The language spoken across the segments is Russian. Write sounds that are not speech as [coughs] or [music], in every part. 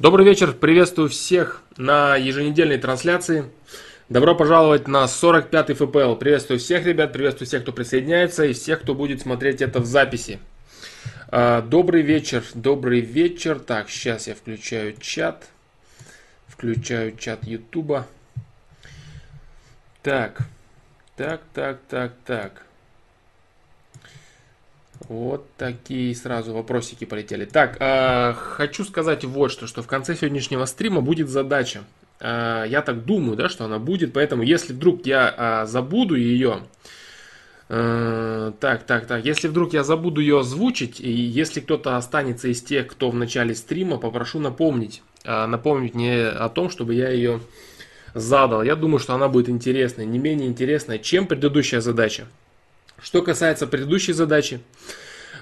Добрый вечер, приветствую всех на еженедельной трансляции. Добро пожаловать на 45-й ФПЛ. Приветствую всех ребят, приветствую всех, кто присоединяется и всех, кто будет смотреть это в записи. А, добрый вечер, добрый вечер. Так, сейчас я включаю чат. Включаю чат Ютуба. Так, так, так, так, так. Вот такие сразу вопросики полетели. Так, э, хочу сказать вот что, что в конце сегодняшнего стрима будет задача. Э, я так думаю, да, что она будет, поэтому если вдруг я э, забуду ее, э, так, так, так, если вдруг я забуду ее озвучить, и если кто-то останется из тех, кто в начале стрима, попрошу напомнить, э, напомнить мне о том, чтобы я ее задал. Я думаю, что она будет интересной, не менее интересной, чем предыдущая задача. Что касается предыдущей задачи,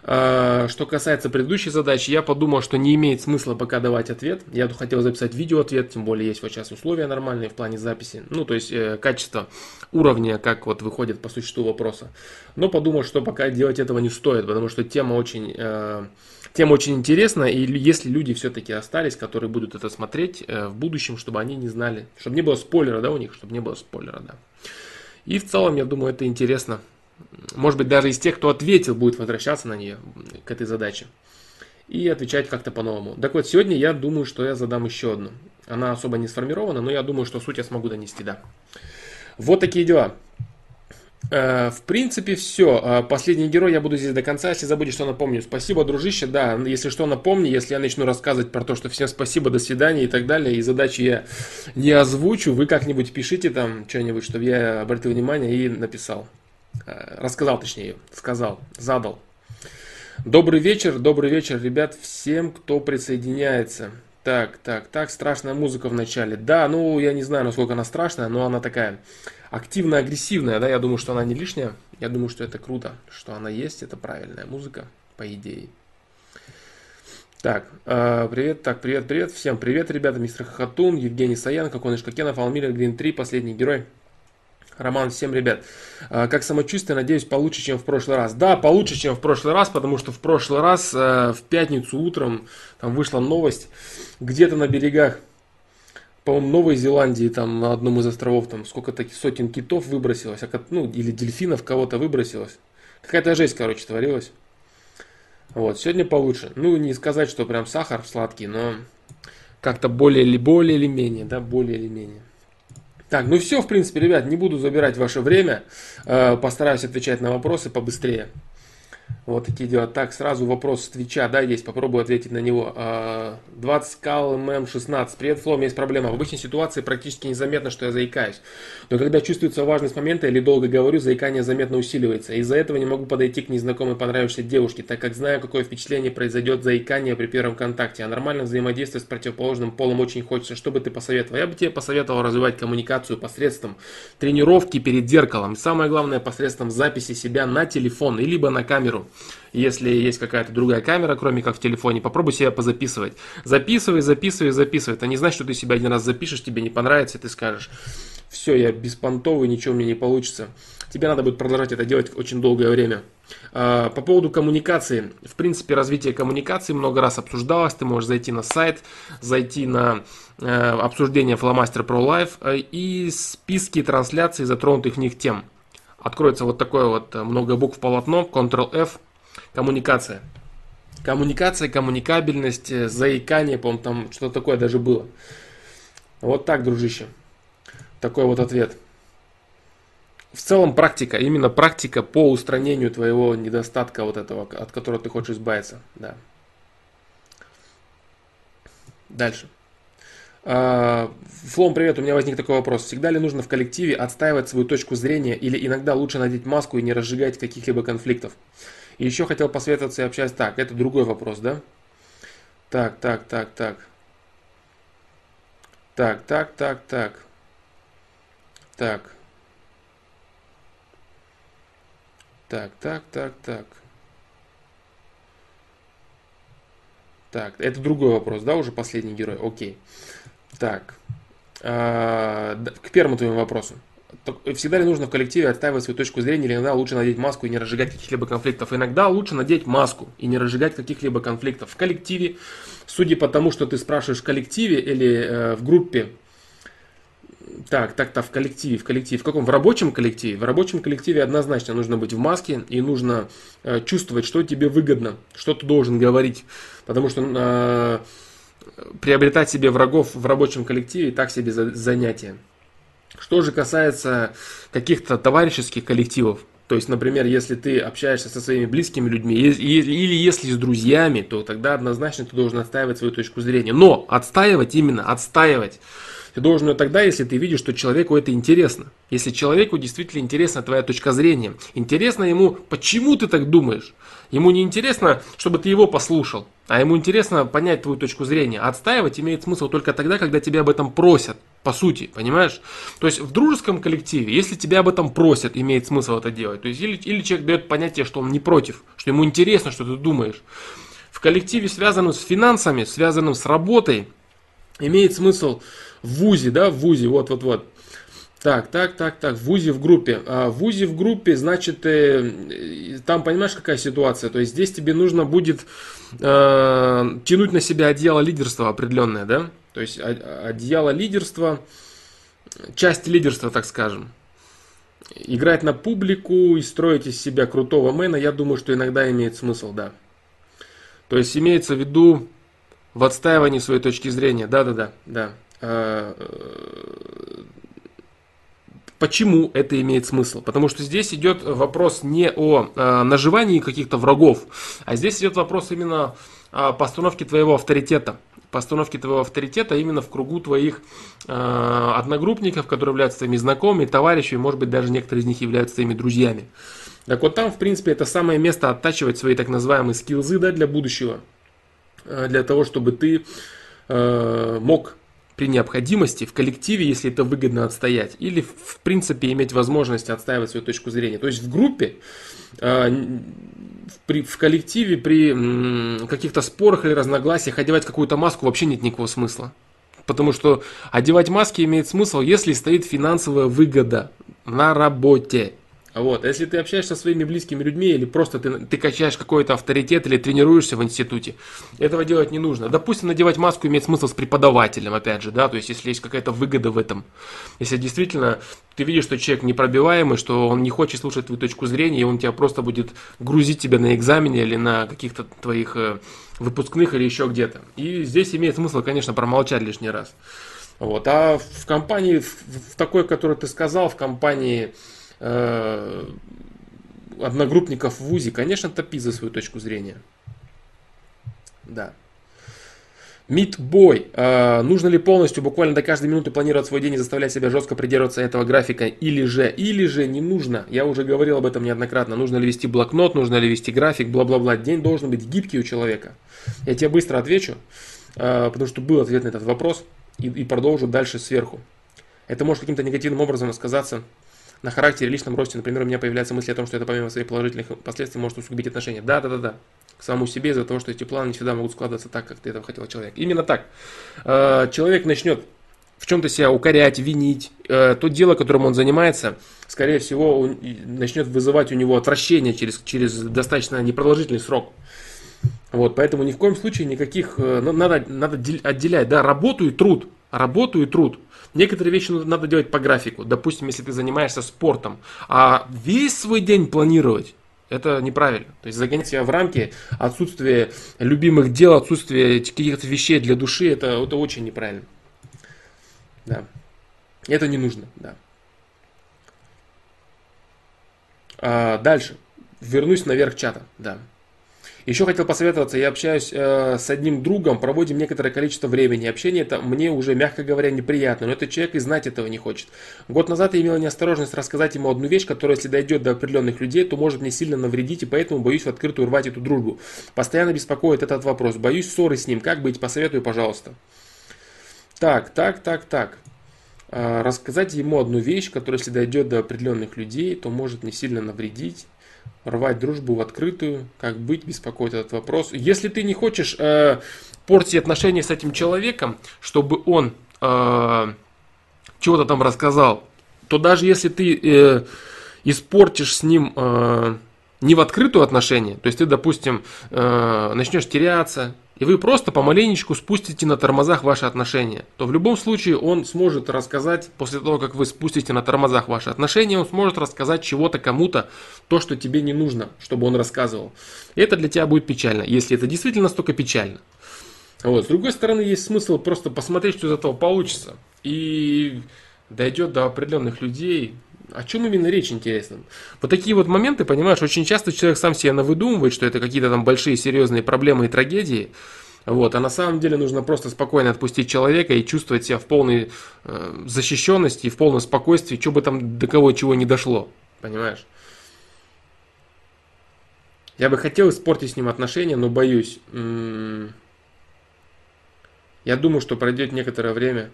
э, что касается предыдущей задачи, я подумал, что не имеет смысла пока давать ответ. Я хотел записать видео ответ, тем более есть вот сейчас условия нормальные в плане записи. Ну, то есть э, качество уровня, как вот выходит по существу вопроса. Но подумал, что пока делать этого не стоит, потому что тема очень, э, тема очень интересна. И если люди все-таки остались, которые будут это смотреть в будущем, чтобы они не знали, чтобы не было спойлера, да, у них, чтобы не было спойлера, да. И в целом, я думаю, это интересно может быть, даже из тех, кто ответил, будет возвращаться на нее, к этой задаче. И отвечать как-то по-новому. Так вот, сегодня я думаю, что я задам еще одну. Она особо не сформирована, но я думаю, что суть я смогу донести, да. Вот такие дела. Э, в принципе, все. Э, последний герой я буду здесь до конца. Если забудешь, что напомню. Спасибо, дружище. Да, если что, напомни. Если я начну рассказывать про то, что всем спасибо, до свидания и так далее, и задачи я не озвучу, вы как-нибудь пишите там что-нибудь, чтобы я обратил внимание и написал. Э, рассказал точнее, сказал, задал. Добрый вечер, добрый вечер, ребят, всем, кто присоединяется. Так, так, так, страшная музыка в начале. Да, ну, я не знаю, насколько она страшная, но она такая активно-агрессивная, да, я думаю, что она не лишняя. Я думаю, что это круто, что она есть, это правильная музыка, по идее. Так, э, привет, так, привет, привет, всем привет, ребята, мистер Хатун, Евгений Саянко, Коныш Кокенов, Алмир, Грин 3, последний герой. Роман, всем ребят. А, как самочувствие, надеюсь, получше, чем в прошлый раз. Да, получше, чем в прошлый раз, потому что в прошлый раз, э, в пятницу утром, там вышла новость, где-то на берегах, по-моему, Новой Зеландии, там на одном из островов, там сколько таких сотен китов выбросилось, а ну, или дельфинов кого-то выбросилось. Какая-то жесть, короче, творилась. Вот, сегодня получше. Ну, не сказать, что прям сахар сладкий, но как-то более или более или менее, да, более или менее. Так, ну все, в принципе, ребят, не буду забирать ваше время. Э, постараюсь отвечать на вопросы побыстрее. Вот такие дела. Так, сразу вопрос с Твича, да, есть, попробую ответить на него. 20 кал ММ 16. Привет, Флом, есть проблема. В обычной ситуации практически незаметно, что я заикаюсь. Но когда чувствуется важность момента или долго говорю, заикание заметно усиливается. Из-за этого не могу подойти к незнакомой понравившейся девушке, так как знаю, какое впечатление произойдет заикание при первом контакте. А нормально взаимодействовать с противоположным полом очень хочется. Что бы ты посоветовал? Я бы тебе посоветовал развивать коммуникацию посредством тренировки перед зеркалом. Самое главное, посредством записи себя на телефон, и либо на камеру. Если есть какая-то другая камера, кроме как в телефоне, попробуй себя позаписывать. Записывай, записывай, записывай. Это не значит, что ты себя один раз запишешь, тебе не понравится, и ты скажешь, все, я беспонтовый, ничего мне не получится. Тебе надо будет продолжать это делать очень долгое время. А, по поводу коммуникации. В принципе, развитие коммуникации много раз обсуждалось. Ты можешь зайти на сайт, зайти на э, обсуждение Flowmaster Pro Live э, и списки трансляций затронутых в них тем. Откроется вот такое вот э, много букв полотно, Ctrl-F, Коммуникация. Коммуникация, коммуникабельность, э, заикание, по-моему, там что-то такое даже было. Вот так, дружище. Такой вот ответ. В целом практика, именно практика по устранению твоего недостатка вот этого, от которого ты хочешь избавиться. Да. Дальше. А, Флом, привет, у меня возник такой вопрос. Всегда ли нужно в коллективе отстаивать свою точку зрения или иногда лучше надеть маску и не разжигать каких-либо конфликтов? И еще хотел посоветоваться и общаться. Так, это другой вопрос, да? Так, так, так, так. Так, так, так, так. Так. Так, так, так, так. Так, это другой вопрос, да, уже последний герой, окей. Так, а, к первому твоему вопросу. всегда ли нужно в коллективе отстаивать свою точку зрения, или иногда лучше надеть маску и не разжигать каких-либо конфликтов? Иногда лучше надеть маску и не разжигать каких-либо конфликтов. В коллективе, судя по тому, что ты спрашиваешь в коллективе или э, в группе, так, так-то в коллективе, в коллективе, в каком? В рабочем коллективе. В рабочем коллективе однозначно нужно быть в маске и нужно э, чувствовать, что тебе выгодно, что ты должен говорить. Потому что э, приобретать себе врагов в рабочем коллективе так себе занятие. Что же касается каких-то товарищеских коллективов, то есть, например, если ты общаешься со своими близкими людьми или если с друзьями, то тогда однозначно ты должен отстаивать свою точку зрения. Но отстаивать именно, отстаивать ты должен ее тогда, если ты видишь, что человеку это интересно. Если человеку действительно интересна твоя точка зрения. Интересно ему, почему ты так думаешь. Ему не интересно, чтобы ты его послушал, а ему интересно понять твою точку зрения. Отстаивать имеет смысл только тогда, когда тебя об этом просят. По сути, понимаешь? То есть в дружеском коллективе, если тебя об этом просят, имеет смысл это делать. То есть или, или человек дает понятие, что он не против, что ему интересно, что ты думаешь. В коллективе, связанном с финансами, связанном с работой, имеет смысл в ВУЗе, да, в ВУЗе, вот-вот-вот. Так, так, так, так, в ВУЗе в группе. А в ВУЗе в группе, значит, э, там понимаешь, какая ситуация? То есть здесь тебе нужно будет э, тянуть на себя одеяло лидерства определенное, да? То есть одеяло лидерства, часть лидерства, так скажем. Играть на публику и строить из себя крутого мэна, я думаю, что иногда имеет смысл, да. То есть имеется в виду в отстаивании своей точки зрения. Да-да-да, да. Э, почему это имеет смысл? Потому что здесь идет вопрос не о э, наживании каких-то врагов, а здесь идет вопрос именно о постановке твоего авторитета. Постановке твоего авторитета именно в кругу твоих э, одногруппников, которые являются твоими знакомыми, товарищами, может быть, даже некоторые из них являются твоими друзьями. Так вот там, в принципе, это самое место оттачивать свои так называемые скиллзы да, для будущего. Для того, чтобы ты э, мог при необходимости в коллективе, если это выгодно отстоять, или в принципе иметь возможность отстаивать свою точку зрения. То есть в группе, при, в коллективе при каких-то спорах или разногласиях одевать какую-то маску вообще нет никакого смысла. Потому что одевать маски имеет смысл, если стоит финансовая выгода на работе. Вот. А если ты общаешься со своими близкими людьми или просто ты, ты качаешь какой-то авторитет или тренируешься в институте, этого делать не нужно. Допустим, надевать маску имеет смысл с преподавателем, опять же, да, то есть если есть какая-то выгода в этом. Если действительно ты видишь, что человек непробиваемый, что он не хочет слушать твою точку зрения, и он тебя просто будет грузить тебя на экзамене или на каких-то твоих э, выпускных или еще где-то. И здесь имеет смысл, конечно, промолчать лишний раз. Вот. А в компании, в такой, который ты сказал, в компании Э, одногруппников в ВУЗе, конечно, топи за свою точку зрения. Да. Мидбой. Э, нужно ли полностью, буквально до каждой минуты планировать свой день и заставлять себя жестко придерживаться этого графика? Или же, или же не нужно? Я уже говорил об этом неоднократно. Нужно ли вести блокнот, нужно ли вести график, бла-бла-бла. День должен быть гибкий у человека. Я тебе быстро отвечу, э, потому что был ответ на этот вопрос и, и продолжу дальше сверху. Это может каким-то негативным образом сказаться на характере, личном росте, например, у меня появляются мысли о том, что это помимо своих положительных последствий может усугубить отношения. Да, да, да, да. К самому себе из-за того, что эти планы не всегда могут складываться так, как ты этого хотел человек. Именно так. Э, человек начнет в чем-то себя укорять, винить. Э, то дело, которым он занимается, скорее всего, начнет вызывать у него отвращение через, через достаточно непродолжительный срок. Вот, поэтому ни в коем случае никаких, э, надо, надо отделять, да, работу и труд, работу и труд. Некоторые вещи надо делать по графику. Допустим, если ты занимаешься спортом, а весь свой день планировать, это неправильно. То есть загонять себя в рамки, отсутствие любимых дел, отсутствие каких-то вещей для души, это, это очень неправильно. Да. Это не нужно, да. А, дальше. Вернусь наверх чата, да. Еще хотел посоветоваться, я общаюсь э, с одним другом, проводим некоторое количество времени. Общение это мне уже, мягко говоря, неприятно, но этот человек и знать этого не хочет. Год назад я имела неосторожность рассказать ему одну вещь, которая, если дойдет до определенных людей, то может мне сильно навредить, и поэтому боюсь в открытую рвать эту дружбу. Постоянно беспокоит этот вопрос. Боюсь ссоры с ним. Как быть? Посоветуй, пожалуйста. Так, так, так, так. А, рассказать ему одну вещь, которая, если дойдет до определенных людей, то может мне сильно навредить рвать дружбу в открытую, как быть, беспокоит этот вопрос. Если ты не хочешь э, портить отношения с этим человеком, чтобы он э, чего-то там рассказал, то даже если ты э, испортишь с ним э, не в открытую отношение, то есть ты, допустим, э, начнешь теряться, и вы просто помаленечку спустите на тормозах ваши отношения, то в любом случае он сможет рассказать, после того, как вы спустите на тормозах ваши отношения, он сможет рассказать чего-то кому-то, то, что тебе не нужно, чтобы он рассказывал. И это для тебя будет печально, если это действительно настолько печально. Вот. С другой стороны, есть смысл просто посмотреть, что из этого получится. И дойдет до определенных людей, о чем именно речь интересно? Вот такие вот моменты, понимаешь, очень часто человек сам себе навыдумывает, что это какие-то там большие серьезные проблемы и трагедии. Вот, а на самом деле нужно просто спокойно отпустить человека и чувствовать себя в полной э, защищенности в полном спокойствии, что бы там до кого чего не дошло. Понимаешь? Я бы хотел испортить с ним отношения, но боюсь. М-м- я думаю, что пройдет некоторое время.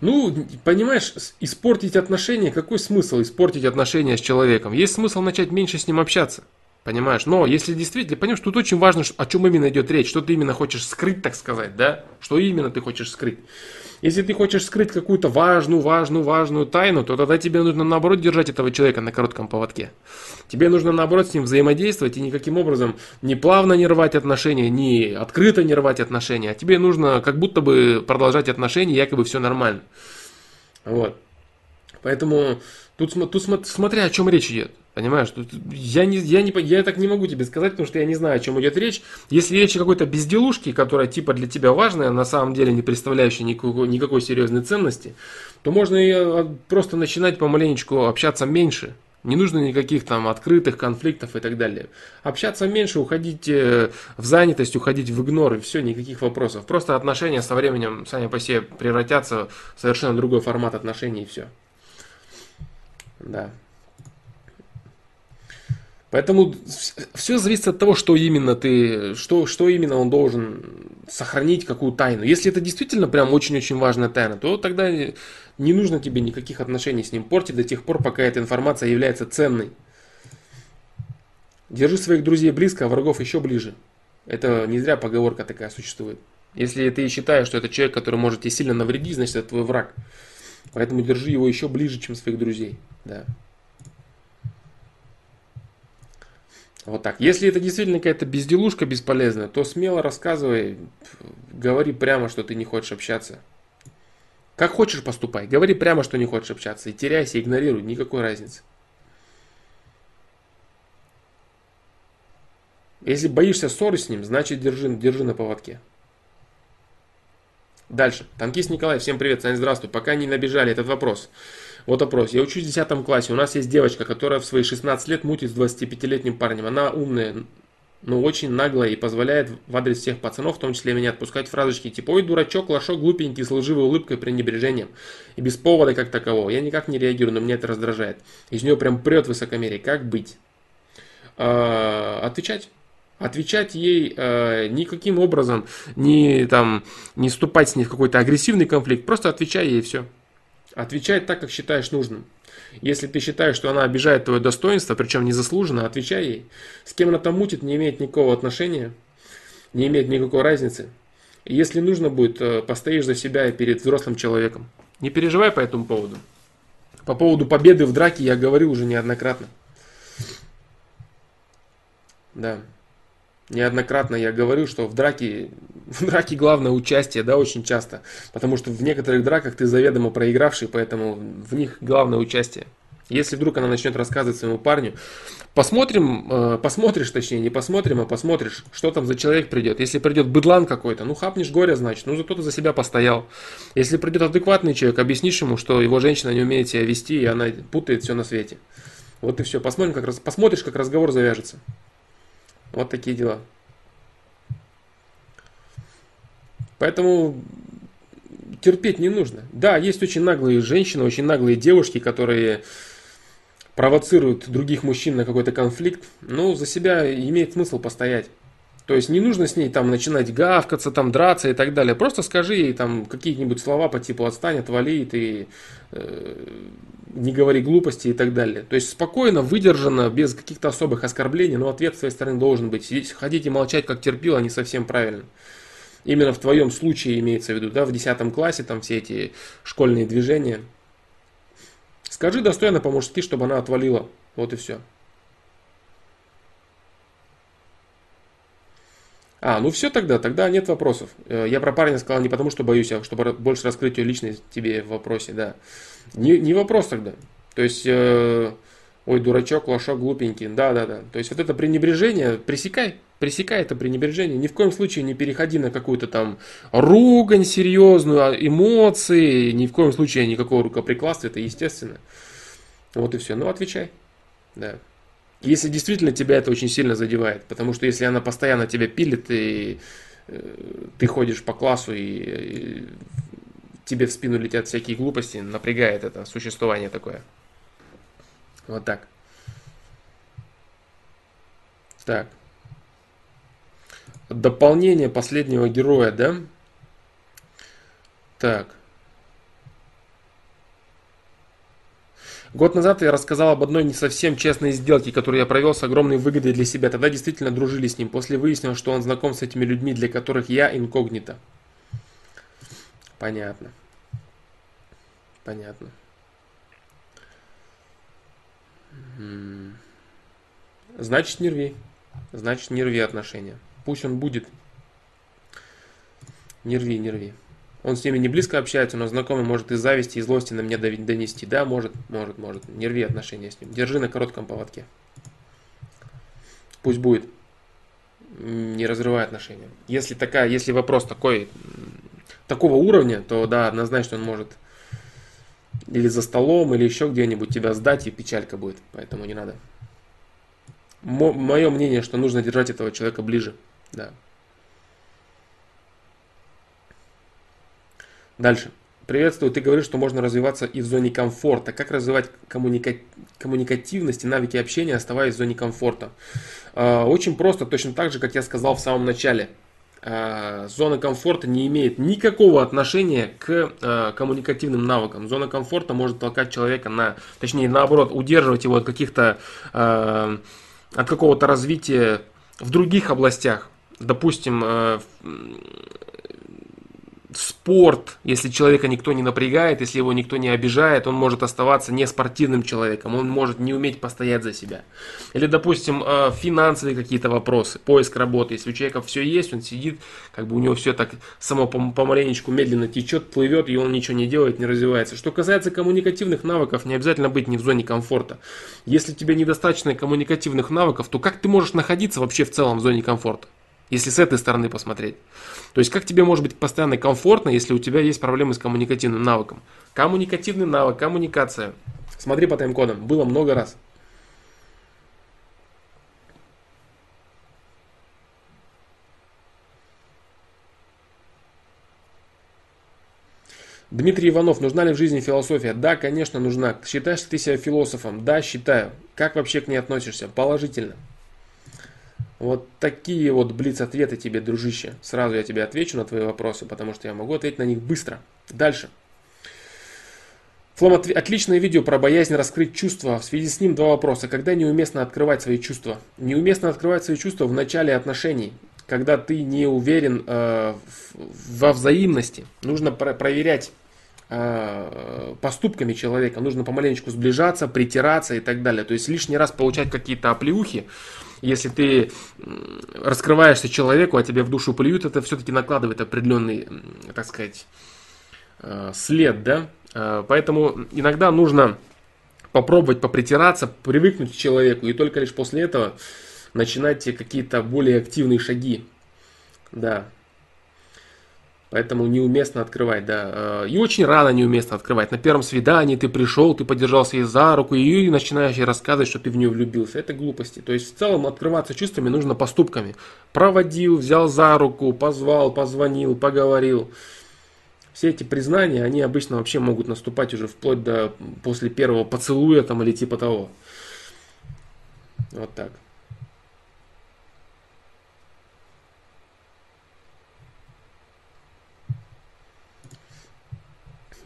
Ну, понимаешь, испортить отношения, какой смысл испортить отношения с человеком? Есть смысл начать меньше с ним общаться. Понимаешь? Но если действительно, понимаешь, тут очень важно, о чем именно идет речь, что ты именно хочешь скрыть, так сказать, да? Что именно ты хочешь скрыть. Если ты хочешь скрыть какую-то важную, важную, важную тайну, то тогда тебе нужно наоборот держать этого человека на коротком поводке. Тебе нужно наоборот с ним взаимодействовать и никаким образом не плавно не рвать отношения, не открыто не рвать отношения, а тебе нужно как будто бы продолжать отношения, якобы все нормально. Вот. Поэтому тут, тут смотря о чем речь идет. Понимаешь, тут я, не, я, не, я так не могу тебе сказать, потому что я не знаю, о чем идет речь. Если речь о какой-то безделушке, которая типа для тебя важная, на самом деле не представляющая никакой, никакой серьезной ценности, то можно и а, просто начинать помаленечку общаться меньше. Не нужно никаких там открытых конфликтов и так далее. Общаться меньше, уходить э, в занятость, уходить в игнор, и все, никаких вопросов. Просто отношения со временем сами по себе превратятся в совершенно другой формат отношений и все. Да. Поэтому все зависит от того, что именно ты, что, что именно он должен сохранить, какую тайну. Если это действительно прям очень-очень важная тайна, то тогда не нужно тебе никаких отношений с ним портить до тех пор, пока эта информация является ценной. Держи своих друзей близко, а врагов еще ближе. Это не зря поговорка такая существует. Если ты считаешь, что это человек, который может тебе сильно навредить, значит это твой враг. Поэтому держи его еще ближе, чем своих друзей. Да. Вот так. Если это действительно какая-то безделушка бесполезная, то смело рассказывай, говори прямо, что ты не хочешь общаться. Как хочешь поступай, говори прямо, что не хочешь общаться. И теряйся, игнорируй, никакой разницы. Если боишься ссоры с ним, значит держи, держи на поводке. Дальше. Танкист Николай, всем привет, Сань, здравствуй. Пока не набежали этот вопрос. Вот вопрос. Я учусь в 10 классе. У нас есть девочка, которая в свои 16 лет мутит с 25-летним парнем. Она умная, но очень наглая и позволяет в адрес всех пацанов, в том числе меня, отпускать фразочки типа «Ой, дурачок, лошок, глупенький, с лживой улыбкой, пренебрежением». И без повода как такового. Я никак не реагирую, но меня это раздражает. Из нее прям прет высокомерие. Как быть? А, отвечать отвечать ей э, никаким образом, не, там, не вступать с ней в какой-то агрессивный конфликт, просто отвечай ей и все. Отвечай так, как считаешь нужным. Если ты считаешь, что она обижает твое достоинство, причем незаслуженно, отвечай ей. С кем она там мутит, не имеет никакого отношения, не имеет никакой разницы. И если нужно будет, э, постоишь за себя перед взрослым человеком. Не переживай по этому поводу. По поводу победы в драке я говорил уже неоднократно. Да. Неоднократно я говорил, что в драке, [laughs] в драке главное участие, да, очень часто. Потому что в некоторых драках ты заведомо проигравший, поэтому в них главное участие. Если вдруг она начнет рассказывать своему парню, посмотрим, э, посмотришь, точнее, не посмотрим, а посмотришь, что там за человек придет. Если придет быдлан какой-то, ну хапнешь горе, значит, ну зато ты за себя постоял. Если придет адекватный человек, объяснишь ему, что его женщина не умеет себя вести, и она путает все на свете. Вот и все. Посмотрим, как, раз, посмотришь, как разговор завяжется. Вот такие дела. Поэтому терпеть не нужно. Да, есть очень наглые женщины, очень наглые девушки, которые провоцируют других мужчин на какой-то конфликт, но за себя имеет смысл постоять. То есть не нужно с ней там начинать гавкаться, там драться и так далее. Просто скажи ей там какие-нибудь слова по типу отстань, отвали, ты э, не говори глупости и так далее. То есть спокойно, выдержанно, без каких-то особых оскорблений, но ответ с твоей стороны должен быть. И молчать, как терпила, не совсем правильно. Именно в твоем случае имеется в виду, да, в 10 классе там все эти школьные движения. Скажи достойно по-мужски, чтобы она отвалила. Вот и все. А, ну все тогда, тогда нет вопросов. Э, я про парня сказал не потому, что боюсь, а чтобы больше раскрыть ее личность тебе в вопросе, да. Не, не вопрос тогда. То есть, э, ой, дурачок, лошок, глупенький, да-да-да. То есть вот это пренебрежение, пресекай, пресекай это пренебрежение. Ни в коем случае не переходи на какую-то там ругань серьезную, а эмоции, ни в коем случае никакого рукоприкладства, это естественно. Вот и все. Ну, отвечай. Да. Если действительно тебя это очень сильно задевает, потому что если она постоянно тебя пилит, и э, ты ходишь по классу, и, и тебе в спину летят всякие глупости, напрягает это существование такое. Вот так. Так. Дополнение последнего героя, да? Так. Год назад я рассказал об одной не совсем честной сделке, которую я провел с огромной выгодой для себя. Тогда действительно дружили с ним. После выяснилось, что он знаком с этими людьми, для которых я инкогнито. Понятно. Понятно. Значит, не рви. Значит, не рви отношения. Пусть он будет. Не рви, не рви. Он с ними не близко общается, но знакомый может из зависти и злости на меня донести. Да, может, может, может. Не рви отношения с ним. Держи на коротком поводке. Пусть будет. Не разрывай отношения. Если такая, если вопрос такой, такого уровня, то да, однозначно он может или за столом, или еще где-нибудь тебя сдать, и печалька будет. Поэтому не надо. Мое мнение, что нужно держать этого человека ближе. Да. Дальше. Приветствую, ты говоришь, что можно развиваться и в зоне комфорта. Как развивать коммуника... коммуникативность и навыки общения, оставаясь в зоне комфорта? А, очень просто, точно так же, как я сказал в самом начале. А, зона комфорта не имеет никакого отношения к а, коммуникативным навыкам. Зона комфорта может толкать человека на, точнее наоборот, удерживать его от каких-то, от какого-то развития в других областях. Допустим, спорт, если человека никто не напрягает, если его никто не обижает, он может оставаться не спортивным человеком, он может не уметь постоять за себя. Или, допустим, э, финансовые какие-то вопросы, поиск работы. Если у человека все есть, он сидит, как бы у него все так само помаленечку медленно течет, плывет, и он ничего не делает, не развивается. Что касается коммуникативных навыков, не обязательно быть не в зоне комфорта. Если тебе недостаточно коммуникативных навыков, то как ты можешь находиться вообще в целом в зоне комфорта? Если с этой стороны посмотреть. То есть как тебе может быть постоянно комфортно, если у тебя есть проблемы с коммуникативным навыком? Коммуникативный навык, коммуникация. Смотри по тайм-кодам. Было много раз. Дмитрий Иванов, нужна ли в жизни философия? Да, конечно, нужна. Считаешь ты себя философом? Да, считаю. Как вообще к ней относишься? Положительно. Вот такие вот блиц-ответы тебе, дружище. Сразу я тебе отвечу на твои вопросы, потому что я могу ответить на них быстро. Дальше. Флом, отличное видео про боязнь раскрыть чувства. В связи с ним два вопроса. Когда неуместно открывать свои чувства? Неуместно открывать свои чувства в начале отношений, когда ты не уверен э, во взаимности. Нужно про- проверять э, поступками человека. Нужно помаленечку сближаться, притираться и так далее. То есть лишний раз получать какие-то оплеухи если ты раскрываешься человеку, а тебе в душу плюют, это все-таки накладывает определенный, так сказать, э, след, да. Э, поэтому иногда нужно попробовать попритираться, привыкнуть к человеку, и только лишь после этого начинать какие-то более активные шаги. Да, Поэтому неуместно открывать, да. Э, и очень рано неуместно открывать. На первом свидании ты пришел, ты подержался ей за руку и начинаешь ей рассказывать, что ты в нее влюбился. Это глупости. То есть в целом открываться чувствами нужно поступками. Проводил, взял за руку, позвал, позвонил, поговорил. Все эти признания, они обычно вообще могут наступать уже вплоть до после первого поцелуя там или типа того. Вот так.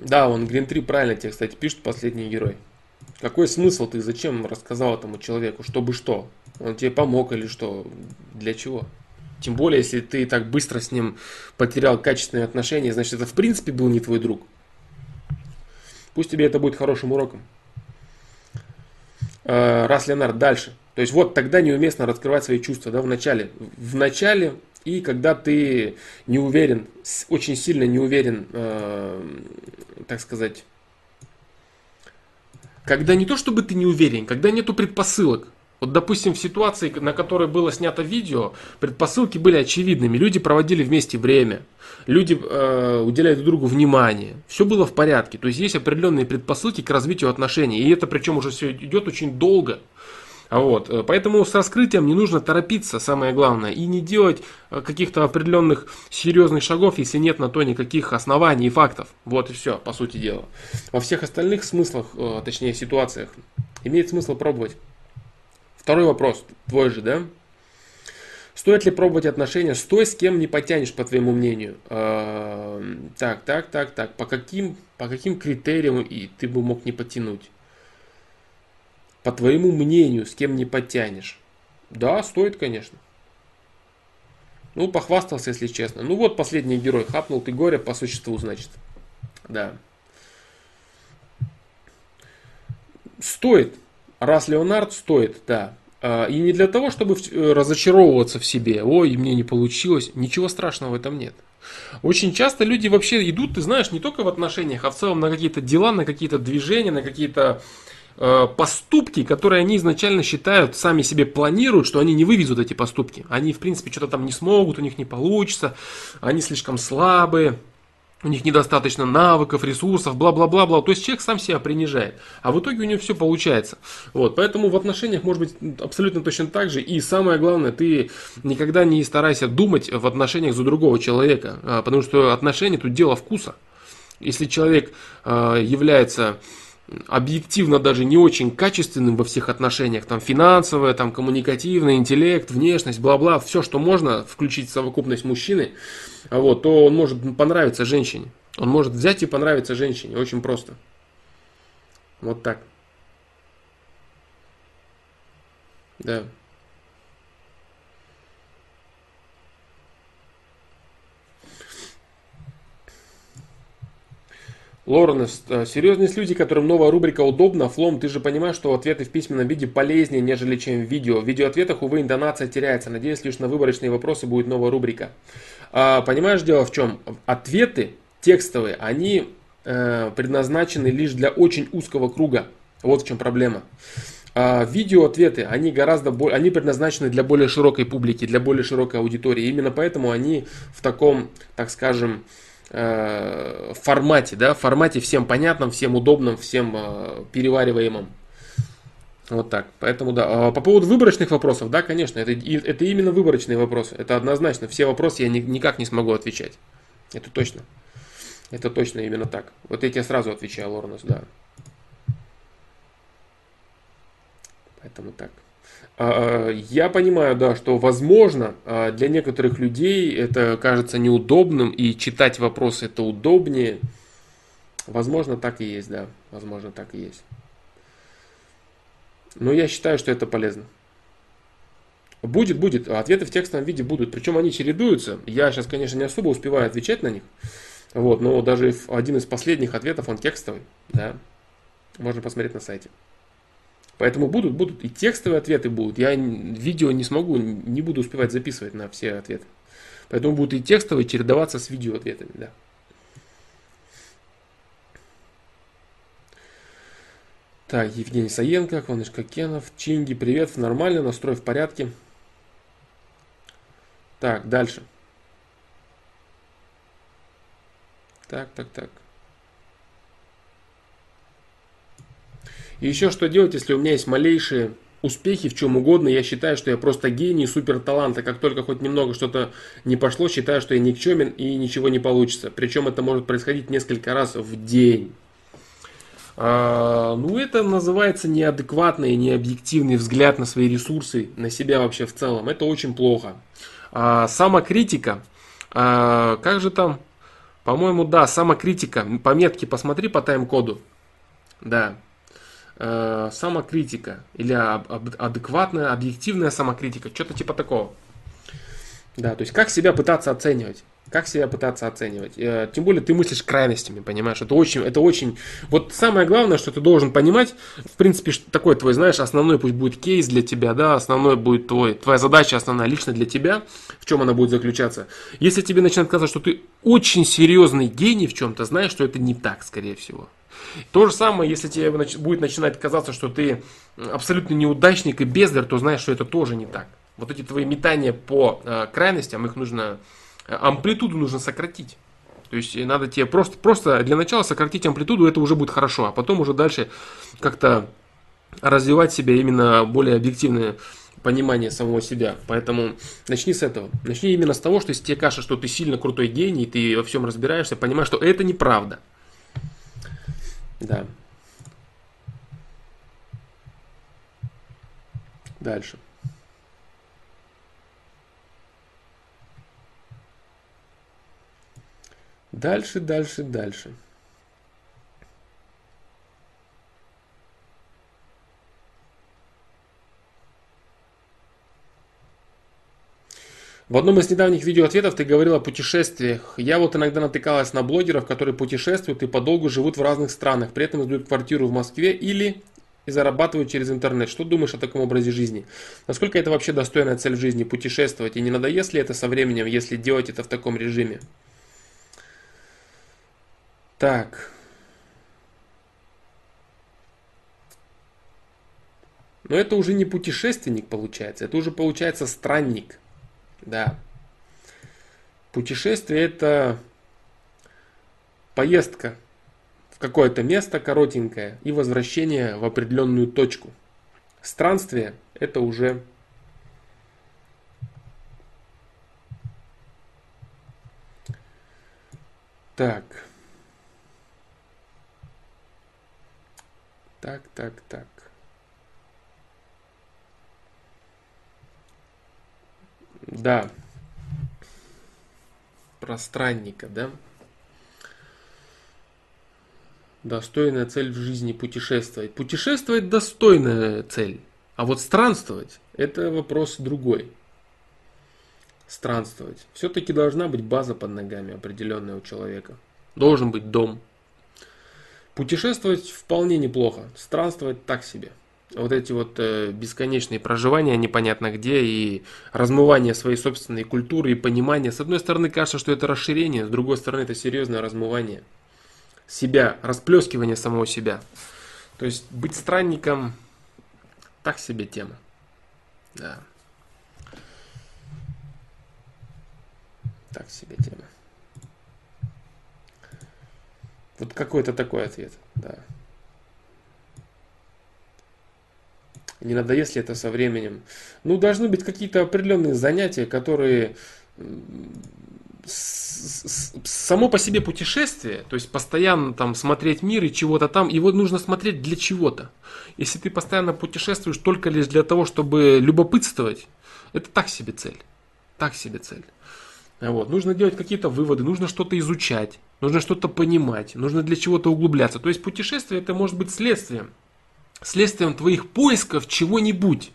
Да, он Green 3 правильно тебе, кстати, пишет последний герой. Какой смысл ты зачем рассказал этому человеку? Чтобы что? Он тебе помог или что? Для чего? Тем более, если ты так быстро с ним потерял качественные отношения, значит, это в принципе был не твой друг. Пусть тебе это будет хорошим уроком. Э, раз Леонард, дальше. То есть вот тогда неуместно раскрывать свои чувства, да, в начале. В начале и когда ты не уверен, очень сильно не уверен, э, так сказать, когда не то чтобы ты не уверен, когда нету предпосылок. Вот, допустим, в ситуации, на которой было снято видео, предпосылки были очевидными. Люди проводили вместе время, люди э, уделяют друг другу внимание. Все было в порядке. То есть есть определенные предпосылки к развитию отношений. И это причем уже все идет очень долго. Вот. Э, поэтому с раскрытием не нужно торопиться, самое главное, и не делать э, каких-то определенных серьезных шагов, если нет на то никаких оснований и фактов. Вот и все, по сути дела. Во всех остальных смыслах, э, точнее ситуациях, имеет смысл пробовать. Второй вопрос, твой же, да? Стоит ли пробовать отношения с той, с кем не потянешь, по твоему мнению? Так, так, так, так. По каким, по каким критериям и ты бы мог не потянуть? По твоему мнению, с кем не подтянешь? Да, стоит, конечно. Ну, похвастался, если честно. Ну вот последний герой, хапнул ты горе по существу, значит. Да. Стоит. Раз Леонард стоит, да. А, и не для того, чтобы э, разочаровываться в себе. Ой, мне не получилось. Ничего страшного в этом нет. Очень часто люди вообще идут, ты знаешь, не только в отношениях, а в целом на какие-то дела, на какие-то движения, на какие-то поступки, которые они изначально считают, сами себе планируют, что они не вывезут эти поступки. Они, в принципе, что-то там не смогут, у них не получится, они слишком слабые, у них недостаточно навыков, ресурсов, бла-бла-бла-бла. То есть человек сам себя принижает. А в итоге у него все получается. Вот, поэтому в отношениях может быть абсолютно точно так же. И самое главное, ты никогда не старайся думать в отношениях за другого человека. А, потому что отношения тут дело вкуса. Если человек а, является объективно даже не очень качественным во всех отношениях, там финансовое, там коммуникативное, интеллект, внешность, бла-бла, все, что можно включить в совокупность мужчины, вот, то он может понравиться женщине. Он может взять и понравиться женщине, очень просто. Вот так. Да. Лоренс, э, серьезные люди, которым новая рубрика удобна, Флом, ты же понимаешь, что ответы в письменном виде полезнее, нежели чем в видео. В видеоответах, увы, интонация теряется. Надеюсь, лишь на выборочные вопросы будет новая рубрика. А, понимаешь, дело в чем? Ответы текстовые, они э, предназначены лишь для очень узкого круга. Вот в чем проблема. А, видеоответы, они гораздо более, они предназначены для более широкой публики, для более широкой аудитории. Именно поэтому они в таком, так скажем, э, формате, да, формате всем понятном, всем удобном, всем э, перевариваемом. Вот так. Поэтому да. А по поводу выборочных вопросов, да, конечно, это, это именно выборочные вопросы. Это однозначно. Все вопросы я ни, никак не смогу отвечать. Это точно. Это точно именно так. Вот я тебе сразу отвечаю, Лорнус, да. Поэтому так. А, я понимаю, да, что возможно а, для некоторых людей это кажется неудобным, и читать вопросы это удобнее. Возможно, так и есть, да. Возможно, так и есть. Но я считаю, что это полезно. Будет, будет. Ответы в текстовом виде будут. Причем они чередуются. Я сейчас, конечно, не особо успеваю отвечать на них. Вот, но даже один из последних ответов, он текстовый. Да. Можно посмотреть на сайте. Поэтому будут, будут и текстовые ответы будут. Я видео не смогу, не буду успевать записывать на все ответы. Поэтому будут и текстовые чередоваться с видео ответами, да. Так, Евгений Саенко, Кваныш Кенов, Чинги, привет, нормально, настрой в порядке. Так, дальше. Так, так, так. И еще что делать, если у меня есть малейшие успехи в чем угодно, я считаю, что я просто гений, супер талант, а как только хоть немного что-то не пошло, считаю, что я никчемен и ничего не получится. Причем это может происходить несколько раз в день. А, ну, это называется неадекватный, необъективный взгляд на свои ресурсы, на себя вообще в целом. Это очень плохо. А, самокритика. А, как же там? По-моему, да, самокритика. Пометки посмотри по тайм-коду. Да, э, самокритика или адекватная, объективная самокритика, что-то типа такого. Да, то есть как себя пытаться оценивать. Как себя пытаться оценивать? Э, тем более ты мыслишь крайностями, понимаешь? Это очень, это очень... Вот самое главное, что ты должен понимать, в принципе, такой твой, знаешь, основной пусть будет кейс для тебя, да, основной будет твой, твоя задача основная лично для тебя, в чем она будет заключаться. Если тебе начинает казаться, что ты очень серьезный гений в чем-то, знаешь, что это не так, скорее всего. То же самое, если тебе будет начинать казаться, что ты абсолютно неудачник и бездарь, то знаешь, что это тоже не так. Вот эти твои метания по э, крайностям, их нужно амплитуду нужно сократить. То есть надо тебе просто, просто для начала сократить амплитуду, это уже будет хорошо, а потом уже дальше как-то развивать себя именно более объективное понимание самого себя. Поэтому начни с этого. Начни именно с того, что если тебе кажется, что ты сильно крутой гений, ты во всем разбираешься, понимаешь, что это неправда. Да. Дальше. Дальше, дальше, дальше. В одном из недавних видеоответов ты говорил о путешествиях. Я вот иногда натыкалась на блогеров, которые путешествуют и подолгу живут в разных странах, при этом сдают квартиру в Москве или и зарабатывают через интернет. Что думаешь о таком образе жизни? Насколько это вообще достойная цель жизни, путешествовать? И не надоест ли это со временем, если делать это в таком режиме? Так. Но это уже не путешественник получается, это уже получается странник. Да. Путешествие это поездка в какое-то место коротенькое и возвращение в определенную точку. Странствие это уже так. Так, так, так. Да. Про странника, да? Достойная цель в жизни путешествовать. Путешествовать достойная цель. А вот странствовать это вопрос другой. Странствовать. Все-таки должна быть база под ногами определенная у человека. Должен быть дом, Путешествовать вполне неплохо, странствовать так себе. Вот эти вот э, бесконечные проживания непонятно где и размывание своей собственной культуры и понимания. С одной стороны кажется, что это расширение, с другой стороны это серьезное размывание себя, расплескивание самого себя. То есть быть странником так себе тема. Да. Так себе тема. Вот какой-то такой ответ, да. Не надоест ли это со временем? Ну, должны быть какие-то определенные занятия, которые само по себе путешествие, то есть постоянно там смотреть мир и чего-то там, его нужно смотреть для чего-то. Если ты постоянно путешествуешь только лишь для того, чтобы любопытствовать, это так себе цель. Так себе цель. Вот. Нужно делать какие-то выводы, нужно что-то изучать, нужно что-то понимать, нужно для чего-то углубляться. То есть путешествие это может быть следствием. Следствием твоих поисков чего-нибудь.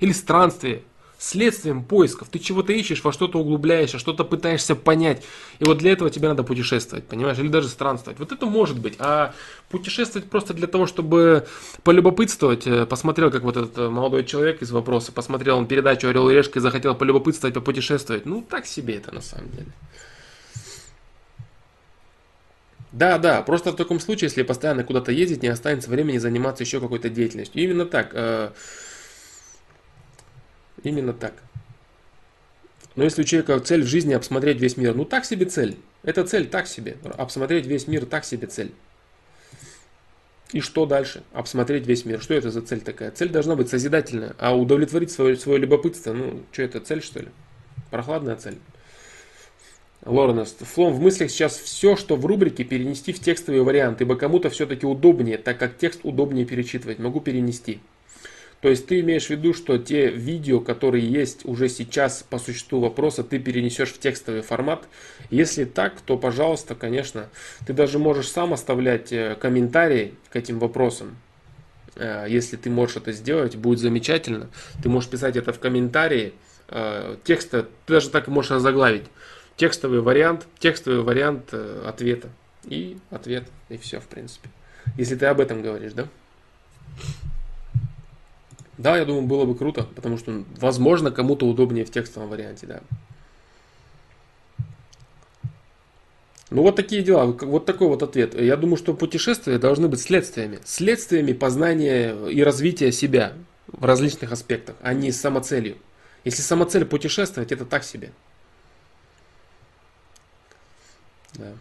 Или странствие следствием поисков. Ты чего-то ищешь, во что-то углубляешься, что-то пытаешься понять. И вот для этого тебе надо путешествовать, понимаешь? Или даже странствовать. Вот это может быть. А путешествовать просто для того, чтобы полюбопытствовать. Э, посмотрел, как вот этот э, молодой человек из вопроса, посмотрел он передачу «Орел и решка» и захотел полюбопытствовать, попутешествовать. Ну, так себе это на самом деле. Да, да, просто в таком случае, если постоянно куда-то ездить, не останется времени заниматься еще какой-то деятельностью. именно так. Э, Именно так. Но если у человека цель в жизни обсмотреть весь мир, ну так себе цель. Это цель так себе. Обсмотреть весь мир так себе цель. И что дальше? Обсмотреть весь мир. Что это за цель такая? Цель должна быть созидательная. А удовлетворить свое, свое любопытство, ну, что это, цель что ли? Прохладная цель. Лоренест, флом в мыслях сейчас все, что в рубрике, перенести в текстовый вариант, ибо кому-то все-таки удобнее, так как текст удобнее перечитывать. Могу перенести. То есть ты имеешь в виду, что те видео, которые есть уже сейчас по существу вопроса, ты перенесешь в текстовый формат. Если так, то, пожалуйста, конечно, ты даже можешь сам оставлять э, комментарии к этим вопросам. Э, если ты можешь это сделать, будет замечательно. Ты можешь писать это в комментарии. Э, текста ты даже так можешь заглавить. Текстовый вариант, текстовый вариант э, ответа. И ответ, и все, в принципе. Если ты об этом говоришь, да? Да, я думаю, было бы круто, потому что, возможно, кому-то удобнее в текстовом варианте, да. Ну вот такие дела, вот такой вот ответ. Я думаю, что путешествия должны быть следствиями. Следствиями познания и развития себя в различных аспектах, а не самоцелью. Если самоцель путешествовать, это так себе. Да.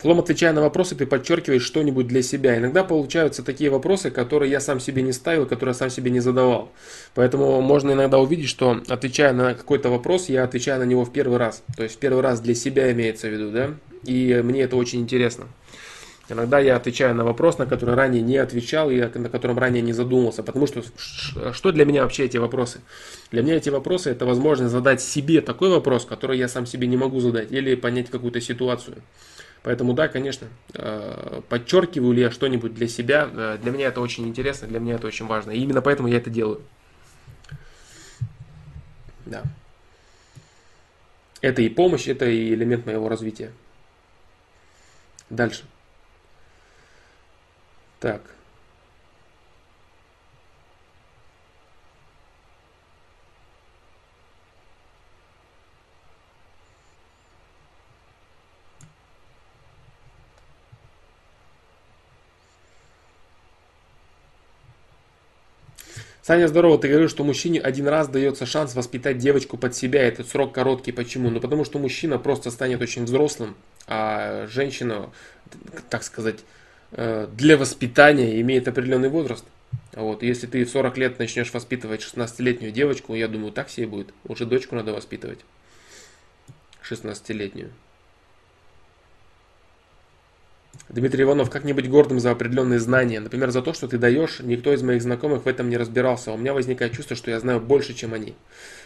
Флом, отвечая на вопросы, ты подчеркиваешь что-нибудь для себя. Иногда получаются такие вопросы, которые я сам себе не ставил, которые я сам себе не задавал. Поэтому можно иногда увидеть, что отвечая на какой-то вопрос, я отвечаю на него в первый раз. То есть в первый раз для себя имеется в виду, да? И мне это очень интересно. Иногда я отвечаю на вопрос, на который ранее не отвечал и на котором ранее не задумался. Потому что что для меня вообще эти вопросы? Для меня эти вопросы это возможность задать себе такой вопрос, который я сам себе не могу задать, или понять какую-то ситуацию. Поэтому да, конечно, э, подчеркиваю ли я что-нибудь для себя, э, для меня это очень интересно, для меня это очень важно. И именно поэтому я это делаю. Да. Это и помощь, это и элемент моего развития. Дальше. Так. Саня, здорово, ты говорил, что мужчине один раз дается шанс воспитать девочку под себя, этот срок короткий. Почему? Ну потому что мужчина просто станет очень взрослым, а женщина, так сказать, для воспитания имеет определенный возраст. Вот, если ты в 40 лет начнешь воспитывать 16-летнюю девочку, я думаю, так себе будет. Уже дочку надо воспитывать. 16-летнюю. Дмитрий Иванов, как нибудь гордым за определенные знания. Например, за то, что ты даешь, никто из моих знакомых в этом не разбирался. А у меня возникает чувство, что я знаю больше, чем они.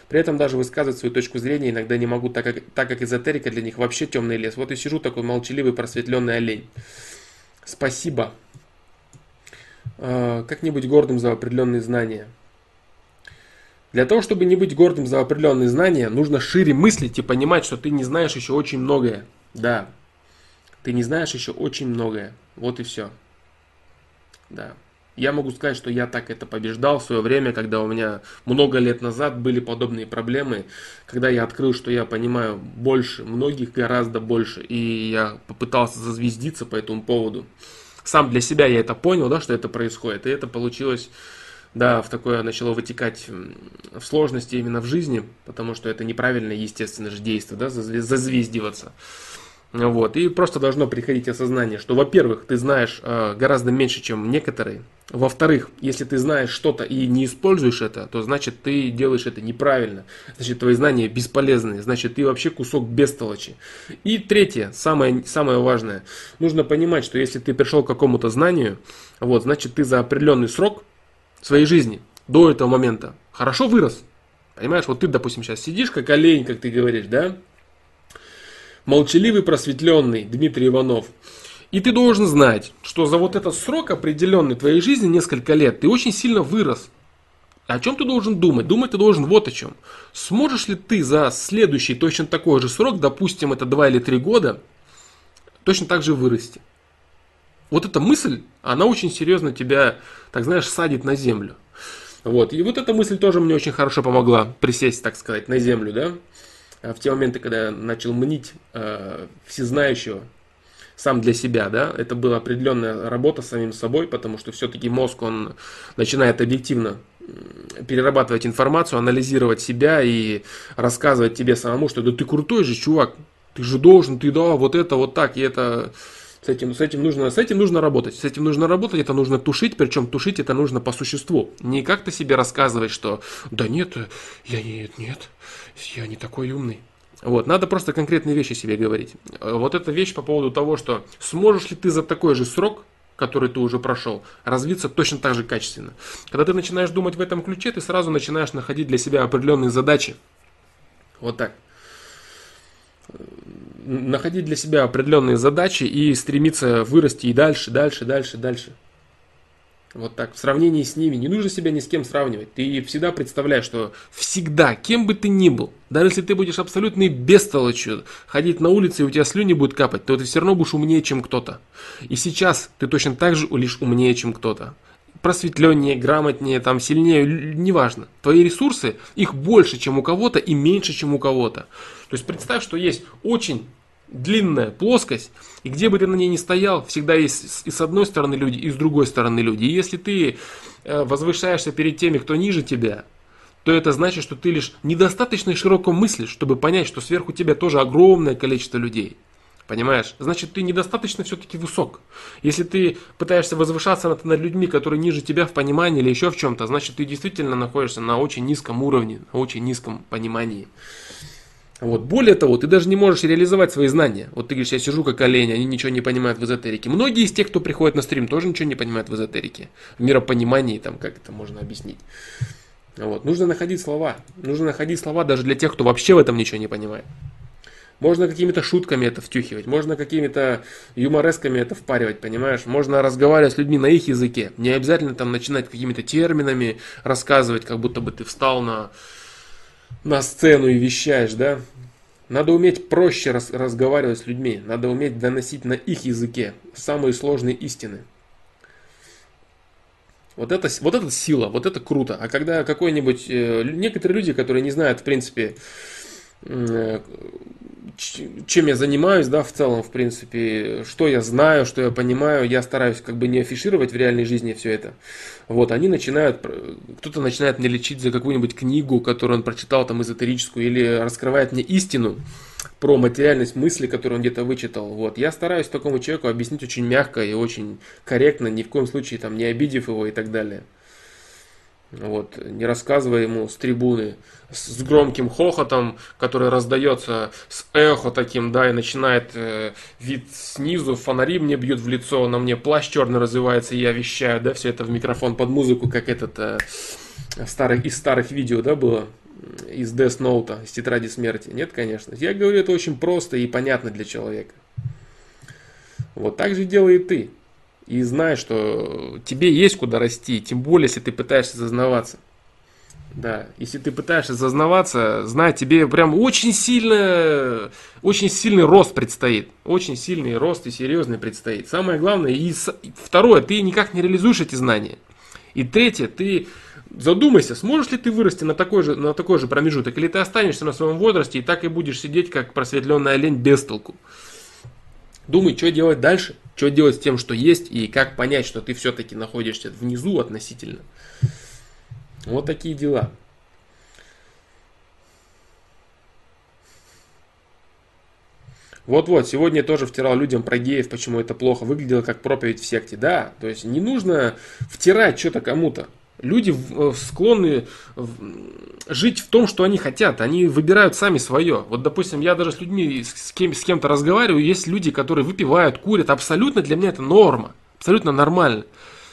При этом даже высказывать свою точку зрения иногда не могу, так как, так как эзотерика для них вообще темный лес. Вот и сижу такой молчаливый, просветленный олень. Спасибо. А, как не быть гордым за определенные знания? Для того, чтобы не быть гордым за определенные знания, нужно шире мыслить и понимать, что ты не знаешь еще очень многое. Да, ты не знаешь еще очень многое. Вот и все. Да. Я могу сказать, что я так это побеждал в свое время, когда у меня много лет назад были подобные проблемы, когда я открыл, что я понимаю больше, многих гораздо больше, и я попытался зазвездиться по этому поводу. Сам для себя я это понял, да, что это происходит, и это получилось, да, в такое начало вытекать в сложности именно в жизни, потому что это неправильное, естественно же, действие, да, зазвездиваться. Вот. И просто должно приходить осознание, что, во-первых, ты знаешь э, гораздо меньше, чем некоторые. Во-вторых, если ты знаешь что-то и не используешь это, то значит ты делаешь это неправильно. Значит, твои знания бесполезны. Значит, ты вообще кусок бестолочи. И третье, самое, самое важное. Нужно понимать, что если ты пришел к какому-то знанию, вот, значит, ты за определенный срок своей жизни до этого момента хорошо вырос. Понимаешь, вот ты, допустим, сейчас сидишь как олень, как ты говоришь, да? Молчаливый просветленный Дмитрий Иванов. И ты должен знать, что за вот этот срок определенный твоей жизни, несколько лет, ты очень сильно вырос. О чем ты должен думать? Думать ты должен вот о чем. Сможешь ли ты за следующий точно такой же срок, допустим, это 2 или 3 года, точно так же вырасти? Вот эта мысль, она очень серьезно тебя, так знаешь, садит на землю. Вот. И вот эта мысль тоже мне очень хорошо помогла присесть, так сказать, на землю, да. Э, в те моменты, когда я начал мнить э, всезнающего сам для себя, да, это была определенная работа с самим собой, потому что все-таки мозг, он начинает объективно перерабатывать информацию, анализировать себя и рассказывать тебе самому, что да ты крутой же чувак, ты же должен, ты да, вот это, вот так, и это с этим, с этим нужно, с этим нужно работать, с этим нужно работать, это нужно тушить, причем тушить это нужно по существу, не как-то себе рассказывать, что да нет, я нет, нет, я не такой умный. Вот, надо просто конкретные вещи себе говорить. Вот эта вещь по поводу того, что сможешь ли ты за такой же срок, который ты уже прошел, развиться точно так же качественно. Когда ты начинаешь думать в этом ключе, ты сразу начинаешь находить для себя определенные задачи. Вот так. Находить для себя определенные задачи и стремиться вырасти и дальше, дальше, дальше, дальше. Вот так, в сравнении с ними. Не нужно себя ни с кем сравнивать. Ты всегда представляешь, что всегда, кем бы ты ни был, даже если ты будешь абсолютной бестолочью, ходить на улице и у тебя слюни будут капать, то ты все равно будешь умнее, чем кто-то. И сейчас ты точно так же лишь умнее, чем кто-то. Просветленнее, грамотнее, там, сильнее, неважно. Твои ресурсы, их больше, чем у кого-то и меньше, чем у кого-то. То есть представь, что есть очень длинная плоскость, и где бы ты на ней ни стоял, всегда есть и с одной стороны люди, и с другой стороны люди. И если ты э, возвышаешься перед теми, кто ниже тебя, то это значит, что ты лишь недостаточно широко мыслишь, чтобы понять, что сверху тебя тоже огромное количество людей. Понимаешь? Значит, ты недостаточно все-таки высок. Если ты пытаешься возвышаться над, над людьми, которые ниже тебя в понимании или еще в чем-то, значит, ты действительно находишься на очень низком уровне, на очень низком понимании. Вот. Более того, ты даже не можешь реализовать свои знания. Вот ты говоришь, я сижу как олень, они ничего не понимают в эзотерике. Многие из тех, кто приходит на стрим, тоже ничего не понимают в эзотерике. В миропонимании, там, как это можно объяснить. Вот. Нужно находить слова. Нужно находить слова даже для тех, кто вообще в этом ничего не понимает. Можно какими-то шутками это втюхивать, можно какими-то юморесками это впаривать, понимаешь? Можно разговаривать с людьми на их языке. Не обязательно там начинать какими-то терминами рассказывать, как будто бы ты встал на на сцену и вещаешь, да? Надо уметь проще раз, разговаривать с людьми, надо уметь доносить на их языке самые сложные истины. Вот это, вот это сила, вот это круто. А когда какой-нибудь... Э, некоторые люди, которые не знают, в принципе, э, чем я занимаюсь, да, в целом, в принципе, что я знаю, что я понимаю, я стараюсь как бы не афишировать в реальной жизни все это. Вот, они начинают, кто-то начинает мне лечить за какую-нибудь книгу, которую он прочитал там эзотерическую, или раскрывает мне истину про материальность мысли, которую он где-то вычитал. Вот, я стараюсь такому человеку объяснить очень мягко и очень корректно, ни в коем случае там не обидев его и так далее. Вот, не рассказывая ему с трибуны, с громким хохотом, который раздается с эхо таким, да, и начинает э, вид снизу, фонари мне бьют в лицо, на мне плащ черный развивается, и я вещаю, да, все это в микрофон под музыку, как этот э, старых, из старых видео, да, было, из Death Note, из Тетради Смерти. Нет, конечно. Я говорю, это очень просто и понятно для человека. Вот так же делай и ты и знай, что тебе есть куда расти, тем более, если ты пытаешься зазнаваться. Да, если ты пытаешься зазнаваться, знай, тебе прям очень сильно, очень сильный рост предстоит. Очень сильный рост и серьезный предстоит. Самое главное, и второе, ты никак не реализуешь эти знания. И третье, ты задумайся, сможешь ли ты вырасти на такой же, на такой же промежуток, или ты останешься на своем возрасте и так и будешь сидеть, как просветленный олень без толку. Думай, что делать дальше, что делать с тем, что есть, и как понять, что ты все-таки находишься внизу относительно. Вот такие дела. Вот-вот, сегодня я тоже втирал людям про геев, почему это плохо выглядело, как проповедь в секте. Да, то есть не нужно втирать что-то кому-то. Люди э, склонны жить в том, что они хотят. Они выбирают сами свое. Вот, допустим, я даже с людьми, с, кем, с кем-то разговариваю, есть люди, которые выпивают, курят. Абсолютно для меня это норма. Абсолютно нормально.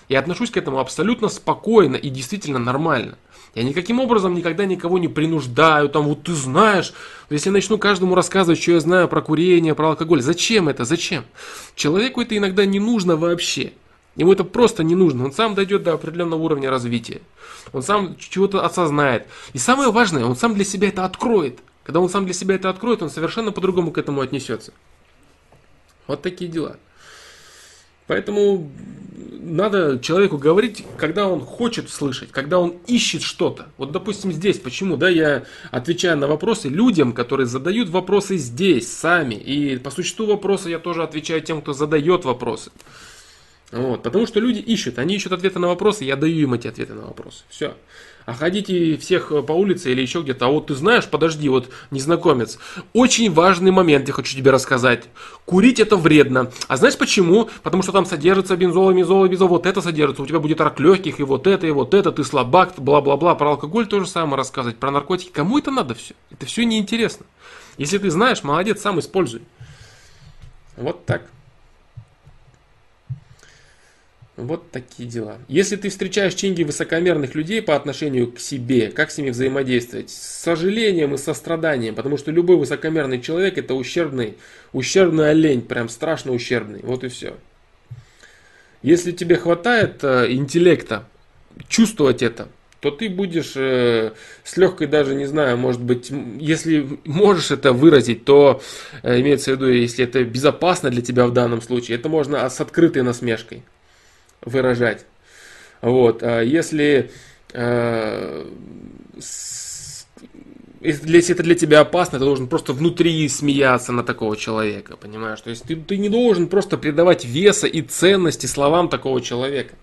Я отношусь к этому абсолютно спокойно и действительно нормально. Я никаким образом никогда никого не принуждаю, там вот ты знаешь, если я начну каждому рассказывать, что я знаю про курение, про алкоголь, зачем это, зачем? Человеку это иногда не нужно вообще. Ему это просто не нужно. Он сам дойдет до определенного уровня развития. Он сам чего-то осознает. И самое важное, он сам для себя это откроет. Когда он сам для себя это откроет, он совершенно по-другому к этому отнесется. Вот такие дела. Поэтому надо человеку говорить, когда он хочет слышать, когда он ищет что-то. Вот, допустим, здесь, почему, да, я отвечаю на вопросы людям, которые задают вопросы здесь, сами. И по существу вопроса я тоже отвечаю тем, кто задает вопросы. Вот, потому что люди ищут, они ищут ответы на вопросы, я даю им эти ответы на вопросы. Все. А ходите всех по улице или еще где-то, а вот ты знаешь, подожди, вот незнакомец, очень важный момент я хочу тебе рассказать. Курить это вредно. А знаешь почему? Потому что там содержится бензол, мезол, бензол, вот это содержится, у тебя будет рак легких, и вот это, и вот это, ты слабак, бла-бла-бла. Про алкоголь то же самое рассказывать, про наркотики. Кому это надо все? Это все неинтересно. Если ты знаешь, молодец, сам используй. Вот так. Вот такие дела. Если ты встречаешь чинги высокомерных людей по отношению к себе, как с ними взаимодействовать? С сожалением и состраданием, потому что любой высокомерный человек это ущербный, ущербный олень, прям страшно ущербный. Вот и все. Если тебе хватает э, интеллекта чувствовать это, то ты будешь э, с легкой даже, не знаю, может быть, если можешь это выразить, то э, имеется в виду, если это безопасно для тебя в данном случае, это можно с открытой насмешкой выражать. Вот, а если с, если это для тебя опасно, ты должен просто внутри смеяться на такого человека, понимаешь? То есть ты, ты не должен просто придавать веса и ценности словам такого человека.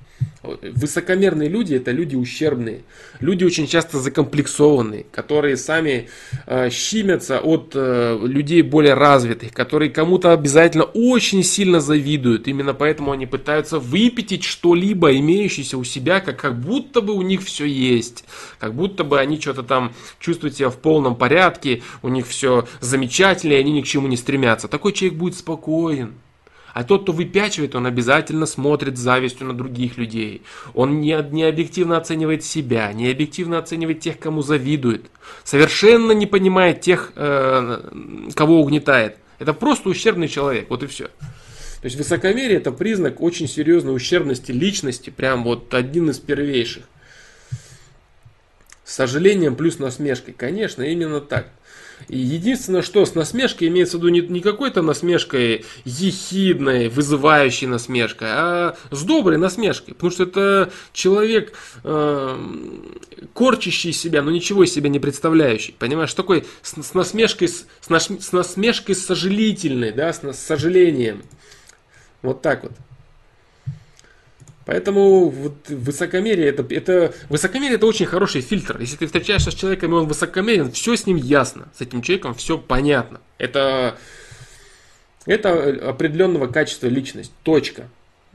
Высокомерные люди это люди ущербные, люди очень часто закомплексованные, которые сами э, щимятся от э, людей более развитых, которые кому-то обязательно очень сильно завидуют. Именно поэтому они пытаются выпятить что-либо, имеющееся у себя, как, как будто бы у них все есть, как будто бы они что-то там чувствуют себя в полном порядке, у них все замечательно, и они ни к чему не стремятся. Такой человек будет спокоен. А тот, кто выпячивает, он обязательно смотрит с завистью на других людей. Он не, не объективно оценивает себя, не объективно оценивает тех, кому завидует. Совершенно не понимает тех, э, кого угнетает. Это просто ущербный человек, вот и все. То есть высокомерие это признак очень серьезной ущербности личности, прям вот один из первейших. С сожалением плюс насмешкой. Конечно, именно так. Единственное, что с насмешкой имеется в виду не, не какой-то насмешкой ехидной, вызывающей насмешкой, а с доброй насмешкой. Потому что это человек, э, корчащий себя, но ничего из себя не представляющий. Понимаешь, такой с, с насмешкой, с, с насмешкой сожалительной, да, с, с сожалением. Вот так вот. Поэтому вот высокомерие это, это высокомерие это очень хороший фильтр. Если ты встречаешься с человеком и он высокомерен, все с ним ясно, с этим человеком все понятно. Это это определенного качества личность. Точка.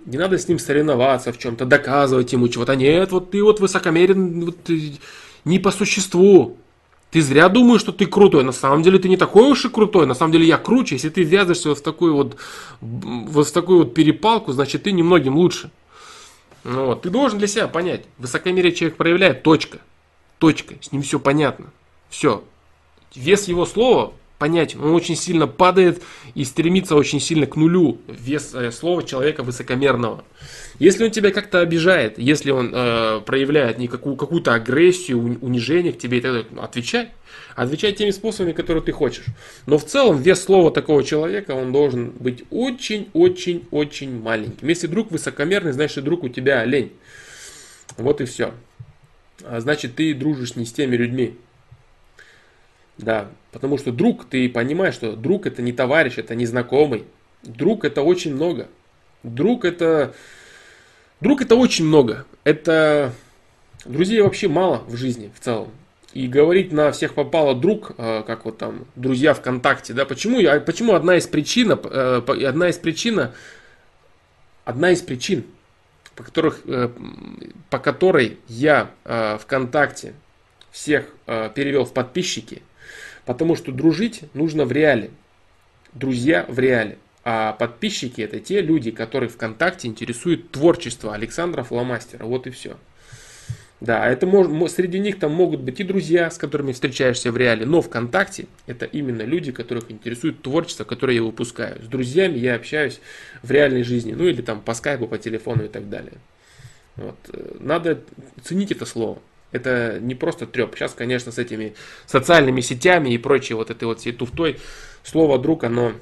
Не надо с ним соревноваться в чем-то, доказывать ему чего-то. Нет, вот ты вот высокомерен вот, не по существу. Ты зря думаешь, что ты крутой. На самом деле ты не такой уж и крутой. На самом деле я круче. Если ты ввязываешься вот в такую вот, вот в такую вот перепалку, значит ты немногим лучше. Ну, вот. Ты должен для себя понять. Высокомерие человек проявляет, точка. Точка. С ним все понятно. Все. Вес его слова понятен. Он очень сильно падает и стремится очень сильно к нулю. Вес э, слова человека высокомерного. Если он тебя как-то обижает, если он э, проявляет никакую, какую-то агрессию, унижение к тебе, тогда отвечай. Отвечай теми способами, которые ты хочешь. Но в целом вес слова такого человека, он должен быть очень-очень-очень маленьким. Если друг высокомерный, значит друг у тебя олень. Вот и все. А значит, ты дружишь не с теми людьми. Да, потому что друг, ты понимаешь, что друг это не товарищ, это не знакомый. Друг это очень много. Друг это... Друг это очень много. Это... Друзей вообще мало в жизни в целом. И говорить на всех попало друг, э, как вот там друзья ВКонтакте, да, почему, я, почему одна из причин, э, одна из причин, одна из причин, по, которых, э, по которой я ВКонтакте всех перевел в подписчики, потому что дружить нужно в реале, друзья в реале. А подписчики это те люди, которые ВКонтакте интересуют творчество Александра Фломастера. Вот и все. Да, это может, среди них там могут быть и друзья, с которыми встречаешься в реале, но ВКонтакте это именно люди, которых интересует творчество, которое я выпускаю. С друзьями я общаюсь в реальной жизни, ну или там по скайпу, по телефону и так далее. Вот. Э, надо ценить это слово. Это не просто треп. Сейчас, конечно, с этими социальными сетями и прочей вот этой вот всей туфтой, слово друг, оно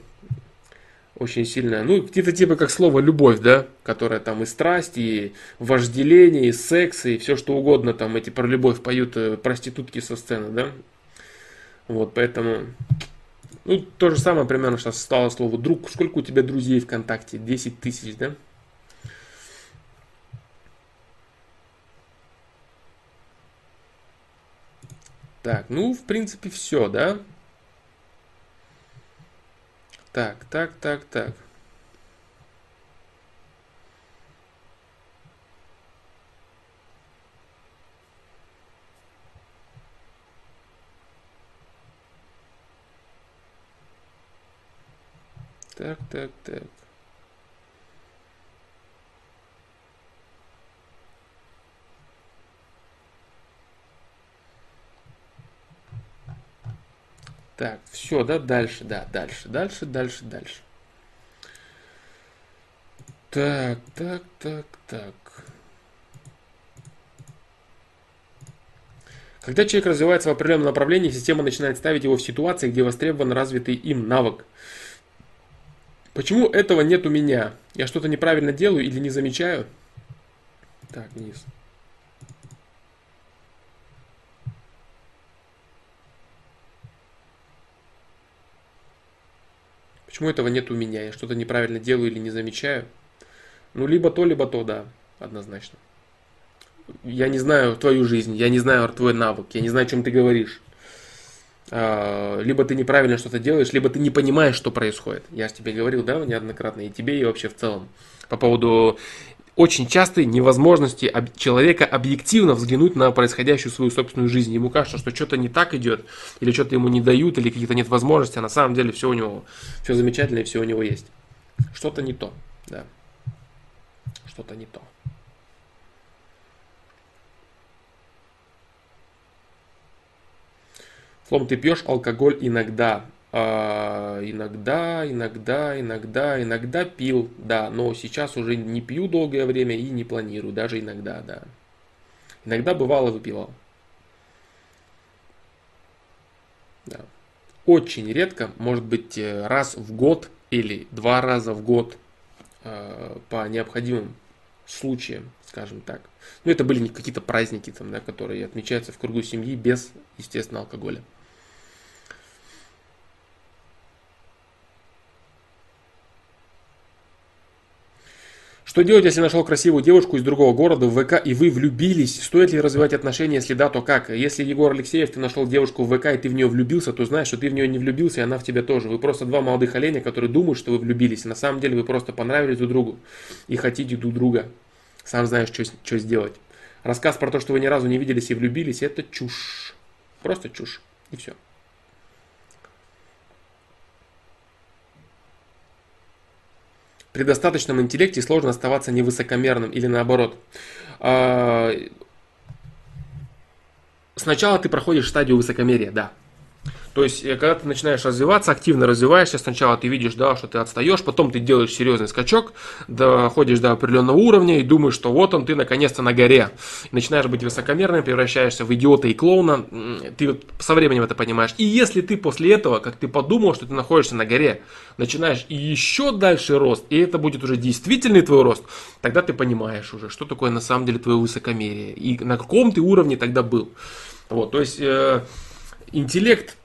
очень сильная. Ну, где-то типа как слово любовь, да, которая там и страсть, и вожделение, и секс, и все что угодно там эти про любовь поют э, проститутки со сцены, да. Вот, поэтому, ну, то же самое примерно сейчас стало слово друг. Сколько у тебя друзей ВКонтакте? 10 тысяч, да? Так, ну, в принципе, все, да? Так, так, так, так. Так, так, так. Так, все, да, дальше, да, дальше, дальше, дальше, дальше. Так, так, так, так. Когда человек развивается в определенном направлении, система начинает ставить его в ситуации, где востребован развитый им навык. Почему этого нет у меня? Я что-то неправильно делаю или не замечаю? Так, вниз. Почему этого нет у меня? Я что-то неправильно делаю или не замечаю? Ну, либо то, либо то, да, однозначно. Я не знаю твою жизнь, я не знаю твой навык, я не знаю, о чем ты говоришь. А, либо ты неправильно что-то делаешь, либо ты не понимаешь, что происходит. Я же тебе говорил, да, неоднократно, и тебе, и вообще в целом. По поводу очень частой невозможности человека объективно взглянуть на происходящую свою собственную жизнь. Ему кажется, что что-то не так идет, или что-то ему не дают, или каких-то нет возможностей, а на самом деле все у него, все замечательно и все у него есть. Что-то не то, да. Что-то не то. Словом, ты пьешь алкоголь иногда, иногда, иногда, иногда, иногда пил, да, но сейчас уже не пью долгое время и не планирую, даже иногда, да. Иногда бывало выпивал. Да. Очень редко, может быть э, раз в год или два раза в год э, по необходимым случаям, скажем так. Но это были какие-то праздники, там, да, которые отмечаются в кругу семьи без, естественно, алкоголя. Что делать, если нашел красивую девушку из другого города в ВК и вы влюбились? Стоит ли развивать отношения, если да, то как? Если Егор Алексеев, ты нашел девушку в ВК и ты в нее влюбился, то знаешь, что ты в нее не влюбился, и она в тебя тоже. Вы просто два молодых оленя, которые думают, что вы влюбились. На самом деле вы просто понравились друг другу и хотите друг друга. Сам знаешь, что, что сделать. Рассказ про то, что вы ни разу не виделись и влюбились, это чушь. Просто чушь. И все. При достаточном интеллекте сложно оставаться невысокомерным или наоборот. А, сначала ты проходишь стадию высокомерия, да. То есть, э, когда ты начинаешь развиваться, активно развиваешься, сначала ты видишь, да, что ты отстаешь, потом ты делаешь серьезный скачок, доходишь до определенного уровня и думаешь, что вот он, ты наконец-то на горе. Начинаешь быть высокомерным, превращаешься в идиота и клоуна, ты со временем это понимаешь. И если ты после этого, как ты подумал, что ты находишься на горе, начинаешь еще дальше рост, и это будет уже действительный твой рост, тогда ты понимаешь уже, что такое на самом деле твое высокомерие, и на каком ты уровне тогда был. Вот, то есть э, интеллект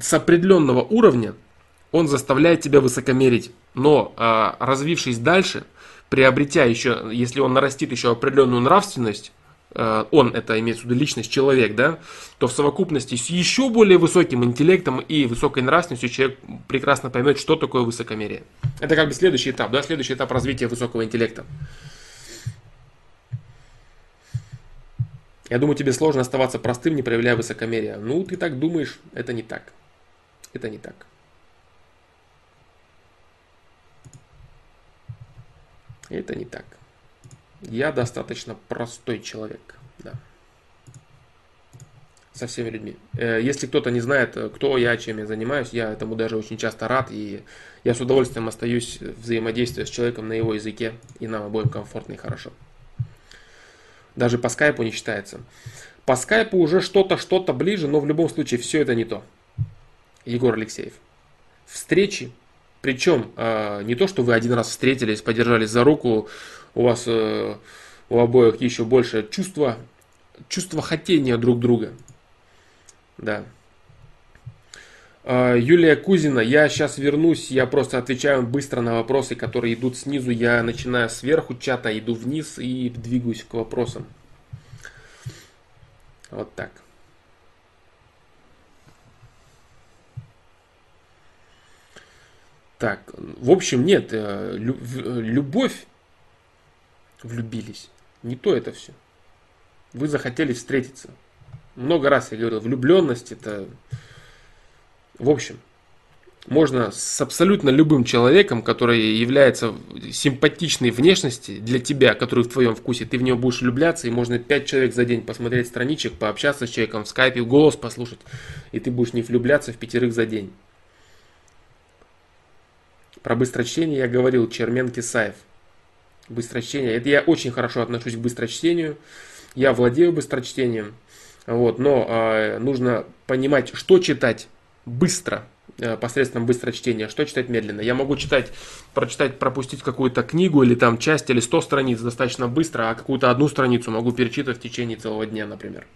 с определенного уровня он заставляет тебя высокомерить. Но а, развившись дальше, приобретя еще, если он нарастит еще определенную нравственность, а, он, это имеется в виду личность, человек, да, то в совокупности с еще более высоким интеллектом и высокой нравственностью человек прекрасно поймет, что такое высокомерие. Это как бы следующий этап, да, следующий этап развития высокого интеллекта. Я думаю, тебе сложно оставаться простым, не проявляя высокомерия. Ну, ты так думаешь, это не так. Это не так. Это не так. Я достаточно простой человек. Да. Со всеми людьми. Э, если кто-то не знает, кто я, чем я занимаюсь, я этому даже очень часто рад. И я с удовольствием остаюсь взаимодействуя с человеком на его языке. И нам обоим комфортно и хорошо. Даже по скайпу не считается. По скайпу уже что-то, что-то ближе, но в любом случае все это не то. Егор Алексеев. Встречи, причем э, не то, что вы один раз встретились, подержались за руку, у вас э, у обоих еще больше чувства, чувство хотения друг друга. Да. Э, Юлия Кузина, я сейчас вернусь, я просто отвечаю быстро на вопросы, которые идут снизу. Я начинаю сверху чата, иду вниз и двигаюсь к вопросам. Вот так. Так, в общем, нет, э, любовь, влюбились, не то это все. Вы захотели встретиться. Много раз я говорил, влюбленность это, в общем, можно с абсолютно любым человеком, который является симпатичной внешности для тебя, который в твоем вкусе, ты в него будешь влюбляться, и можно пять человек за день посмотреть страничек, пообщаться с человеком в скайпе, голос послушать, и ты будешь не влюбляться в пятерых за день. Про быстрочтение я говорил, Чермен Кисаев. Быстрочтение. Это я очень хорошо отношусь к быстрочтению. Я владею быстрочтением. Вот, но э, нужно понимать, что читать быстро, э, посредством быстрочтения, что читать медленно. Я могу читать, прочитать, пропустить какую-то книгу или там часть или сто страниц достаточно быстро, а какую-то одну страницу могу перечитывать в течение целого дня, например.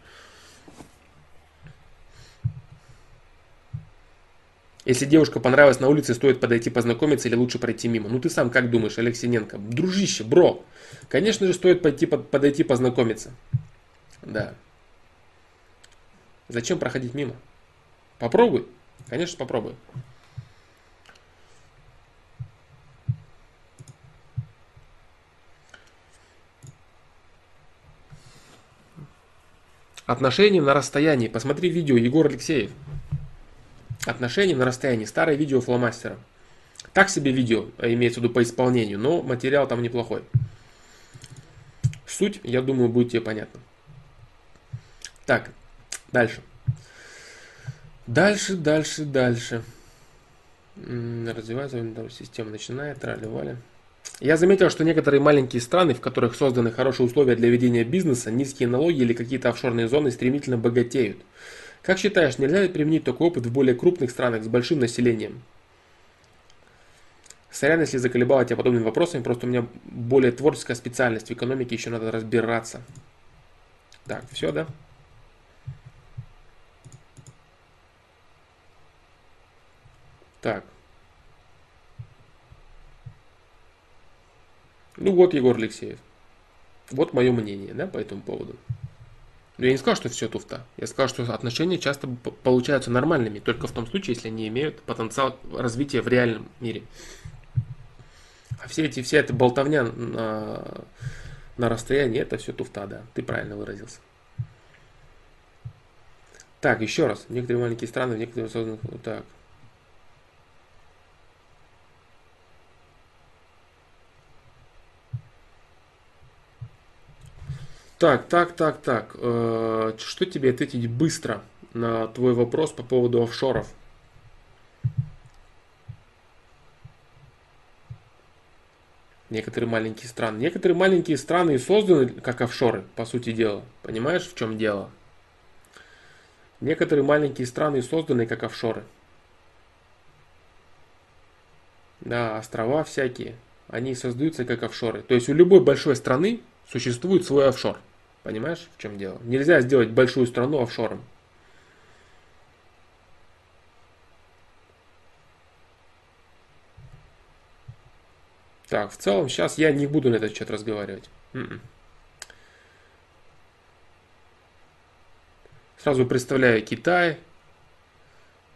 Если девушка понравилась на улице, стоит подойти познакомиться или лучше пройти мимо? Ну ты сам как думаешь, Алексеенко? Дружище, бро. Конечно же, стоит пойти, подойти познакомиться. Да. Зачем проходить мимо? Попробуй. Конечно, попробуй. Отношения на расстоянии. Посмотри видео Егор Алексеев. Отношения на расстоянии. Старое видео фломастера. Так себе видео, а имеется в виду по исполнению, но материал там неплохой. Суть, я думаю, будет тебе понятна. Так, дальше. Дальше, дальше, дальше. Развивается система, начинает, трали-вали. Я заметил, что некоторые маленькие страны, в которых созданы хорошие условия для ведения бизнеса, низкие налоги или какие-то офшорные зоны стремительно богатеют. Как считаешь, нельзя ли применить такой опыт в более крупных странах с большим населением? Сорян, если заколебала тебя подобными вопросами, просто у меня более творческая специальность. В экономике еще надо разбираться. Так, все, да? Так. Ну вот, Егор Алексеев. Вот мое мнение, да, по этому поводу. Но я не сказал, что все туфта. Я сказал, что отношения часто получаются нормальными, только в том случае, если они имеют потенциал развития в реальном мире. А все эти, вся эта болтовня на, на расстоянии, это все туфта, да. Ты правильно выразился. Так, еще раз. Некоторые маленькие страны, в некоторых. Так. Так, так, так, так. Э, что тебе ответить быстро на твой вопрос по поводу офшоров? Некоторые маленькие страны. Некоторые маленькие страны и созданы как офшоры, по сути дела. Понимаешь, в чем дело? Некоторые маленькие страны созданы как офшоры. Да, острова всякие. Они создаются как офшоры. То есть у любой большой страны существует свой офшор. Понимаешь, в чем дело? Нельзя сделать большую страну офшором. Так, в целом, сейчас я не буду на этот счет разговаривать. М-м. Сразу представляю Китай.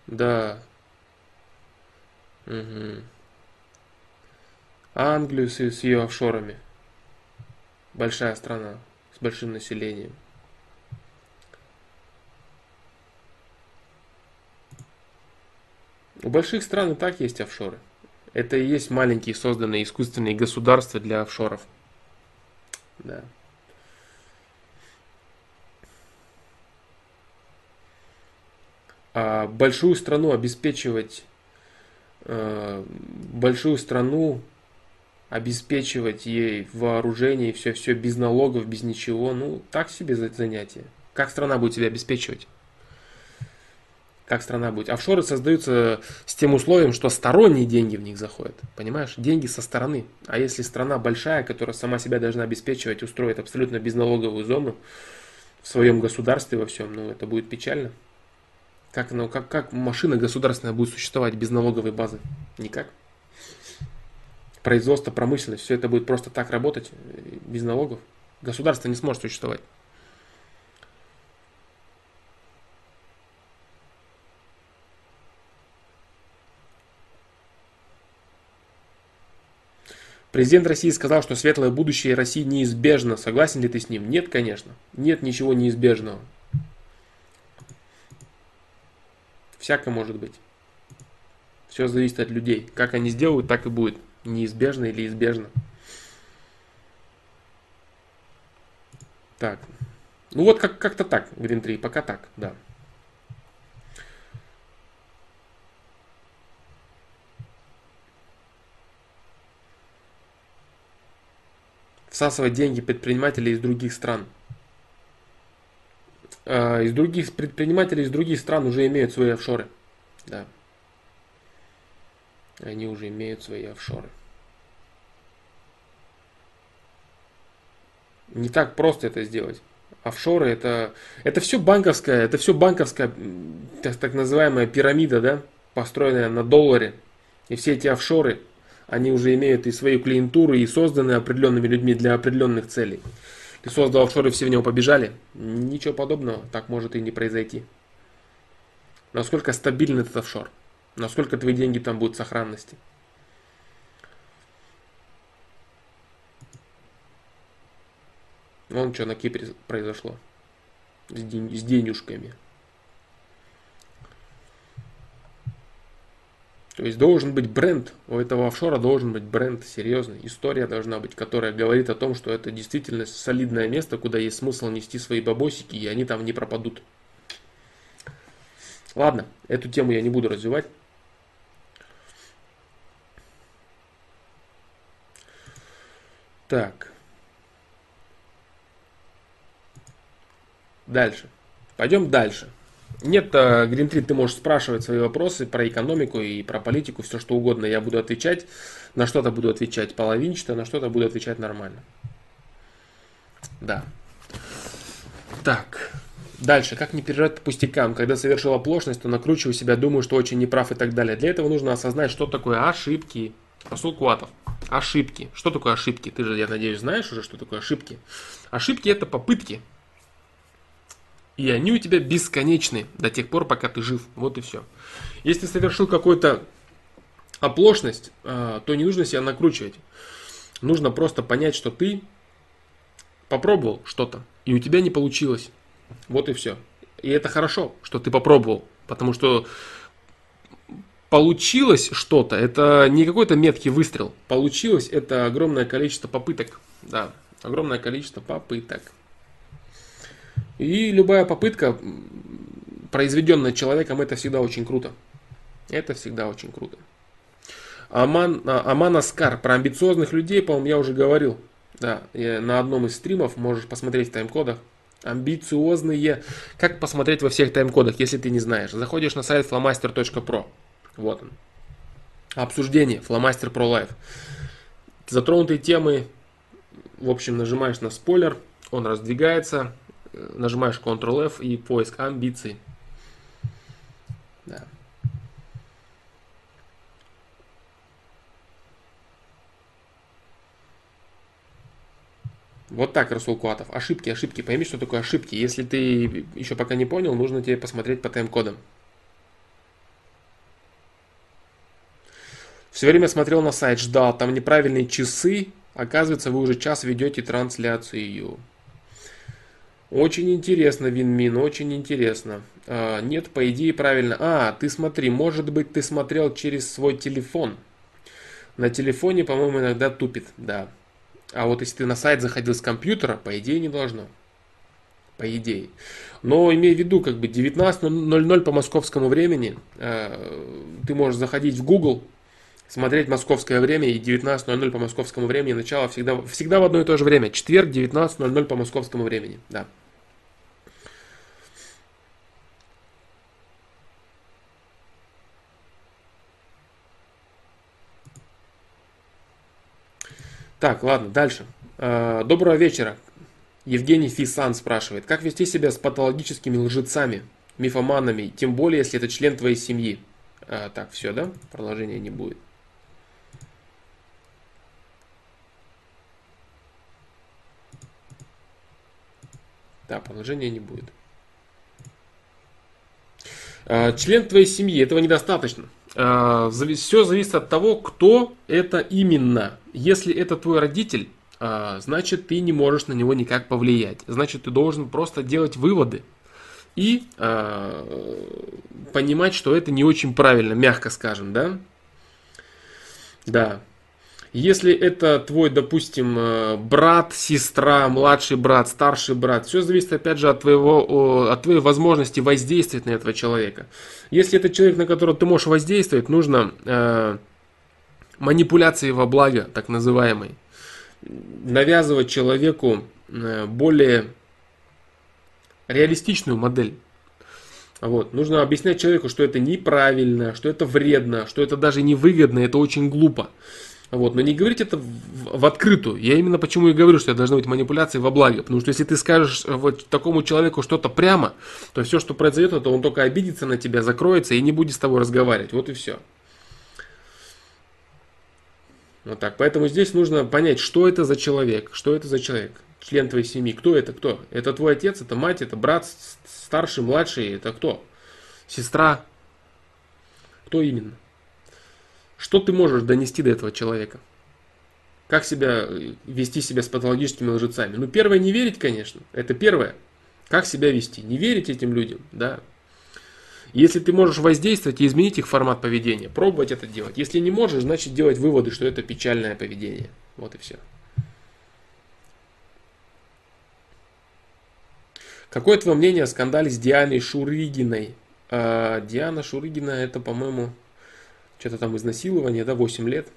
Да. Угу. Англию с, с ее офшорами. Большая страна с большим населением. У больших стран и так есть офшоры. Это и есть маленькие созданные искусственные государства для офшоров. Да. А большую страну обеспечивать, э, большую страну обеспечивать ей вооружение и все-все без налогов, без ничего, ну, так себе занятие. Как страна будет тебя обеспечивать? Как страна будет? Офшоры создаются с тем условием, что сторонние деньги в них заходят. Понимаешь? Деньги со стороны. А если страна большая, которая сама себя должна обеспечивать, устроит абсолютно безналоговую зону в своем государстве во всем, ну, это будет печально. Как, ну, как, как машина государственная будет существовать без налоговой базы? Никак производство, промышленность, все это будет просто так работать, э, без налогов, государство не сможет существовать. Президент России сказал, что светлое будущее России неизбежно. Согласен ли ты с ним? Нет, конечно. Нет ничего неизбежного. Всяко может быть. Все зависит от людей. Как они сделают, так и будет неизбежно или избежно. Так. Ну вот как- как-то так, Green 3, пока так, да. Всасывать деньги предпринимателей из других стран. Э, из других предпринимателей из других стран уже имеют свои офшоры. Да. Они уже имеют свои офшоры. Не так просто это сделать. Офшоры это, это все банковская, это все банковская, так, так называемая пирамида, да, построенная на долларе. И все эти офшоры, они уже имеют и свою клиентуру, и созданы определенными людьми для определенных целей. Ты создал офшоры, все в него побежали. Ничего подобного, так может и не произойти. Насколько стабилен этот офшор? Насколько твои деньги там будут в сохранности? Вон что на Кипре произошло. С, день, с денежками. То есть должен быть бренд, у этого офшора должен быть бренд серьезный, история должна быть, которая говорит о том, что это действительно солидное место, куда есть смысл нести свои бабосики, и они там не пропадут. Ладно, эту тему я не буду развивать. Так. Дальше. Пойдем дальше. Нет, э, ты можешь спрашивать свои вопросы про экономику и про политику, все что угодно. Я буду отвечать. На что-то буду отвечать половинчато, на что-то буду отвечать нормально. Да. Так. Дальше. Как не переживать по пустякам? Когда совершил оплошность, то накручиваю себя, думаю, что очень неправ и так далее. Для этого нужно осознать, что такое ошибки. Расул Куатов. Ошибки. Что такое ошибки? Ты же, я надеюсь, знаешь уже, что такое ошибки. Ошибки это попытки и они у тебя бесконечны до тех пор, пока ты жив. Вот и все. Если совершил какую-то оплошность, а, то не нужно себя накручивать. Нужно просто понять, что ты попробовал что-то, и у тебя не получилось. Вот и все. И это хорошо, что ты попробовал, потому что получилось что-то, это не какой-то меткий выстрел. Получилось это огромное количество попыток. Да, огромное количество попыток. И любая попытка, произведенная человеком, это всегда очень круто. Это всегда очень круто. Аман, а, Аман Аскар, про амбициозных людей, по-моему, я уже говорил. Да, на одном из стримов можешь посмотреть в тайм-кодах. Амбициозные. Как посмотреть во всех тайм-кодах, если ты не знаешь? Заходишь на сайт flamaster.pro. Вот он. Обсуждение. Flamaster Pro Live. Затронутые темы. В общем, нажимаешь на спойлер. Он раздвигается нажимаешь Ctrl-F и поиск амбиций. Да. Вот так, Расул Куатов. Ошибки, ошибки. Пойми, что такое ошибки. Если ты еще пока не понял, нужно тебе посмотреть по тайм-кодам. Все время смотрел на сайт, ждал, там неправильные часы. Оказывается, вы уже час ведете трансляцию. Очень интересно, Винмин, очень интересно. А, нет, по идее правильно. А, ты смотри, может быть ты смотрел через свой телефон. На телефоне, по-моему, иногда тупит, да. А вот если ты на сайт заходил с компьютера, по идее не должно. По идее. Но имей в виду, как бы 19.00 по московскому времени, э, ты можешь заходить в Google, смотреть московское время и 19.00 по московскому времени, начало всегда, всегда в одно и то же время. Четверг, 19.00 по московскому времени, да. Так, ладно, дальше. А, доброго вечера. Евгений Фисан спрашивает, как вести себя с патологическими лжецами, мифоманами, тем более, если это член твоей семьи. А, так, все, да? Продолжения не будет. Да, продолжения не будет. А, член твоей семьи, этого недостаточно. А, Все зависит от того, кто это именно. Если это твой родитель, а, значит ты не можешь на него никак повлиять. Значит ты должен просто делать выводы и понимать, что это не очень правильно, мягко скажем, да? Да. Если это твой, допустим, э, брат, сестра, младший брат, старший брат, все зависит опять же от, твоего, от твоей возможности воздействовать на этого человека. Если это человек, на которого ты можешь воздействовать, нужно э, манипуляции во благо, так называемой. навязывать человеку э, более реалистичную модель. Вот. Нужно объяснять человеку, что это неправильно, что это вредно, что это даже невыгодно, это очень глупо. Вот. Но не говорить это в, в открытую. Я именно почему и говорю, что это должна быть манипуляция во благо. Потому что если ты скажешь вот такому человеку что-то прямо, то все, что произойдет, это он только обидится на тебя, закроется и не будет с тобой разговаривать. Вот и все. Вот так. Поэтому здесь нужно понять, что это за человек, что это за человек, член твоей семьи, кто это, кто. Это твой отец, это мать, это брат, старший, младший, это кто? Сестра. Кто именно? Что ты можешь донести до этого человека? Как себя вести себя с патологическими лжецами? Ну, первое, не верить, конечно. Это первое. Как себя вести? Не верить этим людям, да. Если ты можешь воздействовать и изменить их формат поведения, пробовать это делать. Если не можешь, значит делать выводы, что это печальное поведение. Вот и все. Какое твое мнение о скандале с Дианой Шурыгиной? А, Диана Шурыгина это, по-моему, что-то там изнасилование, да, 8 лет.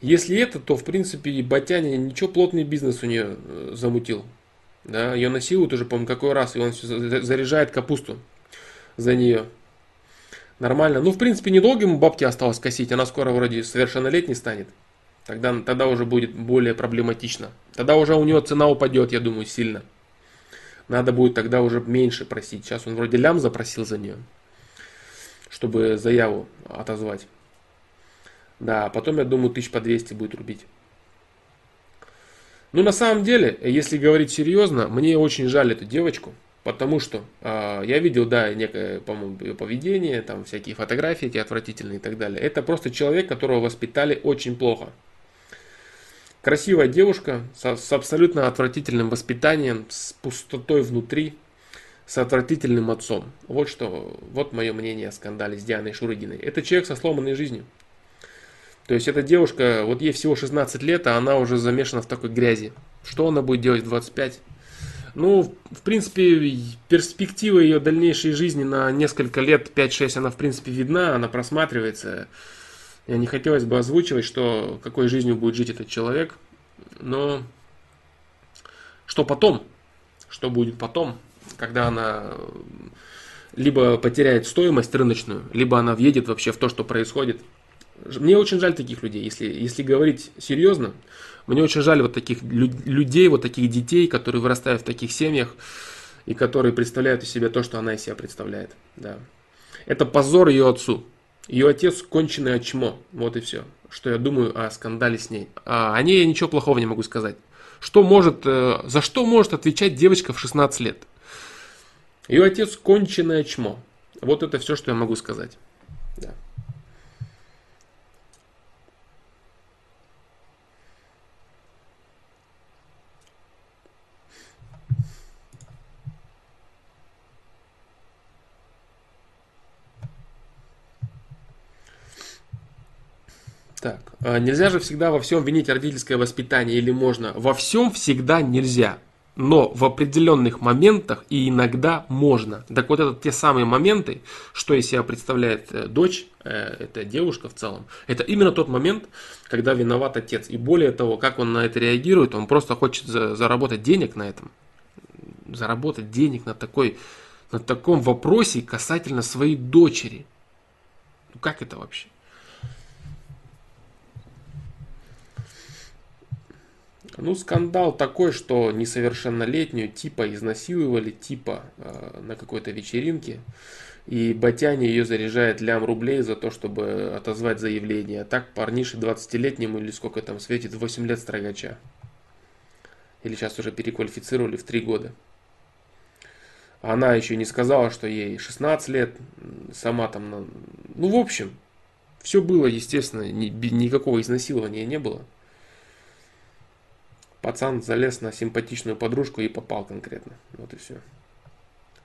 Если это, то, в принципе, Батяня ничего, плотный бизнес у нее э, замутил. Да, ее насилуют уже, по-моему, какой раз, и он заряжает капусту за нее. Нормально. Ну, в принципе, недолго ему бабки осталось косить. Она скоро вроде совершеннолетней станет. Тогда, тогда уже будет более проблематично. Тогда уже у него цена упадет, я думаю, сильно. Надо будет тогда уже меньше просить. Сейчас он вроде лям запросил за нее, чтобы заяву отозвать. Да, потом, я думаю, тысяч по 200 будет рубить. Ну, на самом деле, если говорить серьезно, мне очень жаль эту девочку. Потому что э, я видел, да, некое, по-моему, ее поведение, там всякие фотографии эти отвратительные и так далее. Это просто человек, которого воспитали очень плохо. Красивая девушка с, с абсолютно отвратительным воспитанием, с пустотой внутри, с отвратительным отцом. Вот что, вот мое мнение о скандале с Дианой Шурыгиной. Это человек со сломанной жизнью. То есть эта девушка, вот ей всего 16 лет, а она уже замешана в такой грязи. Что она будет делать в 25? Ну, в принципе, перспектива ее дальнейшей жизни на несколько лет, 5-6, она, в принципе, видна, она просматривается. Я не хотелось бы озвучивать, что, какой жизнью будет жить этот человек. Но что потом? Что будет потом, когда она либо потеряет стоимость рыночную, либо она въедет вообще в то, что происходит. Мне очень жаль таких людей, если, если говорить серьезно. Мне очень жаль вот таких людей, вот таких детей, которые вырастают в таких семьях и которые представляют из себя то, что она из себя представляет. Да. Это позор ее отцу. Ее отец конченый чмо. Вот и все. Что я думаю о скандале с ней. А о ней я ничего плохого не могу сказать. Что может, э, за что может отвечать девочка в 16 лет? Ее отец конченое чмо. Вот это все, что я могу сказать. Да. Так, а нельзя же всегда во всем винить родительское воспитание или можно? Во всем всегда нельзя. Но в определенных моментах и иногда можно. Так вот это те самые моменты, что из себя представляет э, дочь, э, это девушка в целом, это именно тот момент, когда виноват отец. И более того, как он на это реагирует, он просто хочет заработать денег на этом. Заработать денег на, такой, на таком вопросе касательно своей дочери. Ну как это вообще? Ну, скандал такой, что несовершеннолетнюю типа изнасиловали, типа э, на какой-то вечеринке. И Батяня ее заряжает лям рублей за то, чтобы отозвать заявление. А так парнише 20-летнему или сколько там светит, 8 лет строгача. Или сейчас уже переквалифицировали в 3 года. Она еще не сказала, что ей 16 лет, сама там... Ну, в общем, все было, естественно, ни, никакого изнасилования не было. Пацан залез на симпатичную подружку и попал конкретно. Вот и все.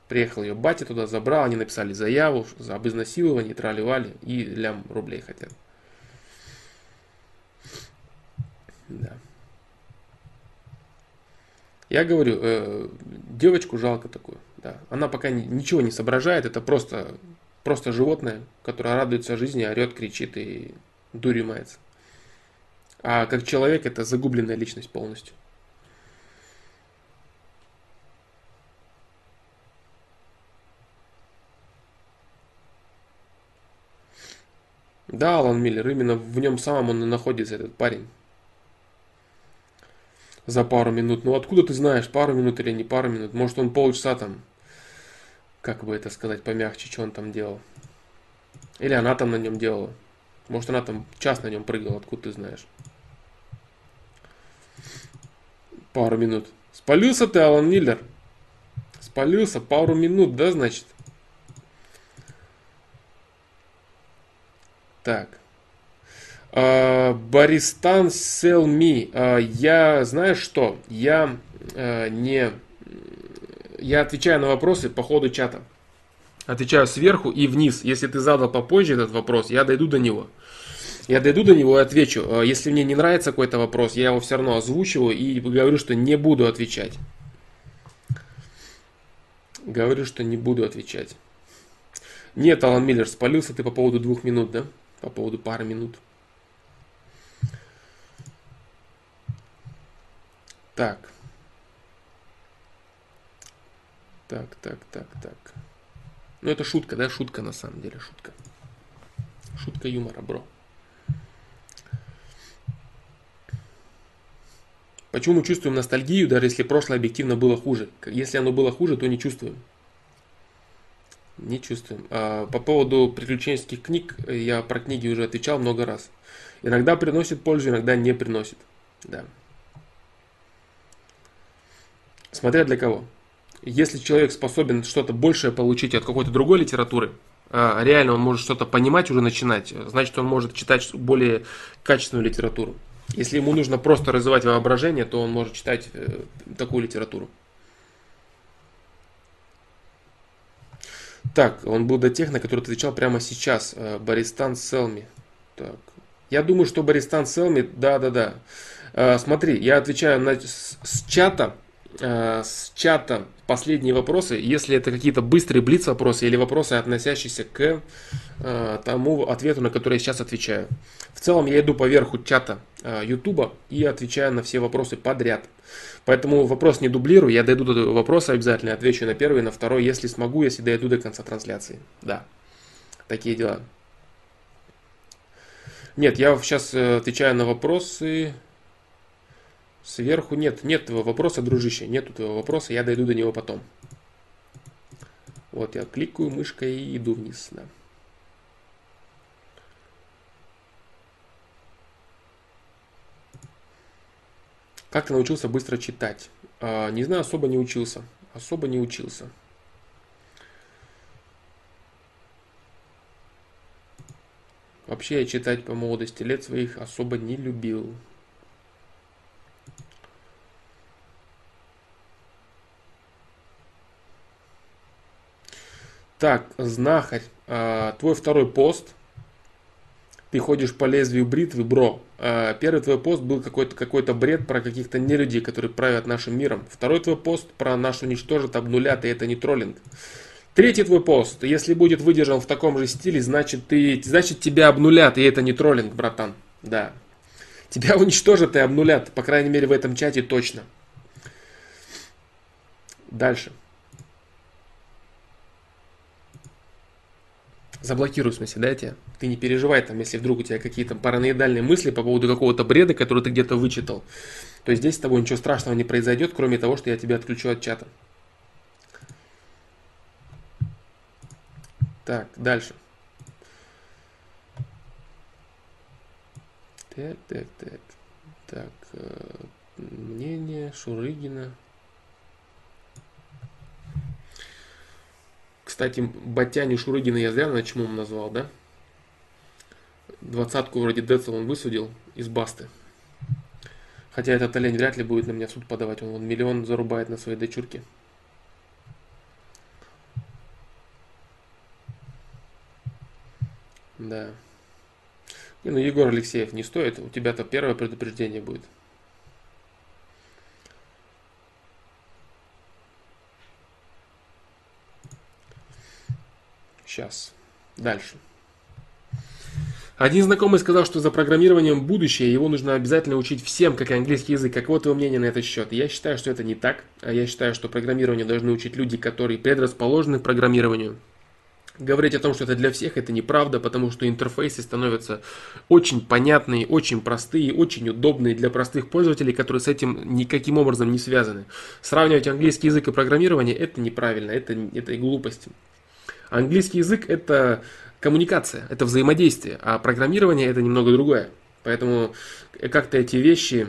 Приехал ее батя туда, забрал, они написали заяву за об изнасиловании, трали и лям рублей хотят. Да. Я говорю, э, девочку жалко такую. Да. Она пока ничего не соображает, это просто, просто животное, которое радуется жизни, орет, кричит и дурью мается. А как человек это загубленная личность полностью. Да, Алан Миллер, именно в нем самом он и находится, этот парень. За пару минут. Ну откуда ты знаешь, пару минут или не пару минут? Может он полчаса там, как бы это сказать помягче, что он там делал. Или она там на нем делала. Может она там час на нем прыгала, откуда ты знаешь. Пару минут. Спалился ты, Алан Миллер? Спалился пару минут, да, значит? Так. Uh, Баристан Sell Me. Uh, я, знаешь что? Я uh, не... Я отвечаю на вопросы по ходу чата. Отвечаю сверху и вниз. Если ты задал попозже этот вопрос, я дойду до него. Я дойду до него и отвечу. Если мне не нравится какой-то вопрос, я его все равно озвучиваю и говорю, что не буду отвечать. Говорю, что не буду отвечать. Нет, Алан Миллер, спалился ты по поводу двух минут, да? по поводу пары минут. Так. Так, так, так, так. Ну это шутка, да? Шутка на самом деле, шутка. Шутка юмора, бро. Почему мы чувствуем ностальгию, даже если прошлое объективно было хуже? Если оно было хуже, то не чувствуем. Не чувствуем. А, по поводу приключенческих книг, я про книги уже отвечал много раз. Иногда приносит пользу, иногда не приносит. Да. Смотря для кого. Если человек способен что-то большее получить от какой-то другой литературы, а, реально он может что-то понимать, уже начинать, значит он может читать более качественную литературу. Если ему нужно просто развивать воображение, то он может читать э, такую литературу. Так, он был до тех, на который отвечал прямо сейчас. Э, Баристан Селми. Так. Я думаю, что Баристан Селми, да-да-да. Э, смотри, я отвечаю на, с, с чата, э, с чата последние вопросы, если это какие-то быстрые блиц вопросы или вопросы, относящиеся к тому ответу, на который я сейчас отвечаю. В целом я иду по верху чата YouTube и отвечаю на все вопросы подряд. Поэтому вопрос не дублирую, я дойду до вопроса обязательно, отвечу на первый, на второй, если смогу, если дойду до конца трансляции. Да, такие дела. Нет, я сейчас э, отвечаю на вопросы. Сверху нет, нет твоего вопроса, дружище, нет твоего вопроса, я дойду до него потом. Вот я кликаю мышкой и иду вниз, да. Как ты научился быстро читать? А, не знаю, особо не учился. Особо не учился. Вообще я читать по молодости лет своих особо не любил. Так, знахарь, а, твой второй пост – ты ходишь по лезвию бритвы, бро. А, первый твой пост был какой-то какой бред про каких-то нелюдей, которые правят нашим миром. Второй твой пост про наш уничтожат, обнулят, и это не троллинг. Третий твой пост, если будет выдержан в таком же стиле, значит, ты, значит тебя обнулят, и это не троллинг, братан. Да. Тебя уничтожат и обнулят, по крайней мере в этом чате точно. Дальше. Заблокирую, в смысле, да, тебя? Ты не переживай там, если вдруг у тебя какие-то параноидальные мысли по поводу какого-то бреда, который ты где-то вычитал. То здесь с тобой ничего страшного не произойдет, кроме того, что я тебя отключу от чата. Так, дальше. Так, так, так. Так, э, мнение Шурыгина. Кстати, Батяни Шурыгина я зря на чему назвал, да? Двадцатку вроде Децл он высудил из басты. Хотя этот олень вряд ли будет на меня в суд подавать. Он, он миллион зарубает на своей дочурке. Да. Не, ну Егор Алексеев не стоит. У тебя-то первое предупреждение будет. Сейчас. Дальше. Один знакомый сказал, что за программированием будущее, его нужно обязательно учить всем, как и английский язык. Каково твое мнение на этот счет? Я считаю, что это не так. Я считаю, что программирование должны учить люди, которые предрасположены к программированию. Говорить о том, что это для всех, это неправда, потому что интерфейсы становятся очень понятные, очень простые, очень удобные для простых пользователей, которые с этим никаким образом не связаны. Сравнивать английский язык и программирование это неправильно, это, это глупость. Английский язык это коммуникация, это взаимодействие, а программирование это немного другое. Поэтому как-то эти вещи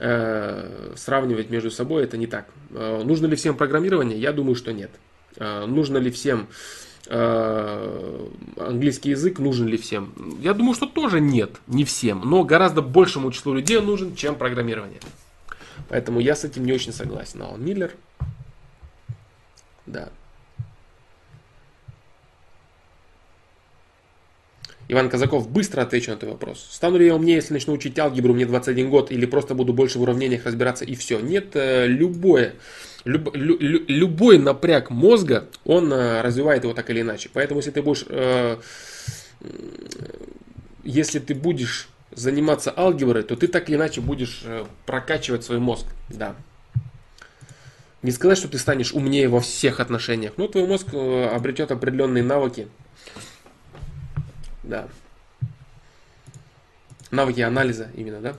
э, сравнивать между собой это не так. Э, нужно ли всем программирование? Я думаю, что нет. Э, нужно ли всем э, английский язык? Нужен ли всем? Я думаю, что тоже нет, не всем. Но гораздо большему числу людей нужен, чем программирование. Поэтому я с этим не очень согласен. Алан Миллер. Да. Иван Казаков, быстро отвечу на твой вопрос. Стану ли я умнее, если начну учить алгебру, мне 21 год, или просто буду больше в уравнениях разбираться и все? Нет, э, любое, люб, лю, любой напряг мозга, он э, развивает его так или иначе. Поэтому если ты будешь, э, если ты будешь заниматься алгеброй, то ты так или иначе будешь прокачивать свой мозг. Да. Не сказать, что ты станешь умнее во всех отношениях, но твой мозг обретет определенные навыки, да. Навыки анализа именно, да?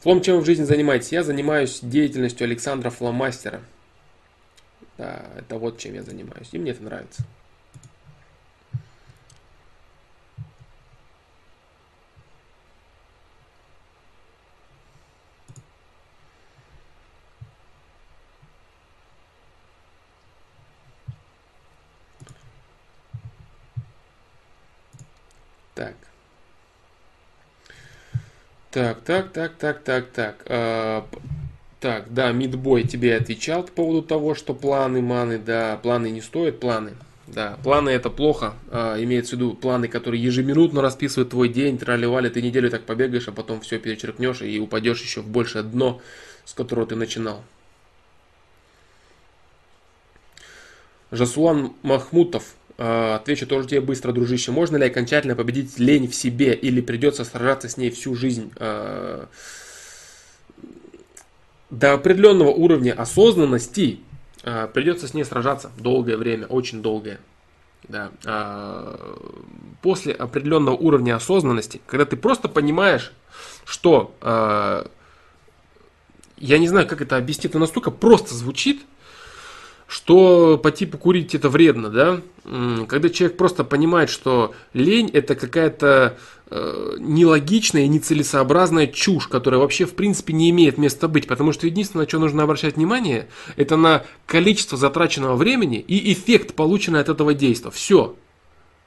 Флом, чем вы в жизни занимаетесь? Я занимаюсь деятельностью Александра Фломастера. Да, это вот чем я занимаюсь. И мне это нравится. Так. Так, так, так, так, так, так. А, так, да, Мидбой тебе отвечал по поводу того, что планы, маны, да, планы не стоят, планы. Да, планы это плохо, а, имеется в виду планы, которые ежеминутно расписывают твой день, тролливали, ты неделю так побегаешь, а потом все перечеркнешь и упадешь еще в большее дно, с которого ты начинал. Жасуан Махмутов отвечу тоже тебе быстро, дружище. Можно ли окончательно победить лень в себе или придется сражаться с ней всю жизнь? А, до определенного уровня осознанности а, придется с ней сражаться долгое время, очень долгое. Да. После определенного уровня осознанности, когда ты просто понимаешь, что я не знаю, как это объяснить, но настолько просто звучит, что по типу курить это вредно, да? Когда человек просто понимает, что лень это какая-то э, нелогичная и нецелесообразная чушь, которая вообще в принципе не имеет места быть, потому что единственное, на что нужно обращать внимание, это на количество затраченного времени и эффект, полученный от этого действия. Все.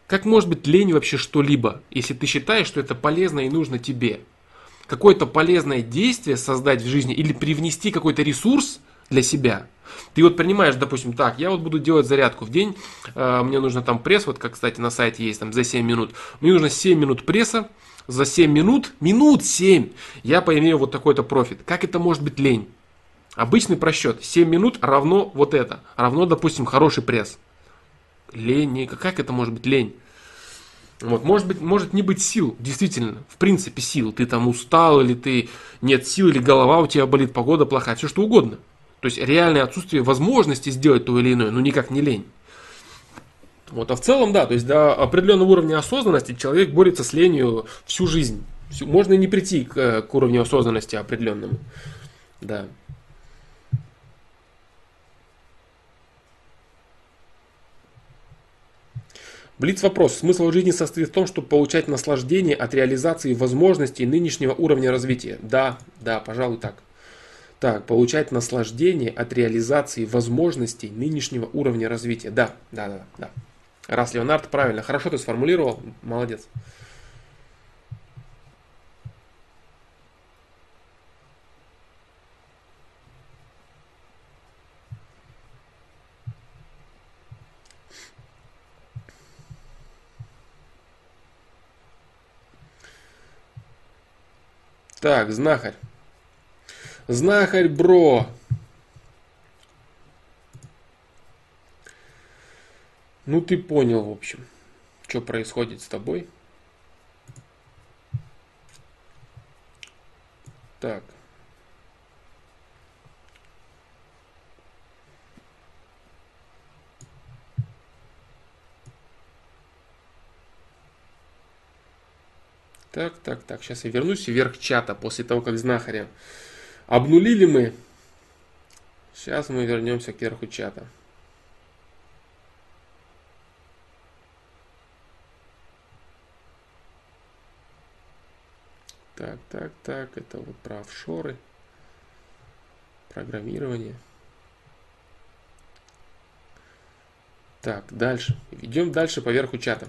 Как может быть лень вообще что-либо, если ты считаешь, что это полезно и нужно тебе? Какое-то полезное действие создать в жизни или привнести какой-то ресурс для себя – ты вот принимаешь, допустим, так, я вот буду делать зарядку в день, э, мне нужно там пресс, вот как, кстати, на сайте есть, там за 7 минут. Мне нужно 7 минут пресса, за 7 минут, минут 7, я поимею вот такой-то профит. Как это может быть лень? Обычный просчет. 7 минут равно вот это. Равно, допустим, хороший пресс. Лень, как это может быть лень? Вот, может быть, может не быть сил, действительно, в принципе сил. Ты там устал, или ты нет сил, или голова у тебя болит, погода плохая, все что угодно. То есть реальное отсутствие возможности сделать то или иное, ну никак не лень. Вот, а в целом, да, то есть до определенного уровня осознанности человек борется с ленью всю жизнь. Всю, можно и не прийти к, к уровню осознанности определенному. Да. Блиц вопрос. Смысл жизни состоит в том, чтобы получать наслаждение от реализации возможностей нынешнего уровня развития. Да, да, пожалуй так. Так, получать наслаждение от реализации возможностей нынешнего уровня развития. Да, да, да, да. Раз Леонард правильно, хорошо ты сформулировал, молодец. Так, знахарь. Знахарь бро. Ну, ты понял, в общем, что происходит с тобой. Так. Так, так, так. Сейчас я вернусь вверх чата после того, как знахаря обнулили мы. Сейчас мы вернемся к верху чата. Так, так, так, это вот про офшоры, программирование. Так, дальше. Идем дальше по верху чата.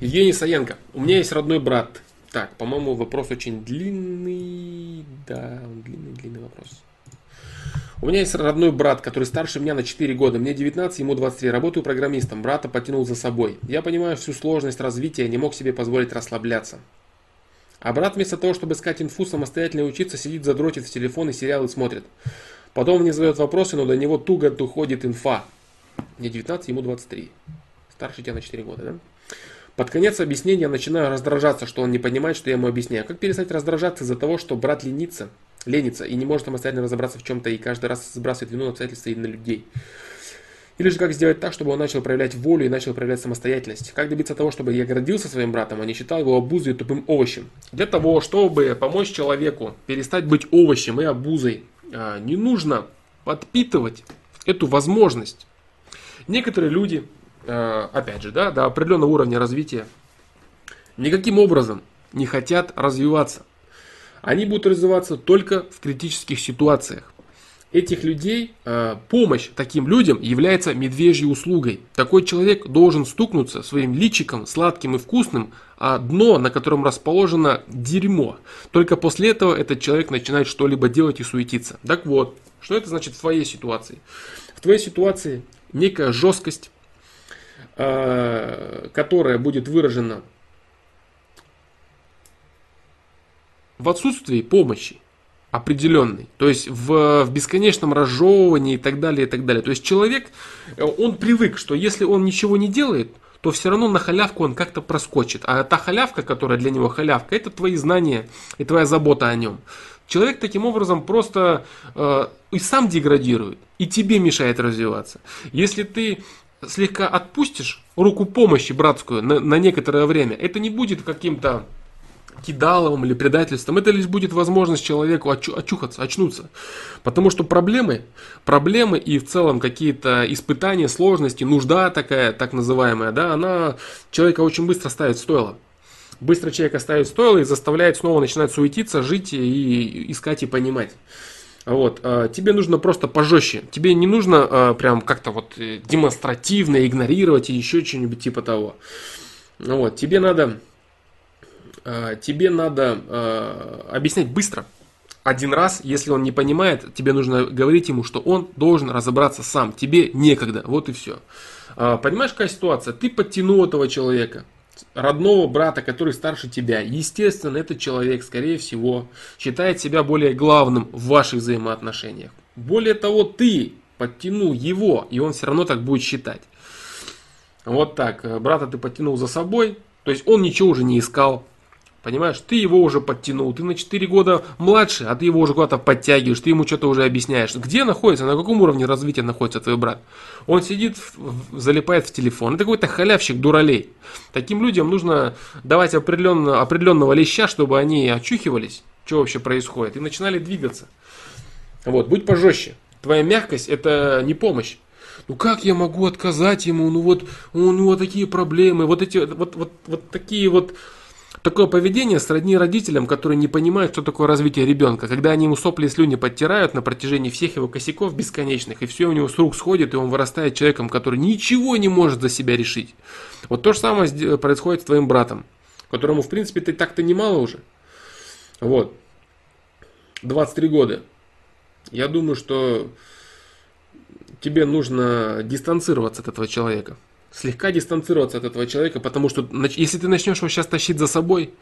Евгений Саенко. У меня есть родной брат. Так, по-моему, вопрос очень длинный. Да, длинный-длинный вопрос. У меня есть родной брат, который старше меня на 4 года. Мне 19, ему 23. Работаю программистом. Брата потянул за собой. Я понимаю всю сложность развития, не мог себе позволить расслабляться. А брат вместо того, чтобы искать инфу, самостоятельно учиться, сидит задротит в телефон и сериалы смотрит. Потом мне задает вопросы, но до него туго уходит инфа. Мне 19, ему 23. Старше тебя на 4 года, да? Под конец объяснения начинаю раздражаться, что он не понимает, что я ему объясняю. Как перестать раздражаться из-за того, что брат ленится, ленится и не может самостоятельно разобраться в чем-то и каждый раз сбрасывает вину на обстоятельства и на людей? Или же как сделать так, чтобы он начал проявлять волю и начал проявлять самостоятельность? Как добиться того, чтобы я гордился своим братом, а не считал его обузой и тупым овощем? Для того, чтобы помочь человеку перестать быть овощем и обузой, а, не нужно подпитывать эту возможность. Некоторые люди опять же, да, до определенного уровня развития, никаким образом не хотят развиваться. Они будут развиваться только в критических ситуациях. Этих людей, э, помощь таким людям является медвежьей услугой. Такой человек должен стукнуться своим личиком сладким и вкусным, а дно, на котором расположено дерьмо. Только после этого этот человек начинает что-либо делать и суетиться. Так вот, что это значит в твоей ситуации? В твоей ситуации некая жесткость, Э, которая будет выражена в отсутствии помощи определенной, то есть в, в бесконечном разжевывании и так далее, и так далее. То есть человек, э, он привык, что если он ничего не делает, то все равно на халявку он как-то проскочит. А та халявка, которая для него халявка, это твои знания и твоя забота о нем. Человек таким образом просто э, и сам деградирует, и тебе мешает развиваться. Если ты слегка отпустишь руку помощи братскую на, на некоторое время, это не будет каким-то кидаловым или предательством, это лишь будет возможность человеку очу, очухаться, очнуться. Потому что проблемы, проблемы и в целом какие-то испытания, сложности, нужда такая, так называемая, да, она человека очень быстро ставит в стойло. Быстро человека ставит в стойло и заставляет снова начинать суетиться, жить и искать и понимать. Вот, а, тебе нужно просто пожестче. Тебе не нужно а, прям как-то вот э, демонстративно игнорировать и еще что-нибудь типа того. Вот, тебе надо, а, тебе надо объяснять быстро. Один раз, если он не понимает, тебе нужно говорить ему, что он должен разобраться сам. Тебе некогда. Вот и все. Понимаешь, какая ситуация? Ты подтянул этого человека родного брата, который старше тебя. Естественно, этот человек, скорее всего, считает себя более главным в ваших взаимоотношениях. Более того, ты подтянул его, и он все равно так будет считать. Вот так. Брата ты подтянул за собой, то есть он ничего уже не искал, Понимаешь, ты его уже подтянул, ты на 4 года младше, а ты его уже куда-то подтягиваешь, ты ему что-то уже объясняешь. Где находится, на каком уровне развития находится твой брат? Он сидит, залипает в телефон. Это какой-то халявщик дуралей. Таким людям нужно давать определенно, определенного леща, чтобы они очухивались, что вообще происходит, и начинали двигаться. Вот, будь пожестче. Твоя мягкость это не помощь. Ну как я могу отказать ему? Ну вот, у него такие проблемы, вот эти, вот, вот, вот такие вот Такое поведение сродни родителям, которые не понимают, что такое развитие ребенка, когда они ему сопли и слюни подтирают на протяжении всех его косяков бесконечных, и все у него с рук сходит, и он вырастает человеком, который ничего не может за себя решить. Вот то же самое происходит с твоим братом, которому, в принципе, ты так-то немало уже. Вот. 23 года. Я думаю, что тебе нужно дистанцироваться от этого человека слегка дистанцироваться от этого человека, потому что если ты начнешь его сейчас тащить за собой,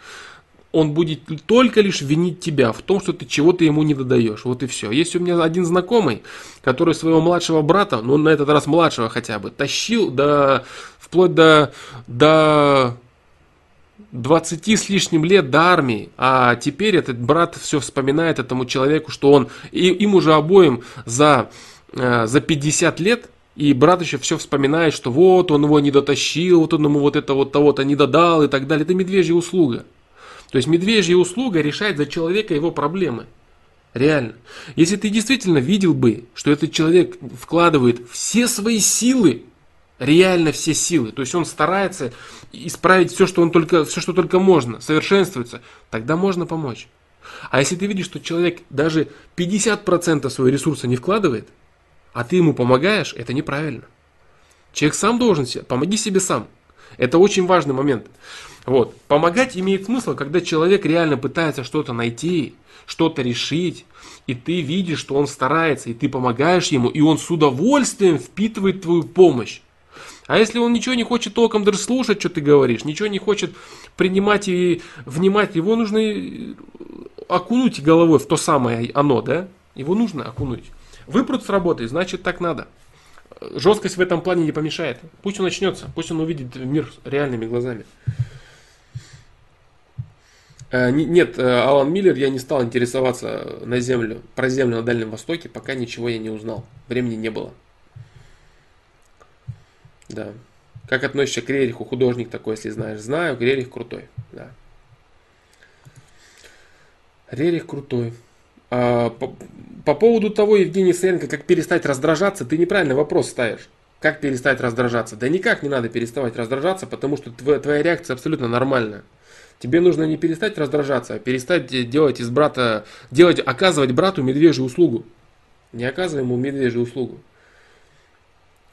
он будет только лишь винить тебя в том, что ты чего-то ему не додаешь. Вот и все. Есть у меня один знакомый, который своего младшего брата, ну на этот раз младшего хотя бы, тащил до, вплоть до, до 20 с лишним лет до армии, а теперь этот брат все вспоминает этому человеку, что он, и, им уже обоим за, э, за 50 лет, и брат еще все вспоминает, что вот он его не дотащил, вот он ему вот это вот того-то не додал и так далее. Это медвежья услуга. То есть медвежья услуга решает за человека его проблемы. Реально. Если ты действительно видел бы, что этот человек вкладывает все свои силы, реально все силы, то есть он старается исправить все, что он только, все, что только можно, совершенствуется, тогда можно помочь. А если ты видишь, что человек даже 50% своего ресурса не вкладывает, а ты ему помогаешь, это неправильно. Человек сам должен себе, помоги себе сам. Это очень важный момент. Вот. Помогать имеет смысл, когда человек реально пытается что-то найти, что-то решить, и ты видишь, что он старается, и ты помогаешь ему, и он с удовольствием впитывает твою помощь. А если он ничего не хочет толком даже слушать, что ты говоришь, ничего не хочет принимать и внимать, его нужно окунуть головой в то самое оно, да? Его нужно окунуть. Выпрут с работы, значит так надо. Жесткость в этом плане не помешает. Пусть он начнется, пусть он увидит мир реальными глазами. Э, нет, э, Алан Миллер, я не стал интересоваться на землю, про землю на Дальнем Востоке, пока ничего я не узнал. Времени не было. Да. Как относишься к Рериху, художник такой, если знаешь? Знаю, Рерих крутой, да. Рерих крутой. А, по, по поводу того, Евгений Саенко, как перестать раздражаться, ты неправильный вопрос ставишь. Как перестать раздражаться? Да никак не надо переставать раздражаться, потому что твоя, твоя реакция абсолютно нормальная. Тебе нужно не перестать раздражаться, а перестать делать из брата, делать, оказывать брату медвежью услугу. Не оказывай ему медвежью услугу.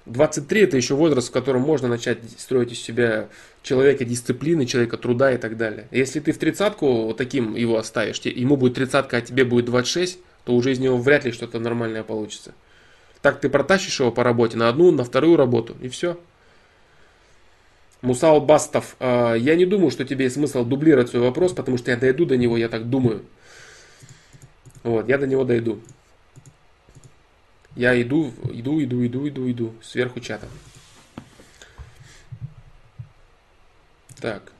23 это еще возраст, в котором можно начать строить из себя человека дисциплины, человека труда и так далее. Если ты в тридцатку вот таким его оставишь, ему будет тридцатка, а тебе будет 26, то уже из него вряд ли что-то нормальное получится. Так ты протащишь его по работе на одну, на вторую работу, и все. Мусал Бастов, э, я не думаю, что тебе есть смысл дублировать свой вопрос, потому что я дойду до него, я так думаю. Вот, я до него дойду. Я иду, иду, иду, иду, иду, иду. Сверху чата. Так.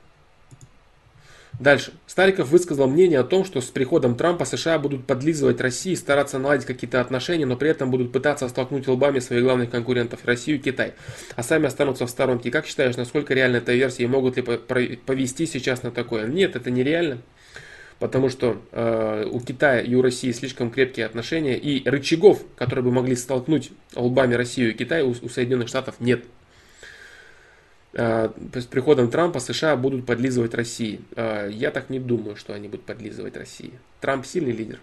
Дальше. Стариков высказал мнение о том, что с приходом Трампа США будут подлизывать России, стараться наладить какие-то отношения, но при этом будут пытаться столкнуть лбами своих главных конкурентов Россию и Китай, а сами останутся в сторонке. Как считаешь, насколько реальна эта версия и могут ли повести сейчас на такое? Нет, это нереально потому что э, у Китая и у России слишком крепкие отношения, и рычагов, которые бы могли столкнуть лбами Россию и Китай, у, у Соединенных Штатов нет. Э, с приходом Трампа США будут подлизывать России. Э, я так не думаю, что они будут подлизывать России. Трамп сильный лидер.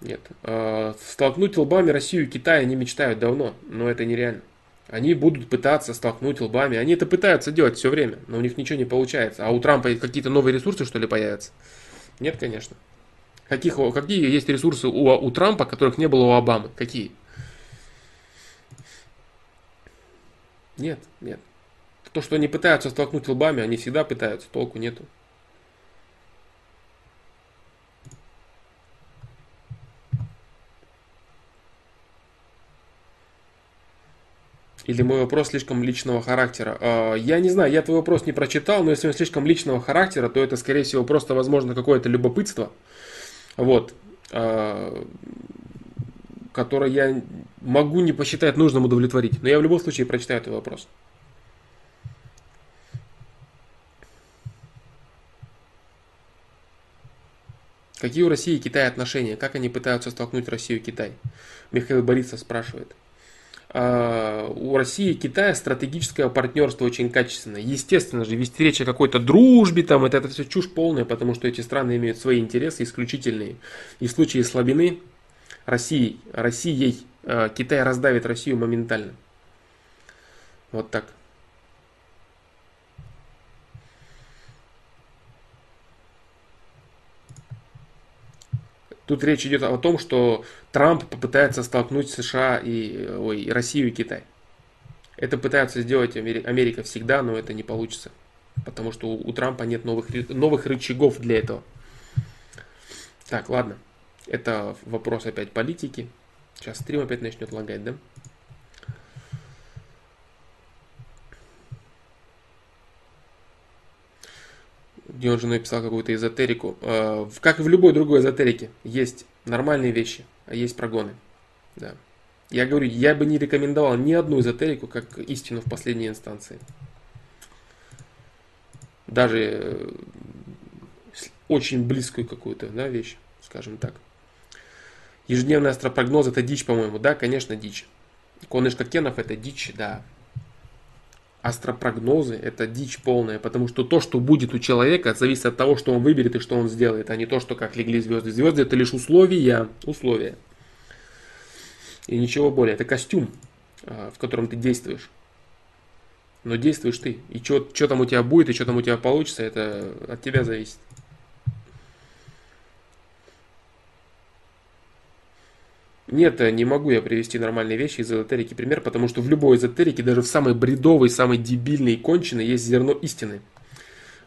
Нет. Э, столкнуть лбами Россию и Китай они мечтают давно, но это нереально. Они будут пытаться столкнуть лбами. Они это пытаются делать все время, но у них ничего не получается. А у Трампа какие-то новые ресурсы, что ли, появятся? Нет, конечно. Каких, какие есть ресурсы у, у Трампа, которых не было у Обамы? Какие? Нет, нет. То, что они пытаются столкнуть лбами, они всегда пытаются, толку нету. Или мой вопрос слишком личного характера? А, я не знаю, я твой вопрос не прочитал, но если он слишком личного характера, то это, скорее всего, просто, возможно, какое-то любопытство, вот, а, которое я могу не посчитать нужным удовлетворить. Но я в любом случае прочитаю твой вопрос. Какие у России и Китая отношения? Как они пытаются столкнуть Россию и Китай? Михаил Борисов спрашивает. А, у России и Китая стратегическое партнерство очень качественное. Естественно же, вести речь о какой-то дружбе, там, это, это все чушь полная, потому что эти страны имеют свои интересы исключительные. И в случае слабины России, Россией а, Китай раздавит Россию моментально. Вот так. Тут речь идет о том, что Трамп попытается столкнуть США и ой, Россию и Китай. Это пытаются сделать Америка всегда, но это не получится. Потому что у, у Трампа нет новых, новых рычагов для этого. Так, ладно. Это вопрос опять политики. Сейчас стрим опять начнет лагать, да? где он же написал какую-то эзотерику. Э, как и в любой другой эзотерике, есть нормальные вещи, а есть прогоны. Да. Я говорю, я бы не рекомендовал ни одну эзотерику как истину в последней инстанции. Даже э, очень близкую какую-то да, вещь, скажем так. Ежедневный астропрогноз это дичь, по-моему. Да, конечно, дичь. Конышка Кенов это дичь, да астропрогнозы – это дичь полная, потому что то, что будет у человека, зависит от того, что он выберет и что он сделает, а не то, что как легли звезды. Звезды – это лишь условия, условия. И ничего более. Это костюм, а, в котором ты действуешь. Но действуешь ты. И что там у тебя будет, и что там у тебя получится, это от тебя зависит. Нет, не могу я привести нормальные вещи из эзотерики пример, потому что в любой эзотерике, даже в самой бредовой, самой дебильной и конченой, есть зерно истины.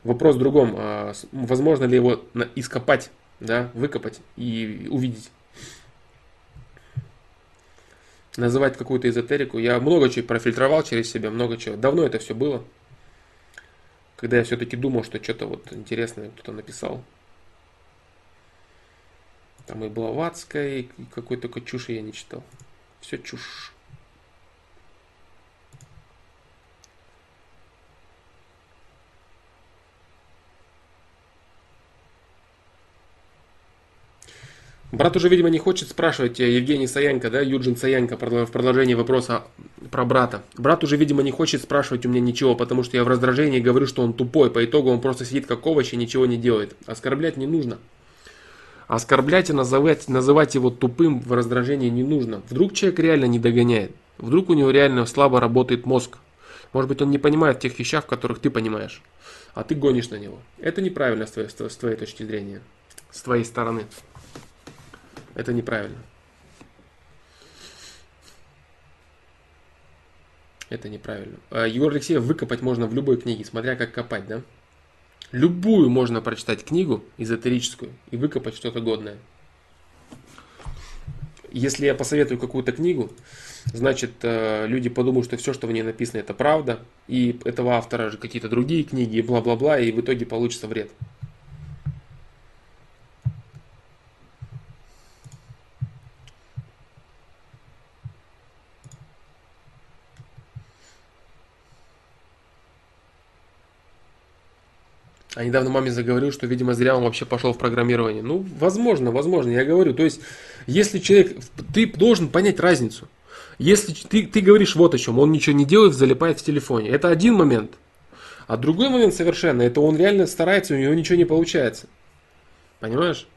Вопрос в другом. А, возможно ли его ископать, да, выкопать и увидеть? Называть какую-то эзотерику. Я много чего профильтровал через себя, много чего. Давно это все было. Когда я все-таки думал, что что-то вот интересное кто-то написал. Там и Блаватская, и какой только чуши я не читал. Все чушь. Брат уже, видимо, не хочет спрашивать э, Евгений Саянко, да, Юджин Саянко, в продолжении вопроса про брата. Брат уже, видимо, не хочет спрашивать у меня ничего, потому что я в раздражении говорю, что он тупой. По итогу он просто сидит как овощ и ничего не делает. Оскорблять не нужно. Оскорблять и называть, называть его тупым в раздражении не нужно. Вдруг человек реально не догоняет. Вдруг у него реально слабо работает мозг. Может быть, он не понимает тех вещах, в которых ты понимаешь. А ты гонишь на него. Это неправильно с твоей, с твоей точки зрения. С твоей стороны. Это неправильно. Это неправильно. А, Егор Алексеев выкопать можно в любой книге, смотря как копать, да? Любую можно прочитать книгу эзотерическую и выкопать что-то годное. Если я посоветую какую-то книгу, значит э, люди подумают, что все, что в ней написано, это правда, и этого автора же какие-то другие книги, и бла-бла-бла, и в итоге получится вред. А недавно маме заговорил, что, видимо, зря он вообще пошел в программирование. Ну, возможно, возможно, я говорю. То есть, если человек, ты должен понять разницу. Если ты, ты говоришь вот о чем, он ничего не делает, залипает в телефоне. Это один момент. А другой момент совершенно, это он реально старается, у него ничего не получается. Понимаешь?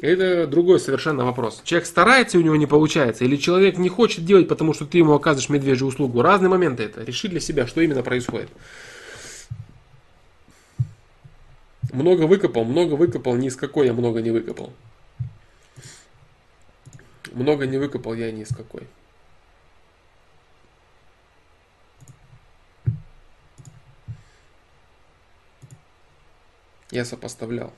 Это другой совершенно вопрос. Человек старается, у него не получается, или человек не хочет делать, потому что ты ему оказываешь медвежью услугу. Разные моменты это. Реши для себя, что именно происходит. Много выкопал, много выкопал, ни из какой я много не выкопал. Много не выкопал я ни из какой. Я сопоставлял.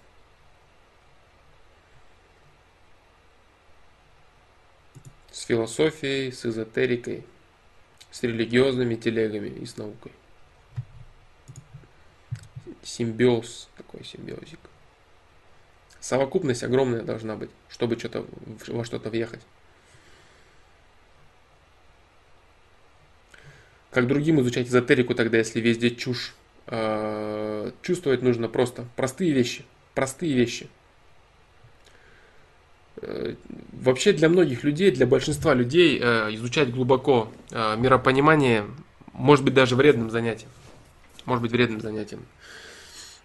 С философией, с эзотерикой, с религиозными телегами и с наукой симбиоз, такой симбиозик. Совокупность огромная должна быть, чтобы что-то, во что-то въехать. Как другим изучать эзотерику тогда, если везде чушь? Э, чувствовать нужно просто простые вещи. Простые вещи. Э, вообще для многих людей, для большинства людей э, изучать глубоко миропонимание может быть даже вредным занятием. Может быть вредным занятием.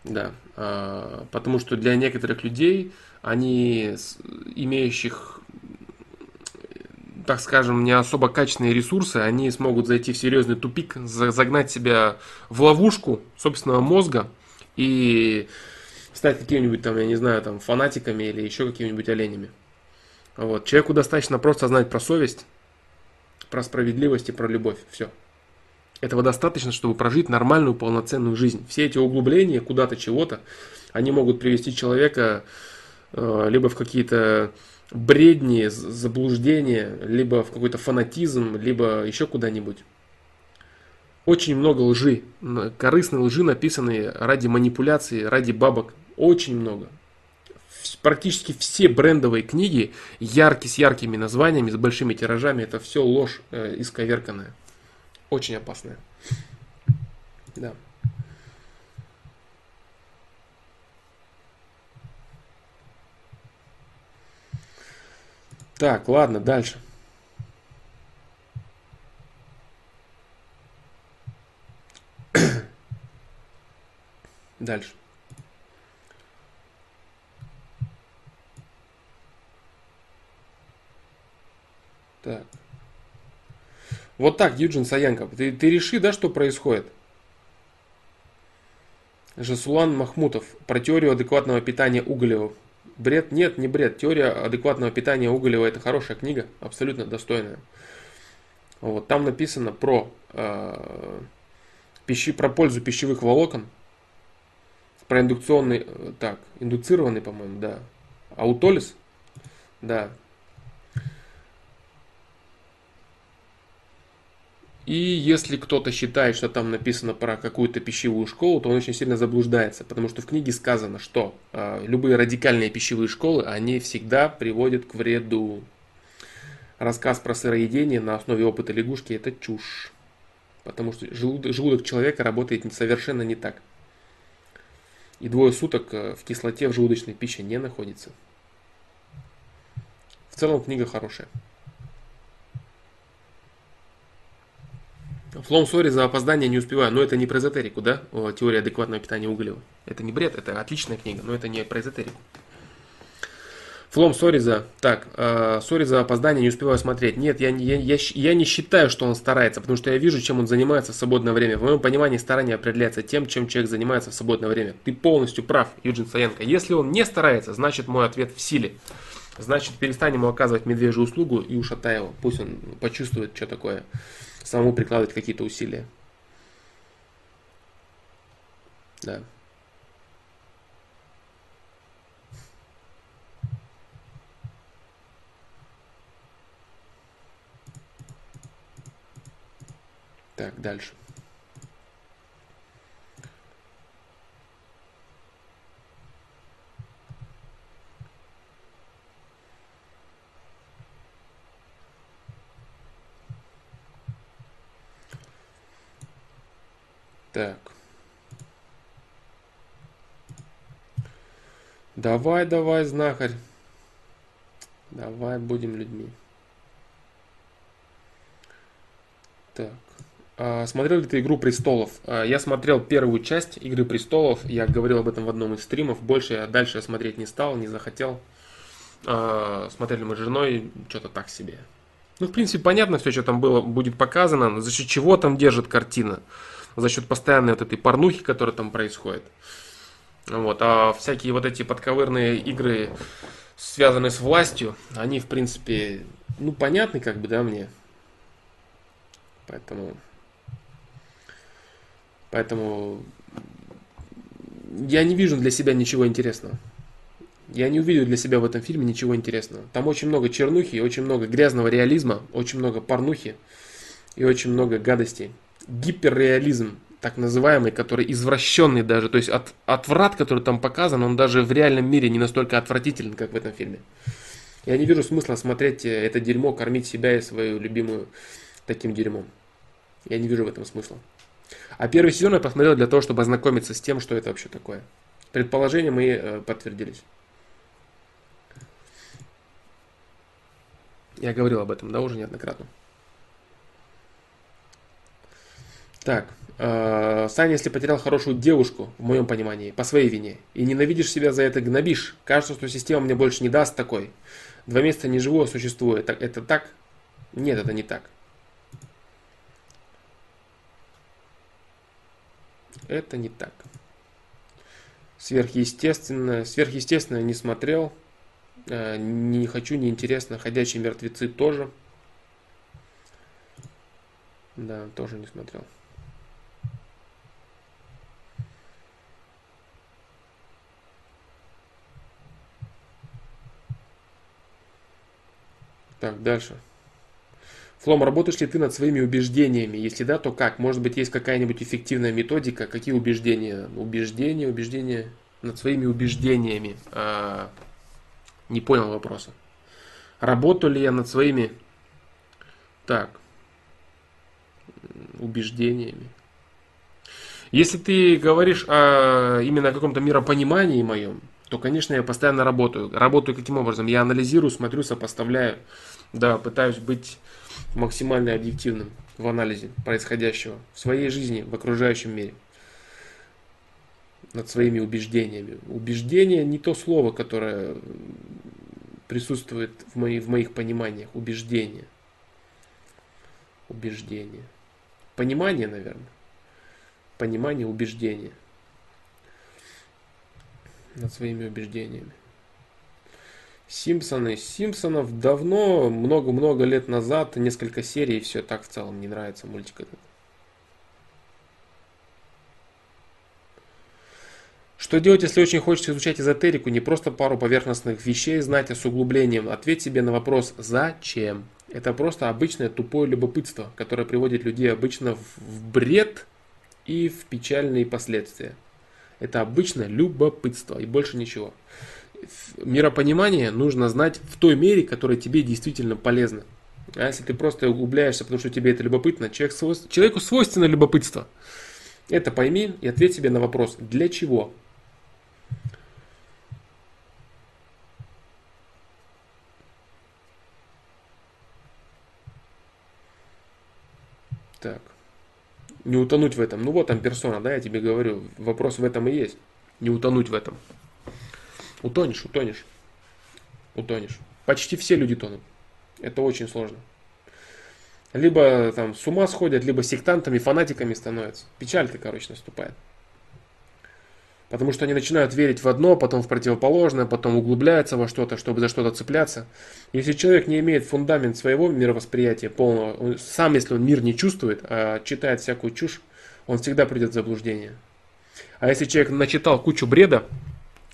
Да, а, потому что для некоторых людей, они имеющих, так скажем, не особо качественные ресурсы, они смогут зайти в серьезный тупик, загнать себя в ловушку собственного мозга и стать какими-нибудь там, я не знаю, там фанатиками или еще какими-нибудь оленями. Вот. Человеку достаточно просто знать про совесть, про справедливость и про любовь. Все. Этого достаточно, чтобы прожить нормальную полноценную жизнь. Все эти углубления куда-то чего-то, они могут привести человека э, либо в какие-то бредни, заблуждения, либо в какой-то фанатизм, либо еще куда-нибудь. Очень много лжи, корыстной лжи, написанной ради манипуляции, ради бабок. Очень много. Практически все брендовые книги, яркие, с яркими названиями, с большими тиражами, это все ложь э, исковерканная. Очень опасная. Да. Так, ладно, дальше. [coughs] Дальше. Так. Вот так, Юджин Саянков. Ты, ты реши, да, что происходит? Жасулан Махмутов. Про теорию адекватного питания Уголева. Бред? Нет, не бред. Теория адекватного питания Уголева это хорошая книга, абсолютно достойная. Вот, там написано про, э, пищи, про пользу пищевых волокон, про индукционный, э, так, индуцированный, по-моему, да, аутолиз, да, И если кто-то считает, что там написано про какую-то пищевую школу, то он очень сильно заблуждается, потому что в книге сказано, что э, любые радикальные пищевые школы, они всегда приводят к вреду. Рассказ про сыроедение на основе опыта лягушки – это чушь, потому что желудок, желудок человека работает совершенно не так. И двое суток э, в кислоте в желудочной пище не находится. В целом книга хорошая. Флом, сори за опоздание, не успеваю. Но это не про эзотерику, да? О, теория адекватного питания Уголева. Это не бред, это отличная книга, но это не про эзотерику. Флом, сори за... Так, э, сори за опоздание, не успеваю смотреть. Нет, я, я, я, я не считаю, что он старается, потому что я вижу, чем он занимается в свободное время. В моем понимании старание определяется тем, чем человек занимается в свободное время. Ты полностью прав, Юджин Саенко. Если он не старается, значит мой ответ в силе. Значит, перестань ему оказывать медвежью услугу и ушатай его. Пусть он почувствует, что такое самому прикладывать какие-то усилия. Да. Так, дальше. Так. Давай, давай, знахарь. Давай будем людьми. Так. А, смотрел ли ты «Игру престолов»? А, я смотрел первую часть «Игры престолов». Я говорил об этом в одном из стримов. Больше я дальше смотреть не стал, не захотел. А, смотрели мы с женой, что-то так себе. Ну, в принципе, понятно все, что там было, будет показано. За счет чего там держит картина за счет постоянной вот этой порнухи, которая там происходит. Вот. А всякие вот эти подковырные игры, связанные с властью, они, в принципе, ну, понятны, как бы, да, мне. Поэтому... Поэтому я не вижу для себя ничего интересного. Я не увидел для себя в этом фильме ничего интересного. Там очень много чернухи, очень много грязного реализма, очень много порнухи и очень много гадостей гиперреализм, так называемый, который извращенный даже, то есть от, отврат, который там показан, он даже в реальном мире не настолько отвратителен, как в этом фильме. Я не вижу смысла смотреть э, это дерьмо, кормить себя и свою любимую таким дерьмом. Я не вижу в этом смысла. А первый сезон я посмотрел для того, чтобы ознакомиться с тем, что это вообще такое. Предположения мои э, подтвердились. Я говорил об этом, да, уже неоднократно. Так, э, Саня, если потерял хорошую девушку, в моем понимании, по своей вине, и ненавидишь себя за это, гнобишь, кажется, что система мне больше не даст такой. Два месяца не живу, а существую. Это, это так? Нет, это не так. Это не так. Сверхъестественное. Сверхъестественное не смотрел. Э, не хочу, неинтересно. Ходячие мертвецы тоже. Да, тоже не смотрел. Так, дальше. Флом, работаешь ли ты над своими убеждениями? Если да, то как? Может быть, есть какая-нибудь эффективная методика? Какие убеждения? Убеждения, убеждения над своими убеждениями. А, не понял вопроса. Работаю ли я над своими... Так. Убеждениями. Если ты говоришь о, именно о каком-то миропонимании моем, то, конечно, я постоянно работаю. Работаю каким образом? Я анализирую, смотрю, сопоставляю. Да, пытаюсь быть максимально объективным в анализе происходящего в своей жизни, в окружающем мире. Над своими убеждениями. Убеждение не то слово, которое присутствует в, мои, в моих пониманиях. Убеждение. Убеждение. Понимание, наверное. Понимание, убеждение над своими убеждениями. Симпсоны. Симпсонов давно, много-много лет назад, несколько серий, все так в целом не нравится мультик этот. Что делать, если очень хочется изучать эзотерику, не просто пару поверхностных вещей знать, а с углублением? Ответь себе на вопрос «Зачем?». Это просто обычное тупое любопытство, которое приводит людей обычно в бред и в печальные последствия. Это обычно любопытство и больше ничего. Миропонимание нужно знать в той мере, которая тебе действительно полезна. А если ты просто углубляешься, потому что тебе это любопытно, человек свойств... человеку свойственно любопытство. Это пойми и ответь себе на вопрос, для чего? Так не утонуть в этом. Ну вот там персона, да, я тебе говорю, вопрос в этом и есть. Не утонуть в этом. Утонешь, утонешь. Утонешь. Почти все люди тонут. Это очень сложно. Либо там с ума сходят, либо сектантами, фанатиками становятся. Печалька, короче, наступает. Потому что они начинают верить в одно, потом в противоположное, потом углубляются во что-то, чтобы за что-то цепляться. Если человек не имеет фундамент своего мировосприятия полного, он, сам если он мир не чувствует, а читает всякую чушь, он всегда придет в заблуждение. А если человек начитал кучу бреда,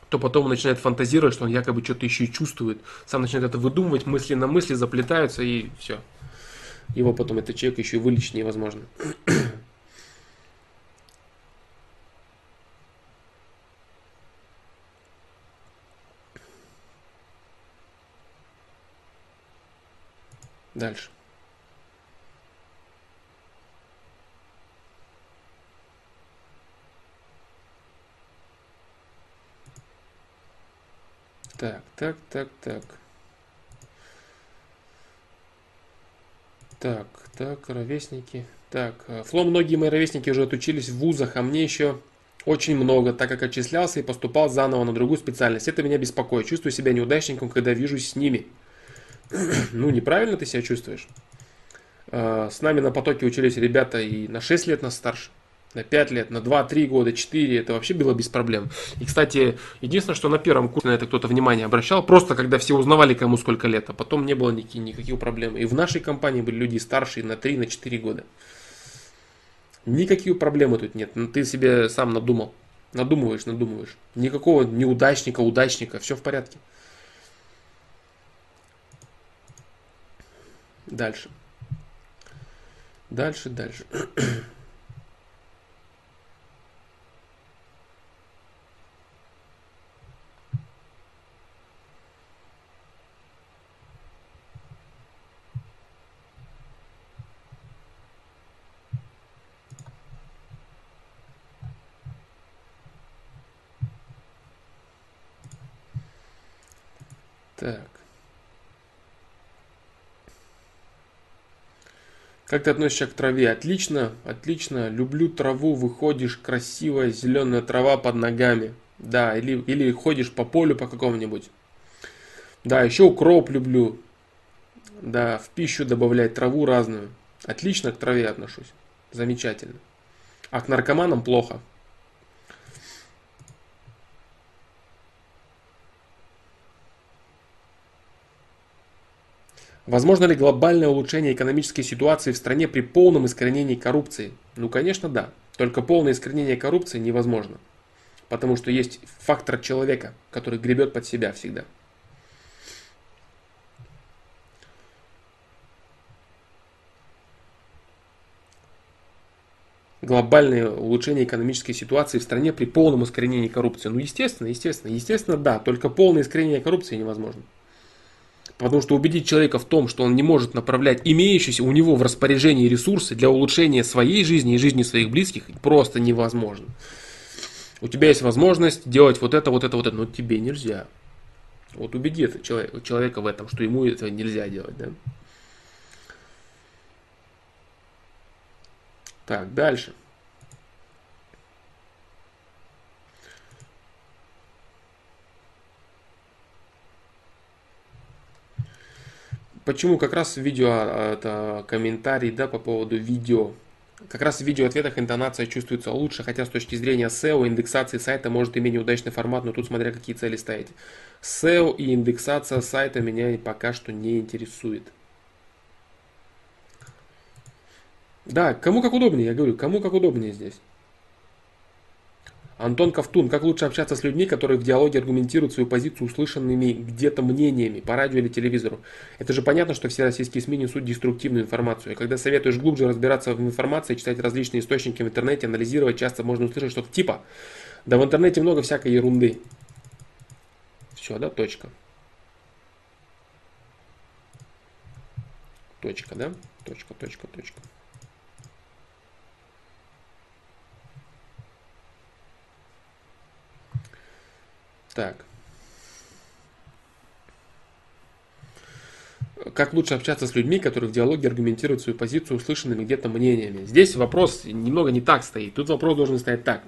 то потом он начинает фантазировать, что он якобы что-то еще и чувствует. Сам начинает это выдумывать, мысли на мысли заплетаются и все. Его потом этот человек еще и вылечить невозможно. Дальше. Так, так, так, так. Так, так, ровесники. Так, э, Фло, многие мои ровесники уже отучились в вузах, а мне еще очень много, так как отчислялся и поступал заново на другую специальность. Это меня беспокоит. Чувствую себя неудачником, когда вижусь с ними. [clears throat] ну, неправильно ты себя чувствуешь. А, с нами на потоке учились ребята и на 6 лет нас старше, на 5 лет, на 2-3 года, 4, это вообще было без проблем. И, кстати, единственное, что на первом курсе на это кто-то внимание обращал, просто когда все узнавали, кому сколько лет, а потом не было никаких, никаких проблем. И в нашей компании были люди старшие на 3, на 4 года. Никаких проблем тут нет, ну, ты себе сам надумал. Надумываешь, надумываешь. Никакого неудачника, удачника, все в порядке. Дальше. Дальше, дальше. Так. Как ты относишься к траве? Отлично, отлично. Люблю траву, выходишь, красивая зеленая трава под ногами. Да, или, или ходишь по полю по какому-нибудь. Да, еще укроп люблю. Да, в пищу добавлять траву разную. Отлично к траве отношусь. Замечательно. А к наркоманам плохо. Возможно ли глобальное улучшение экономической ситуации в стране при полном искоренении коррупции? Ну, конечно, да. Только полное искоренение коррупции невозможно. Потому что есть фактор человека, который гребет под себя всегда. глобальное улучшение экономической ситуации в стране при полном искоренении коррупции. Ну, естественно, естественно, естественно, да, только полное искоренение коррупции невозможно. Потому что убедить человека в том, что он не может направлять имеющиеся у него в распоряжении ресурсы для улучшения своей жизни и жизни своих близких просто невозможно. У тебя есть возможность делать вот это, вот это, вот это, но тебе нельзя. Вот убеди человека в этом, что ему это нельзя делать, да? Так, дальше. Почему как раз видео, а, это комментарий, да, по поводу видео. Как раз в видео ответах интонация чувствуется лучше, хотя с точки зрения SEO, индексации сайта может иметь неудачный формат, но тут смотря какие цели ставите. SEO и индексация сайта меня пока что не интересует. Да, кому как удобнее, я говорю, кому как удобнее здесь. Антон Ковтун, как лучше общаться с людьми, которые в диалоге аргументируют свою позицию услышанными где-то мнениями по радио или телевизору? Это же понятно, что все российские СМИ несут деструктивную информацию. И когда советуешь глубже разбираться в информации, читать различные источники в интернете, анализировать, часто можно услышать что-то типа «Да в интернете много всякой ерунды». Все, да, точка. Точка, да? Точка, точка, точка. Так. Как лучше общаться с людьми, которые в диалоге аргументируют свою позицию услышанными где-то мнениями? Здесь вопрос немного не так стоит. Тут вопрос должен стоять так.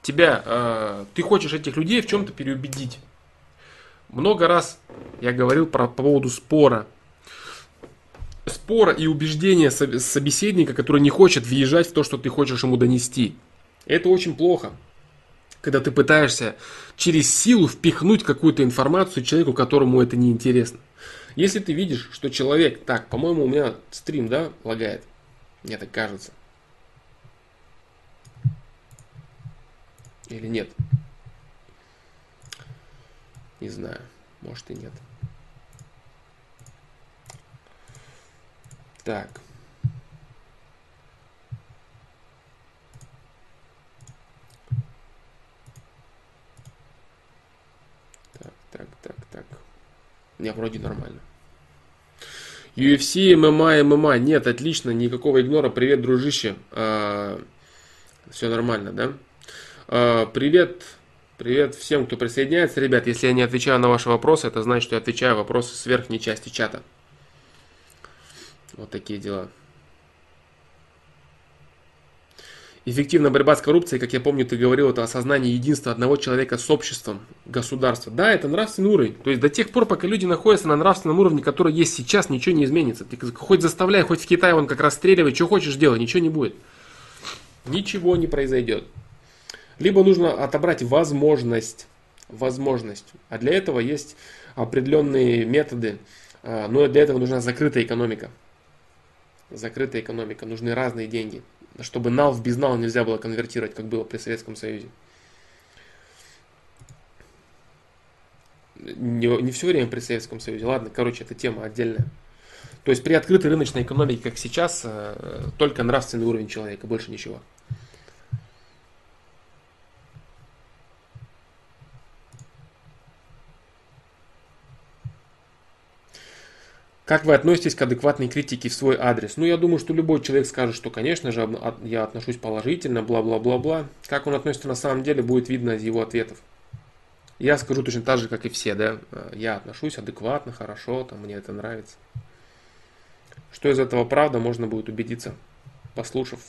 Тебя, э, ты хочешь этих людей в чем-то переубедить. Много раз я говорил про, по поводу спора. Спора и убеждения собеседника, который не хочет въезжать в то, что ты хочешь ему донести. Это очень плохо когда ты пытаешься через силу впихнуть какую-то информацию человеку, которому это не интересно. Если ты видишь, что человек, так, по-моему, у меня стрим, да, лагает, мне так кажется. Или нет? Не знаю, может и нет. Так. Так, так, так. Меня вроде нормально. UFC, ММА, ММА. Нет, отлично, никакого игнора. Привет, дружище. А, все нормально, да? А, привет, привет всем, кто присоединяется. Ребят, если я не отвечаю на ваши вопросы, это значит, что я отвечаю вопросы с верхней части чата. Вот такие дела. Эффективная борьба с коррупцией, как я помню, ты говорил, это осознание единства одного человека с обществом, государства. Да, это нравственный уровень. То есть до тех пор, пока люди находятся на нравственном уровне, который есть сейчас, ничего не изменится. Ты хоть заставляй, хоть в Китае он как раз стреливай, что хочешь делай, ничего не будет. Ничего не произойдет. Либо нужно отобрать возможность. Возможность. А для этого есть определенные методы. А, но для этого нужна закрытая экономика. Закрытая экономика. Нужны разные деньги чтобы нал в безнал нельзя было конвертировать, как было при Советском Союзе. Не, не все время при Советском Союзе. Ладно, короче, это тема отдельная. То есть при открытой рыночной экономике, как сейчас, э, только нравственный уровень человека, больше ничего. Как вы относитесь к адекватной критике в свой адрес? Ну, я думаю, что любой человек скажет, что, конечно же, я отношусь положительно, бла-бла-бла-бла. Как он относится на самом деле, будет видно из его ответов. Я скажу точно так же, как и все, да. Я отношусь адекватно, хорошо, там, мне это нравится. Что из этого правда, можно будет убедиться, послушав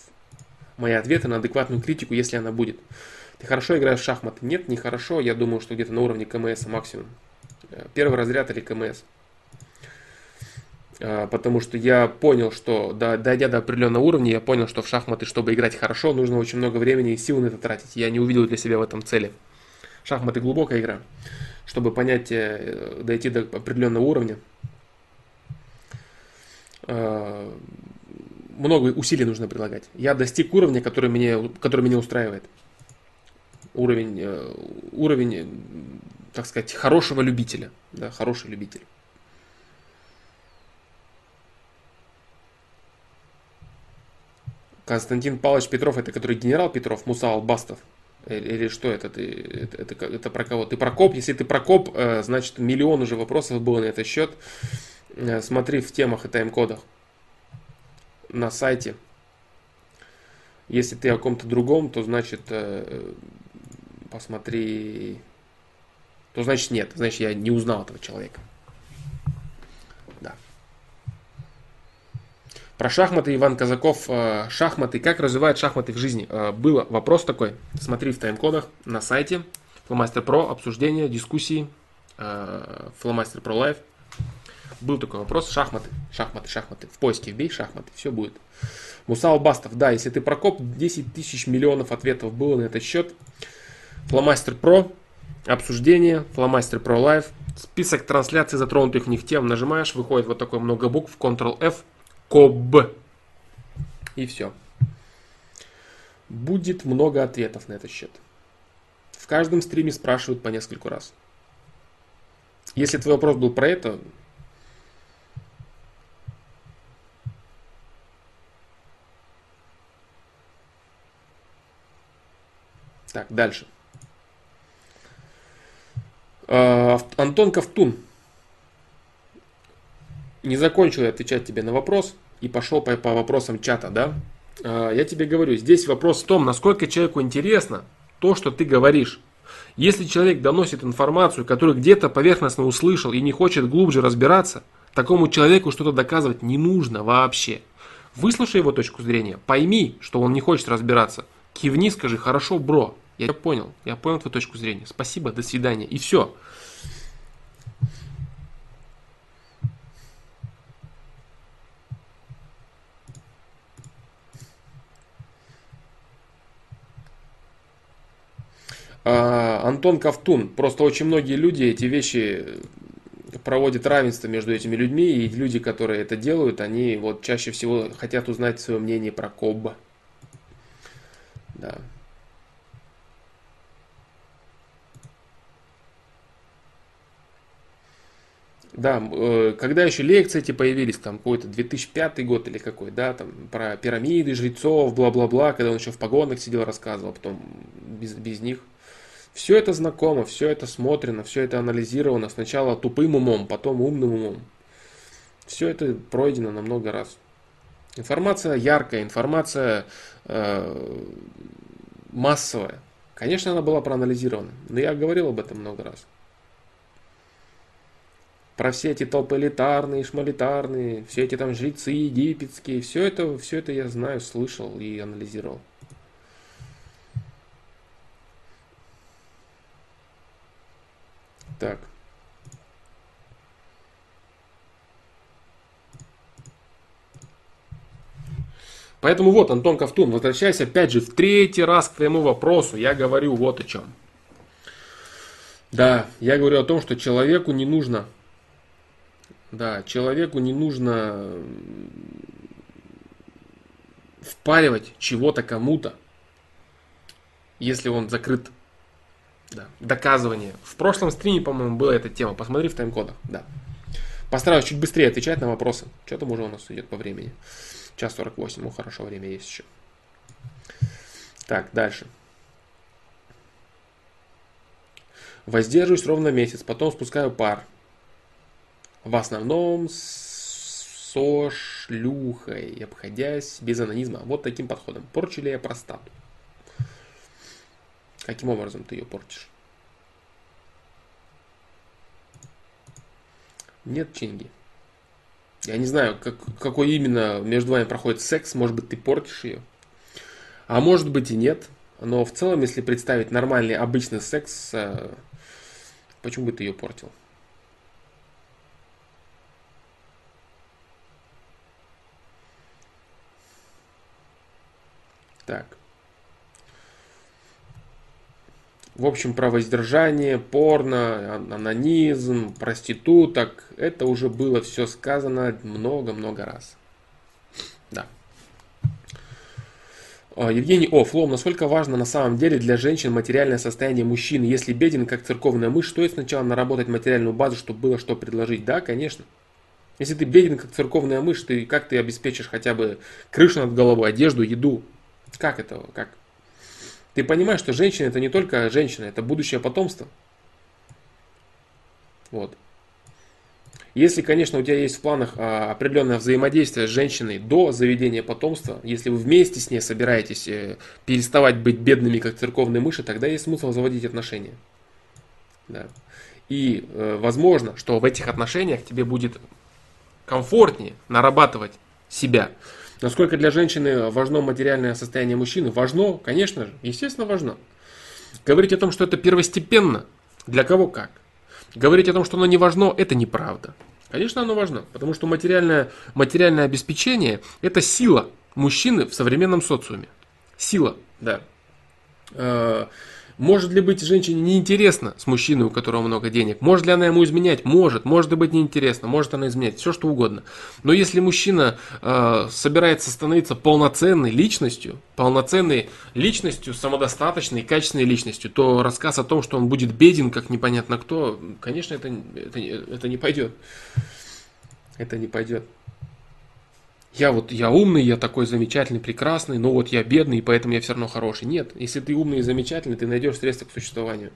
мои ответы на адекватную критику, если она будет. Ты хорошо играешь в шахматы? Нет, не хорошо. Я думаю, что где-то на уровне КМС максимум. Первый разряд или КМС. А, потому что я понял, что дойдя до определенного уровня, я понял, что в шахматы, чтобы играть хорошо, нужно очень много времени и сил на это тратить. Я не увидел для себя в этом цели. Шахматы глубокая игра. Чтобы понять, э, дойти до определенного уровня, а, много усилий нужно прилагать. Я достиг уровня, который меня, который меня устраивает. Уровень, э, уровень, так сказать, хорошего любителя. Да, хороший любитель. Константин Павлович Петров, это который генерал Петров, Муса Албастов. Или, или что это ты? Это, это, это про кого? Ты Прокоп? Если ты Прокоп, э, значит миллион уже вопросов было на этот счет. Э, смотри в темах и тайм-кодах на сайте. Если ты о ком-то другом, то значит э, посмотри, то значит нет, значит я не узнал этого человека. Да. Про шахматы Иван Казаков. Э, шахматы. Как развивают шахматы в жизни? Э, Был вопрос такой. Смотри в тайм-кодах на сайте. Фломастер Про. Обсуждение, дискуссии. Фломастер Про Лайв. Был такой вопрос. Шахматы. Шахматы, шахматы. В поиске вбей шахматы. Все будет. Мусал Бастов. Да, если ты прокоп, 10 тысяч миллионов ответов было на этот счет. Фломастер Про. Обсуждение. Фломастер Про Лайв. Список трансляций затронутых в них тем нажимаешь. Выходит вот такой много букв. Ctrl-F. КОБ. И все. Будет много ответов на этот счет. В каждом стриме спрашивают по нескольку раз. Если твой вопрос был про это, Так, дальше. А, Антон Ковтун. Не закончил я отвечать тебе на вопрос и пошел по, по вопросам чата, да? А, я тебе говорю, здесь вопрос в том, насколько человеку интересно то, что ты говоришь. Если человек доносит информацию, которую где-то поверхностно услышал и не хочет глубже разбираться, такому человеку что-то доказывать не нужно вообще. Выслушай его точку зрения, пойми, что он не хочет разбираться. Кивни, скажи, хорошо, бро, я понял, я понял твою точку зрения. Спасибо, до свидания. И все. Антон Ковтун. Просто очень многие люди эти вещи проводят равенство между этими людьми, и люди, которые это делают, они вот чаще всего хотят узнать свое мнение про Кобба. Да. Да, э, когда еще лекции эти появились, там какой-то 2005 год или какой, да, там про пирамиды, жрецов, бла-бла-бла, когда он еще в погонах сидел, рассказывал, потом без, без них. Все это знакомо, все это смотрено, все это анализировано. Сначала тупым умом, потом умным умом. Все это пройдено на много раз. Информация яркая, информация э, массовая. Конечно, она была проанализирована, но я говорил об этом много раз про все эти толпы элитарные, шмалитарные, все эти там жрецы египетские, все это, все это я знаю, слышал и анализировал. Так. Поэтому вот, Антон Ковтун, возвращаясь опять же в третий раз к твоему вопросу, я говорю вот о чем. Да, я говорю о том, что человеку не нужно да, человеку не нужно впаривать чего-то кому-то, если он закрыт. Да. Доказывание. В прошлом стриме, по-моему, была эта тема. Посмотри в тайм-кодах. Да. Постараюсь чуть быстрее отвечать на вопросы. Что там уже у нас идет по времени? Час 48. Ну, хорошо, время есть еще. Так, дальше. Воздерживаюсь ровно месяц, потом спускаю пар. В основном со шлюхой, обходясь без анонизма. Вот таким подходом. Порчу ли я простату? Каким образом ты ее портишь? Нет чинги. Я не знаю, как, какой именно между вами проходит секс. Может быть, ты портишь ее. А может быть и нет. Но в целом, если представить нормальный, обычный секс, э, почему бы ты ее портил? Так. В общем, про воздержание, порно, анонизм, проституток, это уже было все сказано много-много раз. Да. А, Евгений О, Флом, насколько важно на самом деле для женщин материальное состояние мужчины? Если беден, как церковная мышь, стоит сначала наработать материальную базу, чтобы было что предложить? Да, конечно. Если ты беден, как церковная мышь, ты как ты обеспечишь хотя бы крышу над головой, одежду, еду? Как это? Как? Ты понимаешь, что женщина это не только женщина, это будущее потомство. Вот. Если, конечно, у тебя есть в планах а, определенное взаимодействие с женщиной до заведения потомства, если вы вместе с ней собираетесь э, переставать быть бедными, как церковные мыши, тогда есть смысл заводить отношения. Да. И э, возможно, что в этих отношениях тебе будет комфортнее нарабатывать себя. Насколько для женщины важно материальное состояние мужчины? Важно, конечно же, естественно важно. Говорить о том, что это первостепенно, для кого как. Говорить о том, что оно не важно, это неправда. Конечно, оно важно, потому что материальное, материальное обеспечение – это сила мужчины в современном социуме. Сила, да. Может ли быть женщине неинтересно с мужчиной, у которого много денег? Может ли она ему изменять? Может. Может быть неинтересно. Может она изменять. Все что угодно. Но если мужчина э, собирается становиться полноценной личностью, полноценной личностью, самодостаточной, качественной личностью, то рассказ о том, что он будет беден, как непонятно кто, конечно, это, это, это не пойдет. Это не пойдет я вот, я умный, я такой замечательный, прекрасный, но вот я бедный, и поэтому я все равно хороший. Нет, если ты умный и замечательный, ты найдешь средства к существованию.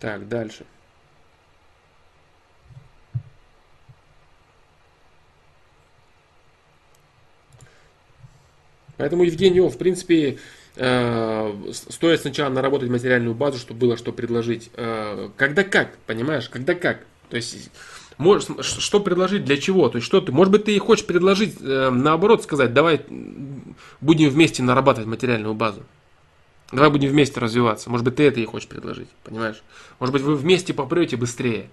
Так, дальше. Поэтому Евгению, в принципе, э, стоит сначала наработать материальную базу, чтобы было что предложить. Э, когда как, понимаешь? Когда как? То есть, можешь, что предложить, для чего? То есть, что ты, может быть, ты хочешь предложить, э, наоборот, сказать, давай будем вместе нарабатывать материальную базу. Давай будем вместе развиваться. Может быть, ты это и хочешь предложить, понимаешь? Может быть, вы вместе попрете быстрее.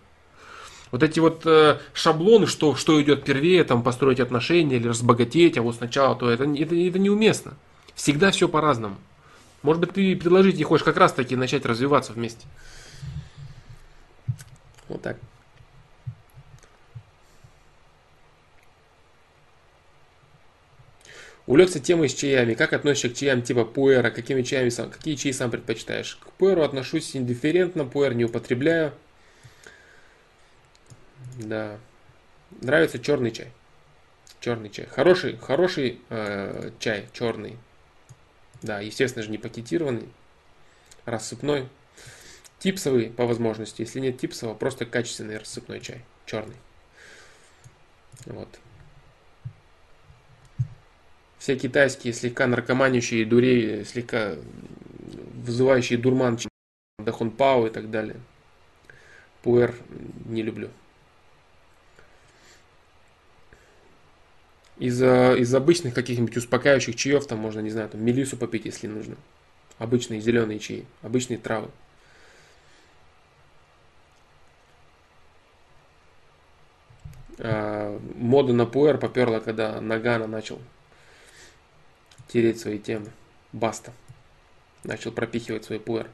Вот эти вот э, шаблоны, что, что идет первее, там, построить отношения или разбогатеть, а вот сначала, то это, это, это неуместно. Всегда все по-разному. Может быть, ты предложить и хочешь как раз таки начать развиваться вместе. Вот так. Увлекся темой с чаями. Как относишься к чаям типа пуэра? Какими чаями сам, какие чаи сам предпочитаешь? К пуэру отношусь индифферентно, пуэр не употребляю. Да. Нравится черный чай. Черный чай. Хороший, хороший э, чай, черный. Да, естественно же не пакетированный, рассыпной. Типсовый по возможности. Если нет типсового, просто качественный рассыпной чай. Черный. Вот. Все китайские, слегка наркоманящие дурей, слегка вызывающие дурман, дахун пау и так далее. Пуэр не люблю. Из, из обычных каких-нибудь успокаивающих чаев, там можно, не знаю, там мелису попить, если нужно. Обычные зеленые чаи, обычные травы. А, мода на пуэр поперла, когда Нагана начал тереть свои темы. Баста. Начал пропихивать свой пуэр.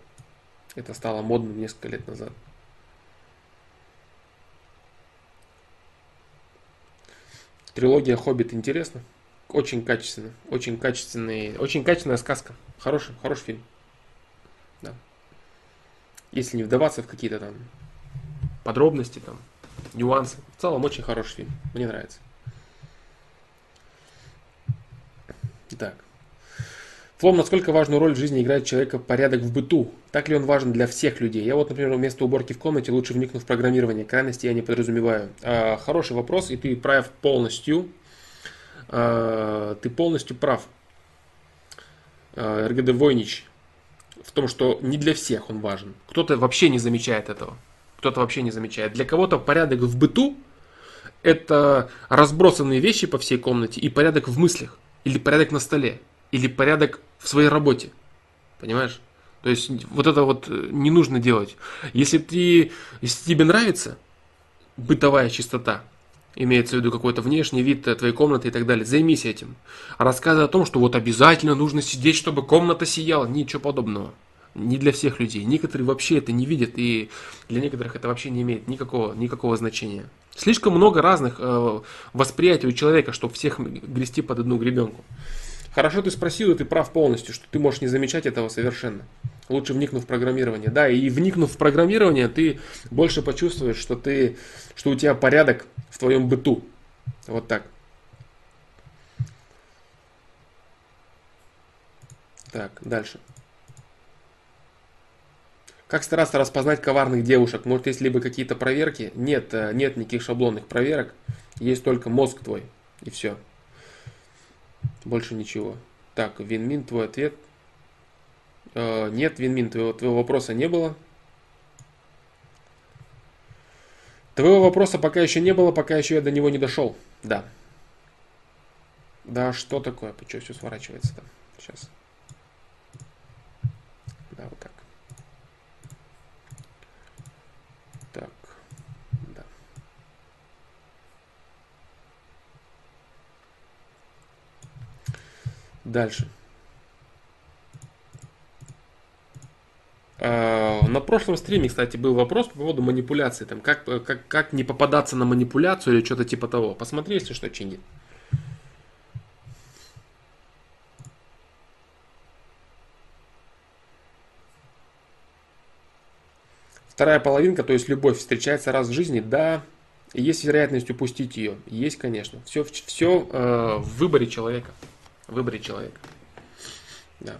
Это стало модным несколько лет назад. Трилогия Хоббит интересна. Очень качественно. Очень качественный. Очень качественная сказка. Хороший, хороший фильм. Да. Если не вдаваться в какие-то там подробности, там, нюансы. В целом очень хороший фильм. Мне нравится. Так. Флом, насколько важную роль в жизни играет человека порядок в быту? Так ли он важен для всех людей? Я вот, например, вместо уборки в комнате лучше вникну в программирование. Крайности я не подразумеваю. А, хороший вопрос, и ты прав полностью. А, ты полностью прав. А, РГД Войнич в том, что не для всех он важен. Кто-то вообще не замечает этого. Кто-то вообще не замечает. Для кого-то порядок в быту – это разбросанные вещи по всей комнате и порядок в мыслях. Или порядок на столе или порядок в своей работе. Понимаешь? То есть вот это вот э, не нужно делать. Если, ты, если тебе нравится бытовая чистота, имеется в виду какой-то внешний вид твоей комнаты и так далее, займись этим. А рассказы о том, что вот обязательно нужно сидеть, чтобы комната сияла, ничего подобного. Не для всех людей. Некоторые вообще это не видят, и для некоторых это вообще не имеет никакого, никакого значения. Слишком много разных э, восприятий у человека, чтобы всех грести под одну гребенку. Хорошо ты спросил, и ты прав полностью, что ты можешь не замечать этого совершенно. Лучше вникнув в программирование. Да, и вникнув в программирование, ты больше почувствуешь, что, ты, что у тебя порядок в твоем быту. Вот так. Так, дальше. Как стараться распознать коварных девушек? Может, есть либо какие-то проверки? Нет, э, нет никаких шаблонных проверок. Есть только мозг твой. И все. Больше ничего. Так, Винмин, твой ответ. Э, нет, Винмин, твоего, твоего вопроса не было. Твоего вопроса пока еще не было, пока еще я до него не дошел. Да. Да, что такое? Почему все сворачивается там? Сейчас. Да, вот так да. Дальше. А, на прошлом стриме, кстати, был вопрос по поводу манипуляции. Там, как, как, как не попадаться на манипуляцию или что-то типа того. Посмотри, если что, чинит. Вторая половинка, то есть любовь, встречается раз в жизни, да, есть вероятность упустить ее. Есть, конечно. Все, все э, в выборе человека. Выборе человека. Да.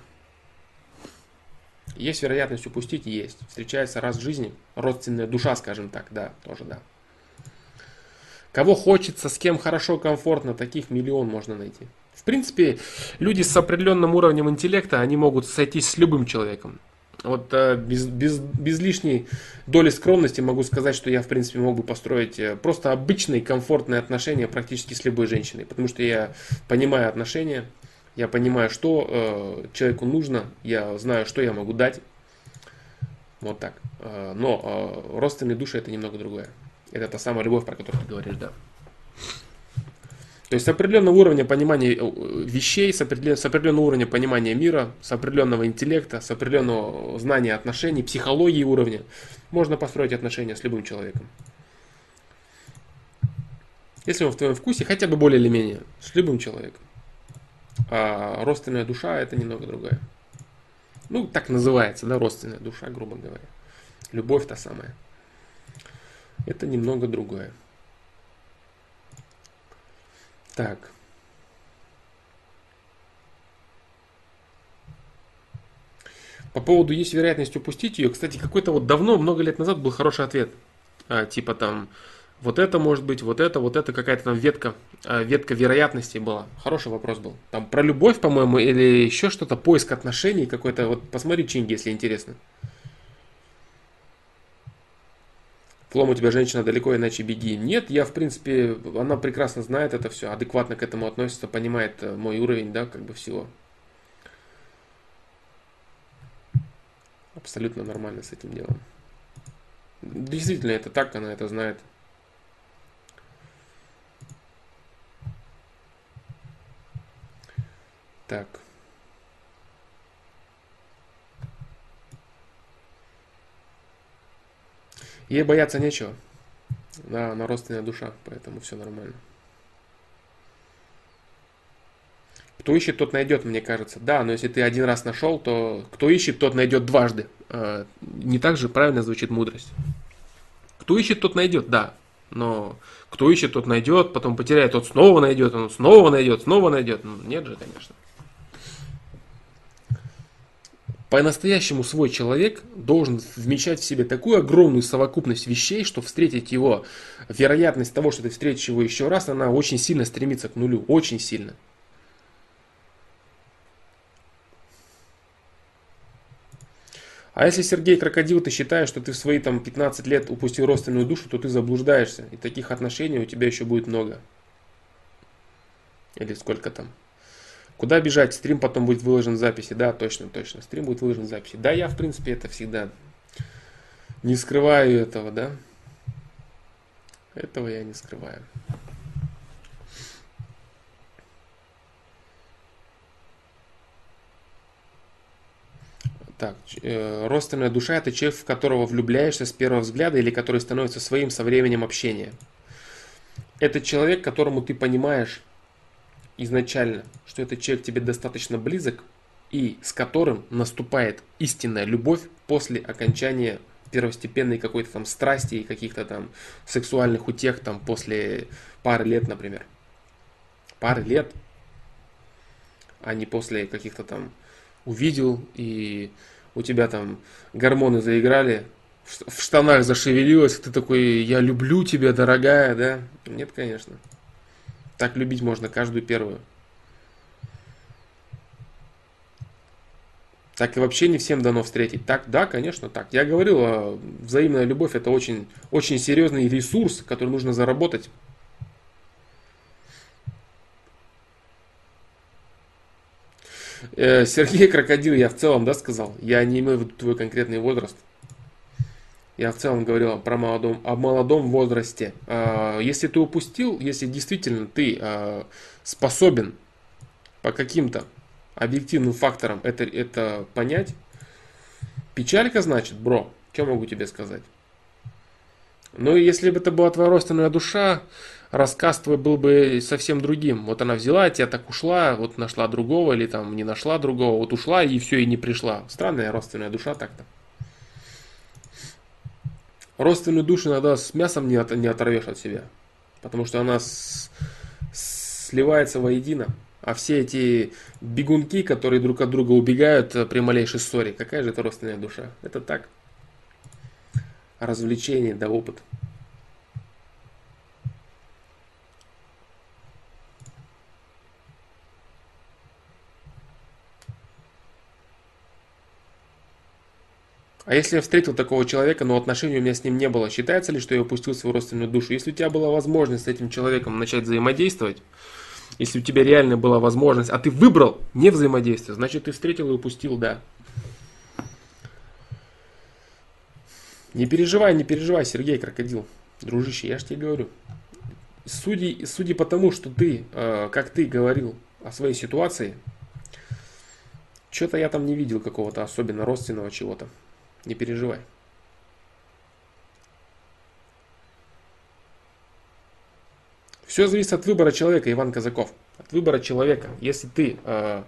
Есть вероятность упустить? Есть. Встречается раз в жизни. Родственная душа, скажем так, да, тоже да. Кого хочется, с кем хорошо, комфортно, таких миллион можно найти. В принципе, люди с определенным уровнем интеллекта, они могут сойтись с любым человеком. Вот э, без, без, без лишней доли скромности могу сказать, что я, в принципе, мог бы построить э, просто обычные комфортные отношения практически с любой женщиной. Потому что я понимаю отношения, я понимаю, что э, человеку нужно, я знаю, что я могу дать. Вот так. Э, но э, родственные души это немного другое. Это та самая любовь, про которую ты говоришь, да. То есть с определенного уровня понимания э, вещей, с определенного, уровня понимания мира, с определенного интеллекта, с определенного знания отношений, психологии уровня, можно построить отношения с любым человеком. Если он в твоем вкусе, хотя бы более или менее, с любым человеком. А родственная душа это немного другая. Ну, так называется, да, родственная душа, грубо говоря. Любовь та самая. Это немного другое. Так. По поводу есть вероятность упустить ее. Кстати, какой-то вот давно, много лет назад был хороший ответ. А, типа там, вот это может быть, вот это, вот это какая-то там ветка, а, ветка вероятностей была. Хороший вопрос был. Там про любовь, по-моему, или еще что-то, поиск отношений какой-то. Вот посмотри, Чинги, если интересно. Флом, у тебя женщина далеко, иначе беги. Нет, я, в принципе, она прекрасно знает это все, адекватно к этому относится, понимает э, мой уровень, да, как бы всего. Абсолютно нормально с этим делом. Действительно, это так, она это знает. Так. Ей бояться нечего. Да, она родственная душа, поэтому все нормально. Кто ищет, тот найдет, мне кажется. Да, но если ты один раз нашел, то кто ищет, тот найдет дважды. А, не так же правильно звучит мудрость. Кто ищет, тот найдет, да. Но кто ищет, тот найдет, потом потеряет, тот снова найдет, он снова найдет, снова найдет. Ну, нет же, конечно. По-настоящему свой человек должен вмещать в себе такую огромную совокупность вещей, что встретить его, вероятность того, что ты встретишь его еще раз, она очень сильно стремится к нулю. Очень сильно. А если, Сергей Крокодил, ты считаешь, что ты в свои там 15 лет упустил родственную душу, то ты заблуждаешься. И таких отношений у тебя еще будет много. Или сколько там? Куда бежать? Стрим потом будет выложен в записи. Да, точно, точно. Стрим будет выложен в записи. Да, я, в принципе, это всегда не скрываю этого, да. Этого я не скрываю. Так, э, родственная душа это человек, в которого влюбляешься с первого взгляда или который становится своим со временем общения. это человек, которому ты понимаешь изначально, что этот человек тебе достаточно близок и с которым наступает истинная любовь после окончания первостепенной какой-то там страсти и каких-то там сексуальных утех там после пары лет, например. Пары лет, а не после каких-то там увидел и у тебя там гормоны заиграли, в штанах зашевелилось, ты такой, я люблю тебя, дорогая, да? Нет, конечно. Так любить можно каждую первую. Так и вообще не всем дано встретить. Так, да, конечно, так. Я говорил, а взаимная любовь это очень, очень серьезный ресурс, который нужно заработать. Э, Сергей Крокодил, я в целом, да, сказал? Я не имею в виду твой конкретный возраст. Я в целом говорил про молодом, о молодом возрасте. А, если ты упустил, если действительно ты а, способен по каким-то объективным факторам это, это понять, печалька значит, бро, что могу тебе сказать? Ну, если бы это была твоя родственная душа, рассказ твой был бы совсем другим. Вот она взяла, тебя так ушла, вот нашла другого, или там не нашла другого, вот ушла и все, и не пришла. Странная родственная душа так-то. Родственную душу иногда с мясом не, от, не оторвешь от себя, потому что она с, сливается воедино. А все эти бегунки, которые друг от друга убегают при малейшей ссоре, какая же это родственная душа? Это так. Развлечение да опыт. А если я встретил такого человека, но отношений у меня с ним не было, считается ли, что я упустил свою родственную душу? Если у тебя была возможность с этим человеком начать взаимодействовать, если у тебя реально была возможность, а ты выбрал не взаимодействие, значит ты встретил и упустил, да. Не переживай, не переживай, Сергей Крокодил. Дружище, я же тебе говорю. Судя, судя по тому, что ты, э, как ты говорил о своей ситуации, что-то я там не видел какого-то особенно родственного чего-то. Не переживай. Все зависит от выбора человека, Иван Казаков. От выбора человека. Если ты э,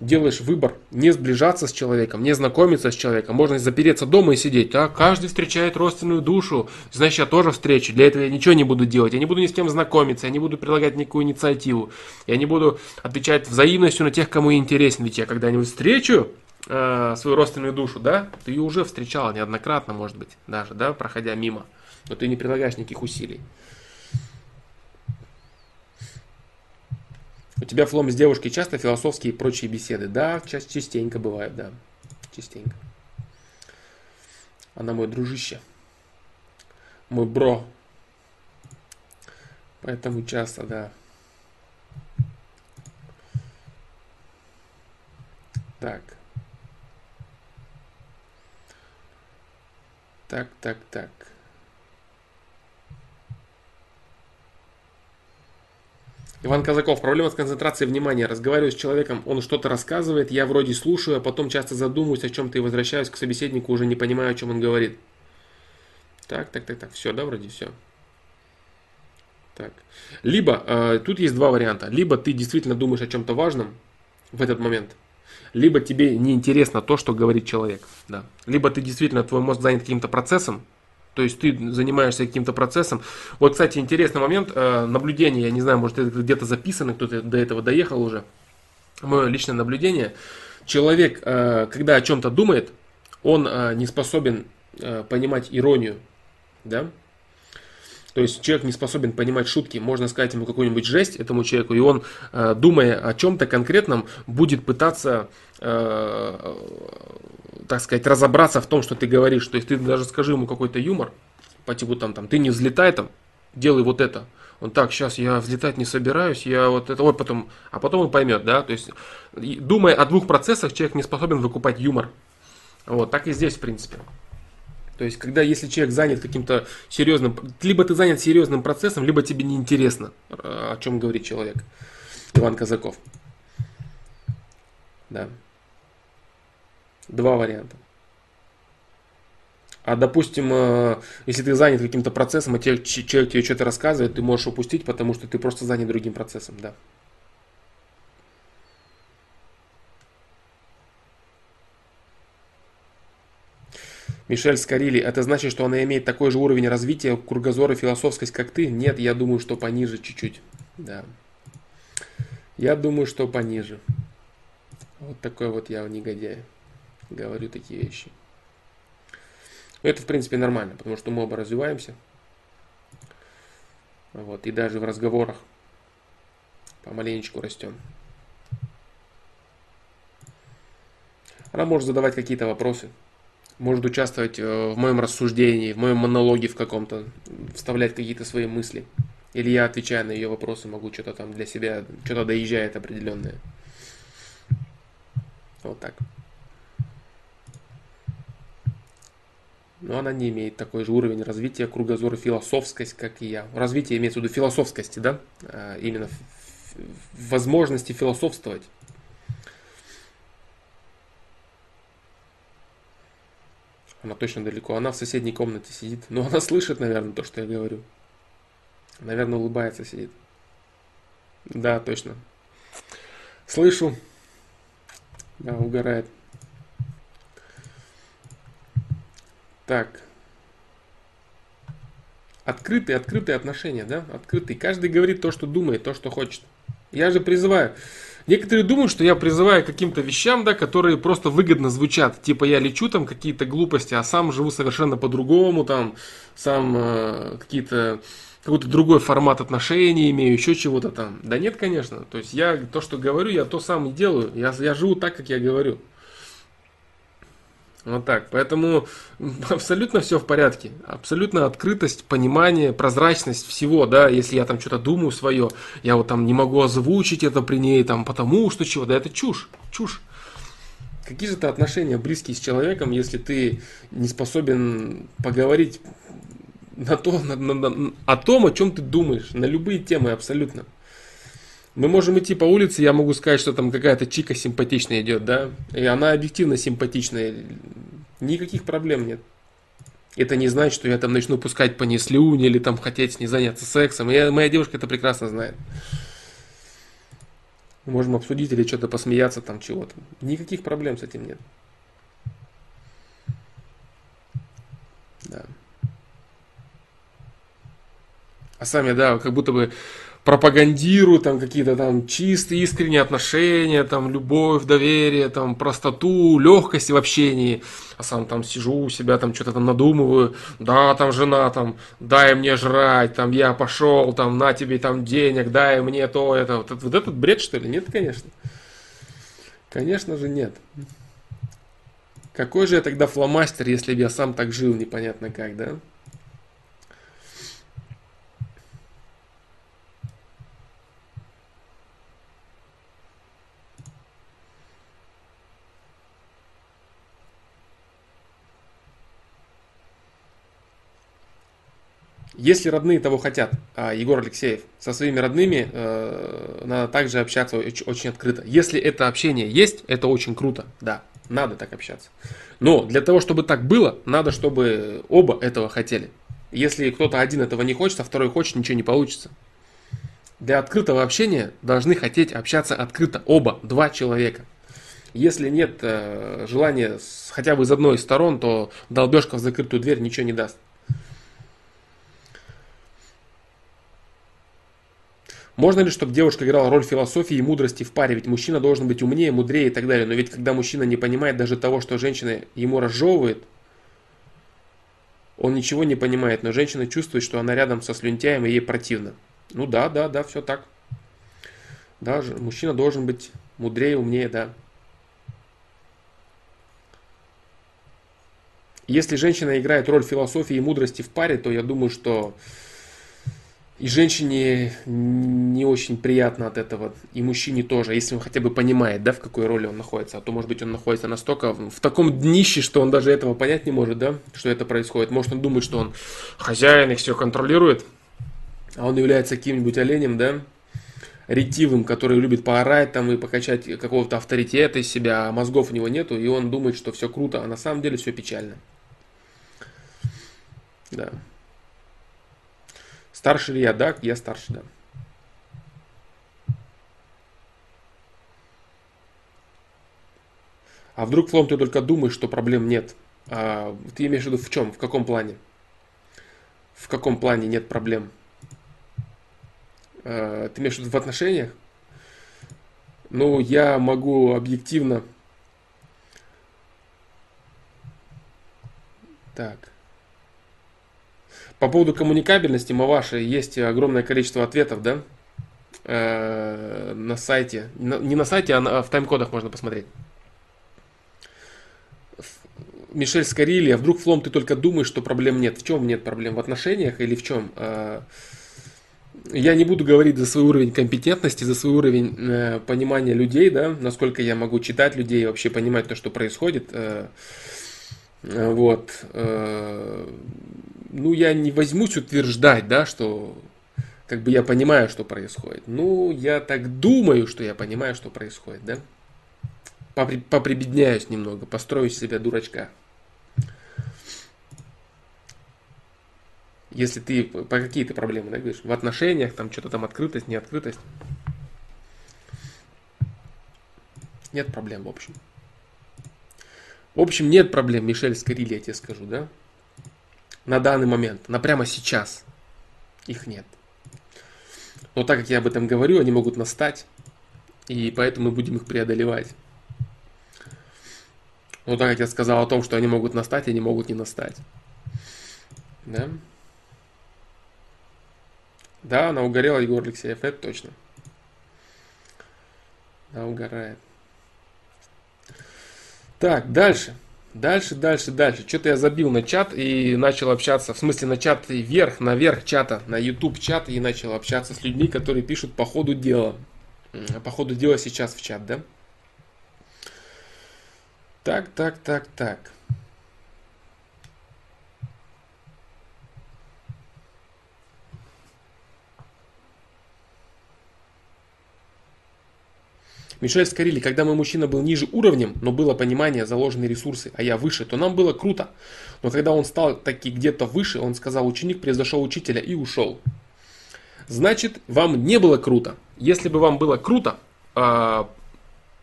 делаешь выбор не сближаться с человеком, не знакомиться с человеком, можно запереться дома и сидеть. Да? Каждый встречает родственную душу, значит я тоже встречу. Для этого я ничего не буду делать. Я не буду ни с кем знакомиться, я не буду прилагать никакую инициативу. Я не буду отвечать взаимностью на тех, кому интересен. Ведь я когда-нибудь встречу э, свою родственную душу, да, ты ее уже встречала неоднократно, может быть, даже, да, проходя мимо, но ты не прилагаешь никаких усилий. У тебя флом с девушкой часто философские и прочие беседы? Да, частенько бывает, да, частенько. Она мой дружище, мой бро. Поэтому часто, да. Так. Так, так, так. Иван Казаков. Проблема с концентрацией внимания. Разговариваю с человеком, он что-то рассказывает, я вроде слушаю, а потом часто задумываюсь о чем-то и возвращаюсь к собеседнику, уже не понимаю, о чем он говорит. Так, так, так, так. Все, да, вроде все. Так. Либо, э, тут есть два варианта. Либо ты действительно думаешь о чем-то важном в этот момент, либо тебе не интересно то, что говорит человек. Да. Либо ты действительно, твой мозг занят каким-то процессом, то есть ты занимаешься каким-то процессом. Вот, кстати, интересный момент э, наблюдения. Я не знаю, может, это где-то записано, кто-то до этого доехал уже. Мое личное наблюдение. Человек, э, когда о чем-то думает, он э, не способен понимать иронию. Да? То есть человек не способен понимать шутки, можно сказать ему какую-нибудь жесть этому человеку, и он, думая о чем-то конкретном, будет пытаться, так сказать, разобраться в том, что ты говоришь. То есть ты даже скажи ему какой-то юмор, по типу там, там ты не взлетай там, делай вот это. Он так, сейчас я взлетать не собираюсь, я вот это, ой, потом, а потом он поймет, да, то есть, думая о двух процессах, человек не способен выкупать юмор. Вот, так и здесь, в принципе. То есть, когда если человек занят каким-то серьезным, либо ты занят серьезным процессом, либо тебе не интересно, э, о чем говорит человек. Иван Казаков. Да. Два варианта. А допустим, э, если ты занят каким-то процессом, а человек тебе что-то рассказывает, ты можешь упустить, потому что ты просто занят другим процессом, да. Мишель Скорили, это значит, что она имеет такой же уровень развития, кругозор и философскость, как ты? Нет, я думаю, что пониже чуть-чуть. Да. Я думаю, что пониже. Вот такой вот я негодяй. Говорю такие вещи. Это, в принципе, нормально, потому что мы оба развиваемся. Вот, и даже в разговорах помаленечку растем. Она может задавать какие-то вопросы, может участвовать э, в моем рассуждении, в моем монологе в каком-то, вставлять какие-то свои мысли. Или я, отвечая на ее вопросы, могу что-то там для себя, что-то доезжает определенное. Вот так. Но она не имеет такой же уровень развития кругозора философскость, как и я. Развитие имеется в виду философскости, да? А именно возможности философствовать. Она точно далеко. Она в соседней комнате сидит. Но она слышит, наверное, то, что я говорю. Наверное, улыбается, сидит. Да, точно. Слышу. Да, угорает. Так. Открытые, открытые отношения, да? Открытые. Каждый говорит то, что думает, то, что хочет. Я же призываю. Некоторые думают, что я призываю к каким-то вещам, да, которые просто выгодно звучат. Типа я лечу там какие-то глупости, а сам живу совершенно по-другому, там, сам э, какие-то какой-то другой формат отношений имею, еще чего-то там. Да нет, конечно. То есть я то, что говорю, я то сам и делаю. Я, я живу так, как я говорю. Вот так. Поэтому абсолютно все в порядке. Абсолютно открытость, понимание, прозрачность всего, да, если я там что-то думаю свое, я вот там не могу озвучить это при ней, там, потому что чего, да это чушь, чушь. Какие же это отношения близкие с человеком, если ты не способен поговорить на то, на, на, на, о том, о чем ты думаешь, на любые темы абсолютно. Мы можем идти по улице, я могу сказать, что там какая-то чика симпатичная идет, да, и она объективно симпатичная, никаких проблем нет. Это не значит, что я там начну пускать по ней или там хотеть с ней заняться сексом. Я, моя девушка это прекрасно знает. можем обсудить или что-то посмеяться там чего-то. Никаких проблем с этим нет. Да. А сами, да, как будто бы пропагандирую там какие-то там чистые, искренние отношения, там любовь, доверие, там простоту, легкость в общении, а сам там сижу у себя, там что-то там надумываю, да, там жена, там, дай мне жрать, там, я пошел, там, на тебе там денег, дай мне то, это, вот, вот этот бред, что ли? Нет, конечно. Конечно же нет. Какой же я тогда фломастер, если бы я сам так жил, непонятно как, да? Если родные того хотят, а Егор Алексеев, со своими родными э, надо также общаться очень, очень открыто. Если это общение есть, это очень круто, да, надо так общаться. Но для того, чтобы так было, надо, чтобы оба этого хотели. Если кто-то один этого не хочет, а второй хочет, ничего не получится. Для открытого общения должны хотеть общаться открыто оба, два человека. Если нет э, желания с, хотя бы из одной из сторон, то долбежка в закрытую дверь ничего не даст. Можно ли, чтобы девушка играла роль философии и мудрости в паре? Ведь мужчина должен быть умнее, мудрее и так далее. Но ведь когда мужчина не понимает даже того, что женщина ему разжевывает, он ничего не понимает, но женщина чувствует, что она рядом со слюнтяем и ей противно. Ну да, да, да, все так. Да, мужчина должен быть мудрее, умнее, да. Если женщина играет роль философии и мудрости в паре, то я думаю, что и женщине не очень приятно от этого, и мужчине тоже, если он хотя бы понимает, да, в какой роли он находится. А то, может быть, он находится настолько в таком днище, что он даже этого понять не может, да, что это происходит. Может, он думает, что он хозяин и все контролирует, а он является каким-нибудь оленем, да, ретивым, который любит поорать там и покачать какого-то авторитета из себя, а мозгов у него нету, и он думает, что все круто, а на самом деле все печально. Да. Старше ли я? Да, я старше, да. А вдруг, Флом, ты только думаешь, что проблем нет? А, ты имеешь в виду в чем? В каком плане? В каком плане нет проблем? А, ты имеешь в виду в отношениях? Ну, я могу объективно... Так. По поводу коммуникабельности, Маваши, есть огромное количество ответов, да? Э, на сайте. Не на сайте, а в тайм-кодах можно посмотреть. Мишель Скорили, а вдруг, Флом, ты только думаешь, что проблем нет. В чем нет проблем? В отношениях или в чем? А, я не буду говорить за свой уровень компетентности, за свой уровень э, понимания людей, да, насколько я могу читать людей и вообще понимать то, что происходит. Э, э, вот. Ну, я не возьмусь утверждать, да, что как бы я понимаю, что происходит. Ну, я так думаю, что я понимаю, что происходит, да. Поприбедняюсь немного, построю себя дурачка. Если ты по какие то проблемы, да, говоришь, в отношениях, там что-то там открытость, не открытость. Нет проблем, в общем. В общем, нет проблем, Мишель Скорили, я тебе скажу, да? На данный момент, на прямо сейчас их нет. Но так как я об этом говорю, они могут настать, и поэтому мы будем их преодолевать. Но так как я сказал о том, что они могут настать, они могут не настать. Да? Да, она угорела, Егор Алексеев, это точно. Она угорает. Так, дальше. Дальше, дальше, дальше. Что-то я забил на чат и начал общаться, в смысле на чат и вверх, наверх чата, на YouTube чат и начал общаться с людьми, которые пишут по ходу дела. По ходу дела сейчас в чат, да? Так, так, так, так. Мишель Скорили, когда мой мужчина был ниже уровнем, но было понимание, заложенные ресурсы, а я выше, то нам было круто. Но когда он стал таки где-то выше, он сказал, ученик произошел учителя и ушел. Значит, вам не было круто. Если бы вам было круто, э,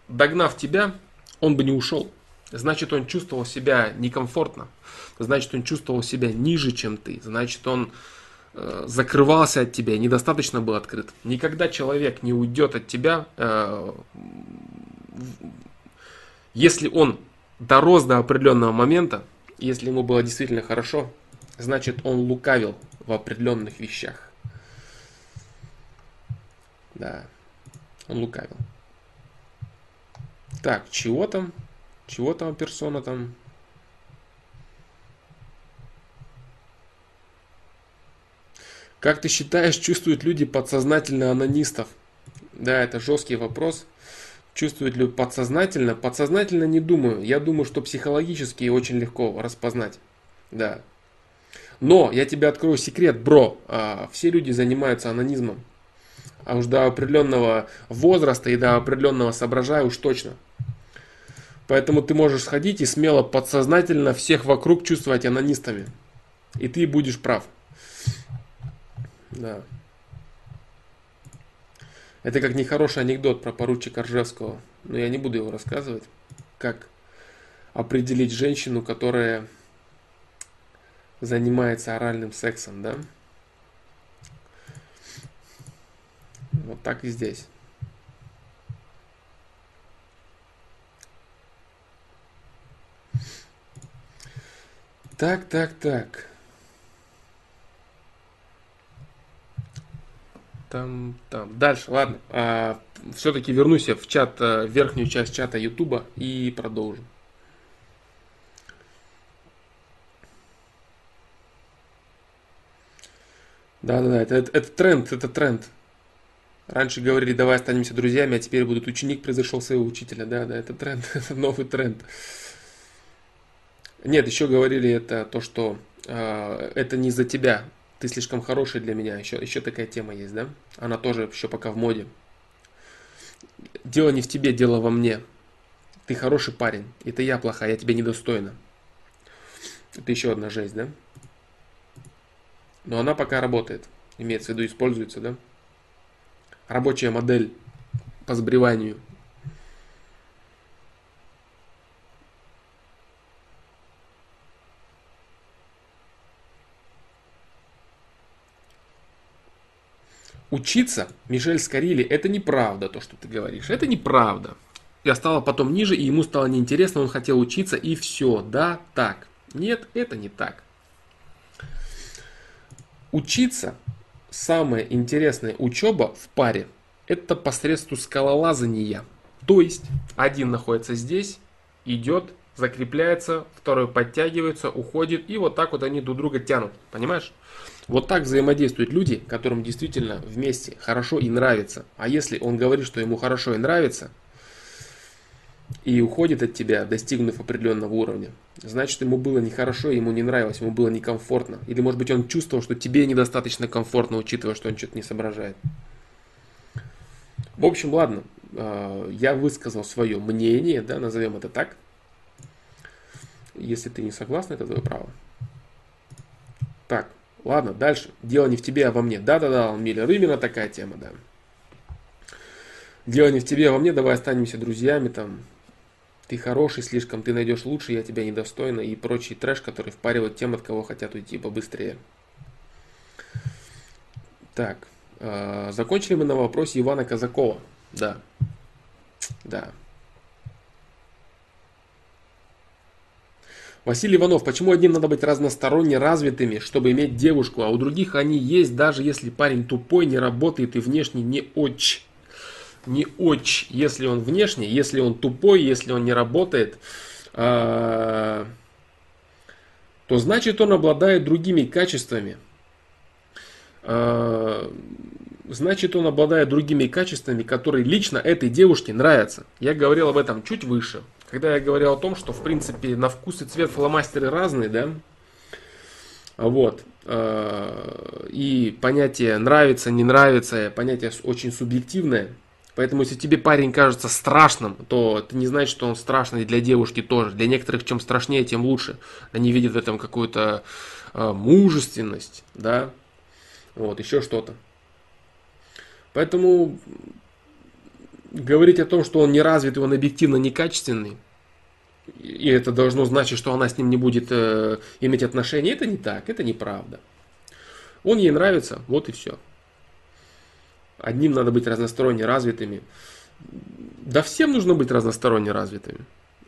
догнав тебя, он бы не ушел. Значит, он чувствовал себя некомфортно. Значит, он чувствовал себя ниже, чем ты. Значит, он закрывался от тебя, недостаточно был открыт. Никогда человек не уйдет от тебя, э, если он дорос до определенного момента, если ему было действительно хорошо, значит он лукавил в определенных вещах. Да, он лукавил. Так, чего там? Чего там персона там? Как ты считаешь, чувствуют люди подсознательно анонистов? Да, это жесткий вопрос. Чувствуют ли подсознательно? Подсознательно не думаю. Я думаю, что психологически очень легко распознать. Да. Но я тебе открою секрет, бро. А, все люди занимаются анонизмом. А уж до определенного возраста и до определенного соображая уж точно. Поэтому ты можешь сходить и смело подсознательно всех вокруг чувствовать анонистами. И ты будешь прав. Да. Это как нехороший анекдот про поручика Ржевского. Но я не буду его рассказывать. Как определить женщину, которая занимается оральным сексом, да? Вот так и здесь. Так, так, так. Там, там. Дальше, ладно. А, все-таки вернусь я в чат, э, в верхнюю часть чата Ютуба и продолжим. Да-да-да, это, это, это тренд, это тренд. Раньше говорили, давай останемся друзьями, а теперь будет ученик произошел своего учителя. Да, да, это тренд, [laughs] это новый тренд. Нет, еще говорили это то, что э, это не за тебя, ты слишком хороший для меня. Еще, еще такая тема есть, да? Она тоже еще пока в моде. Дело не в тебе, дело во мне. Ты хороший парень. Это я плохая, я тебя недостойна. Это еще одна жесть, да? Но она пока работает. Имеется в виду, используется, да? Рабочая модель по сбриванию. Учиться, Мишель Скорили, это неправда, то, что ты говоришь. Это неправда. Я стала потом ниже, и ему стало неинтересно, он хотел учиться, и все. Да, так. Нет, это не так. Учиться, самая интересная учеба в паре, это посредством скалолазания. То есть, один находится здесь, идет, закрепляется, второй подтягивается, уходит, и вот так вот они друг друга тянут. Понимаешь? Вот так взаимодействуют люди, которым действительно вместе хорошо и нравится. А если он говорит, что ему хорошо и нравится, и уходит от тебя, достигнув определенного уровня, значит ему было нехорошо, ему не нравилось, ему было некомфортно. Или может быть он чувствовал, что тебе недостаточно комфортно, учитывая, что он что-то не соображает. В общем, ладно, а, я высказал свое мнение, да, назовем это так. Если ты не согласна, это твое право. Так, Ладно, дальше. Дело не в тебе, а во мне. Да-да-да, Миллер, именно такая тема, да. Дело не в тебе, а во мне, давай останемся друзьями, там, ты хороший слишком, ты найдешь лучше, я тебя недостойна и прочий трэш, который впаривает тем, от кого хотят уйти побыстрее. Так, э, закончили мы на вопросе Ивана Казакова. Да, да. Василий Иванов, почему одним надо быть разносторонне развитыми, чтобы иметь девушку, а у других они есть, даже если парень тупой, не работает и внешне не очень. Не очень, если он внешне, если он тупой, если он не работает, а, то значит он обладает другими качествами. А, значит он обладает другими качествами, которые лично этой девушке нравятся. Я говорил об этом чуть выше когда я говорил о том, что, в принципе, на вкус и цвет фломастеры разные, да, вот, э, и понятие нравится, не нравится, понятие очень субъективное, Поэтому, если тебе парень кажется страшным, то это не значит, что он страшный для девушки тоже. Для некоторых, чем страшнее, тем лучше. Они видят в этом какую-то э, мужественность, да, вот, еще что-то. Поэтому говорить о том, что он не развит, он объективно некачественный, и это должно значить, что она с ним не будет э, иметь отношения, это не так, это неправда. Он ей нравится, вот и все. Одним надо быть разносторонне развитыми. Да всем нужно быть разносторонне развитыми.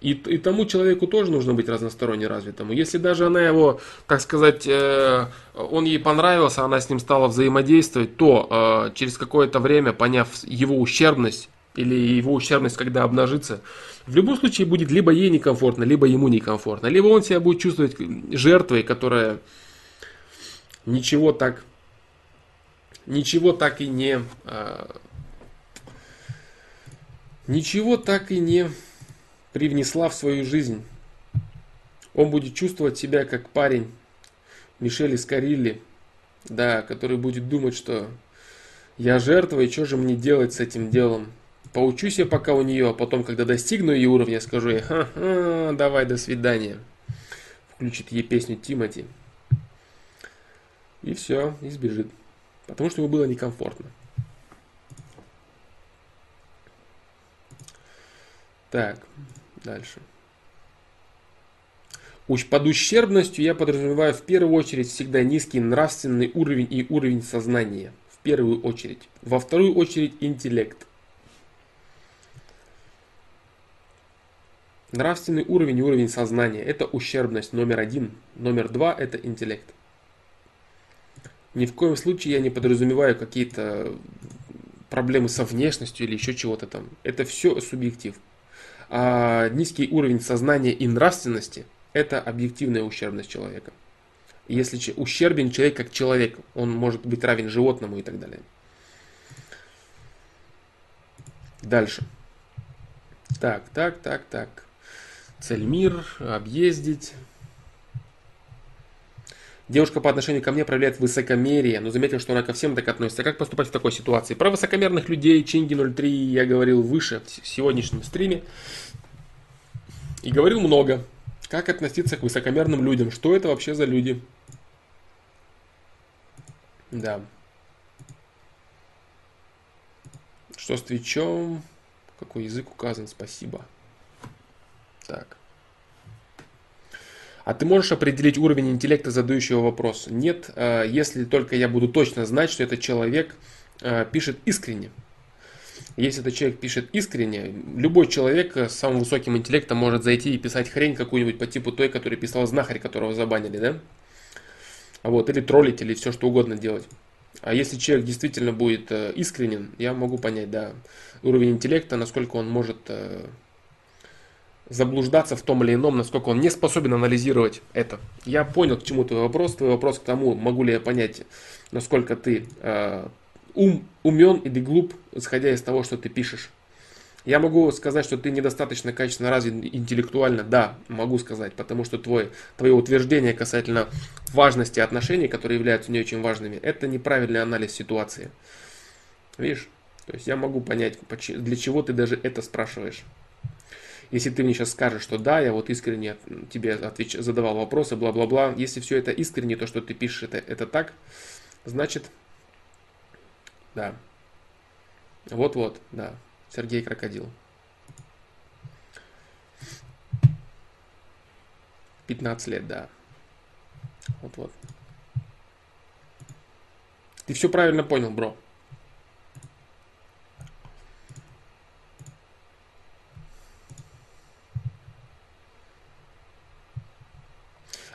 И, и тому человеку тоже нужно быть разносторонне развитому. Если даже она его, так сказать, э, он ей понравился, она с ним стала взаимодействовать, то э, через какое-то время, поняв его ущербность, или его ущербность, когда обнажится, в любом случае будет либо ей некомфортно, либо ему некомфортно. Либо он себя будет чувствовать жертвой, которая ничего так, ничего так и не, а, ничего так и не привнесла в свою жизнь. Он будет чувствовать себя как парень Мишели Скарилли, да, который будет думать, что я жертва, и что же мне делать с этим делом? Поучусь я пока у нее, а потом, когда достигну ее уровня, скажу ей, ха-ха, давай, до свидания. Включит ей песню Тимати. И все, и сбежит. Потому что ему было некомфортно. Так, дальше. Под ущербностью я подразумеваю в первую очередь всегда низкий нравственный уровень и уровень сознания. В первую очередь. Во вторую очередь интеллект. Нравственный уровень и уровень сознания – это ущербность номер один. Номер два – это интеллект. Ни в коем случае я не подразумеваю какие-то проблемы со внешностью или еще чего-то там. Это все субъектив. А низкий уровень сознания и нравственности – это объективная ущербность человека. Если ущербен человек как человек, он может быть равен животному и так далее. Дальше. Так, так, так, так цель мир, объездить. Девушка по отношению ко мне проявляет высокомерие, но заметил, что она ко всем так относится. Как поступать в такой ситуации? Про высокомерных людей Чинги 03 я говорил выше в сегодняшнем стриме. И говорил много. Как относиться к высокомерным людям? Что это вообще за люди? Да. Что с Твичом? Какой язык указан? Спасибо. Так. А ты можешь определить уровень интеллекта задающего вопрос? Нет, э, если только я буду точно знать, что этот человек э, пишет искренне. Если этот человек пишет искренне, любой человек с самым высоким интеллектом может зайти и писать хрень какую-нибудь по типу той, который писал знахарь, которого забанили, да? Вот, или троллить, или все что угодно делать. А если человек действительно будет э, искренен, я могу понять, да, уровень интеллекта, насколько он может э, заблуждаться в том или ином, насколько он не способен анализировать это. Я понял, к чему твой вопрос. Твой вопрос к тому, могу ли я понять, насколько ты э, ум, умен или глуп, исходя из того, что ты пишешь. Я могу сказать, что ты недостаточно качественно развит интеллектуально, да, могу сказать, потому что твой, твое утверждение касательно важности отношений, которые являются не очень важными, это неправильный анализ ситуации. Видишь? То есть я могу понять, для чего ты даже это спрашиваешь. Если ты мне сейчас скажешь, что да, я вот искренне тебе отвеч... задавал вопросы, бла-бла-бла, если все это искренне, то, что ты пишешь, это, это так, значит, да. Вот-вот, да. Сергей Крокодил. 15 лет, да. Вот-вот. Ты все правильно понял, бро.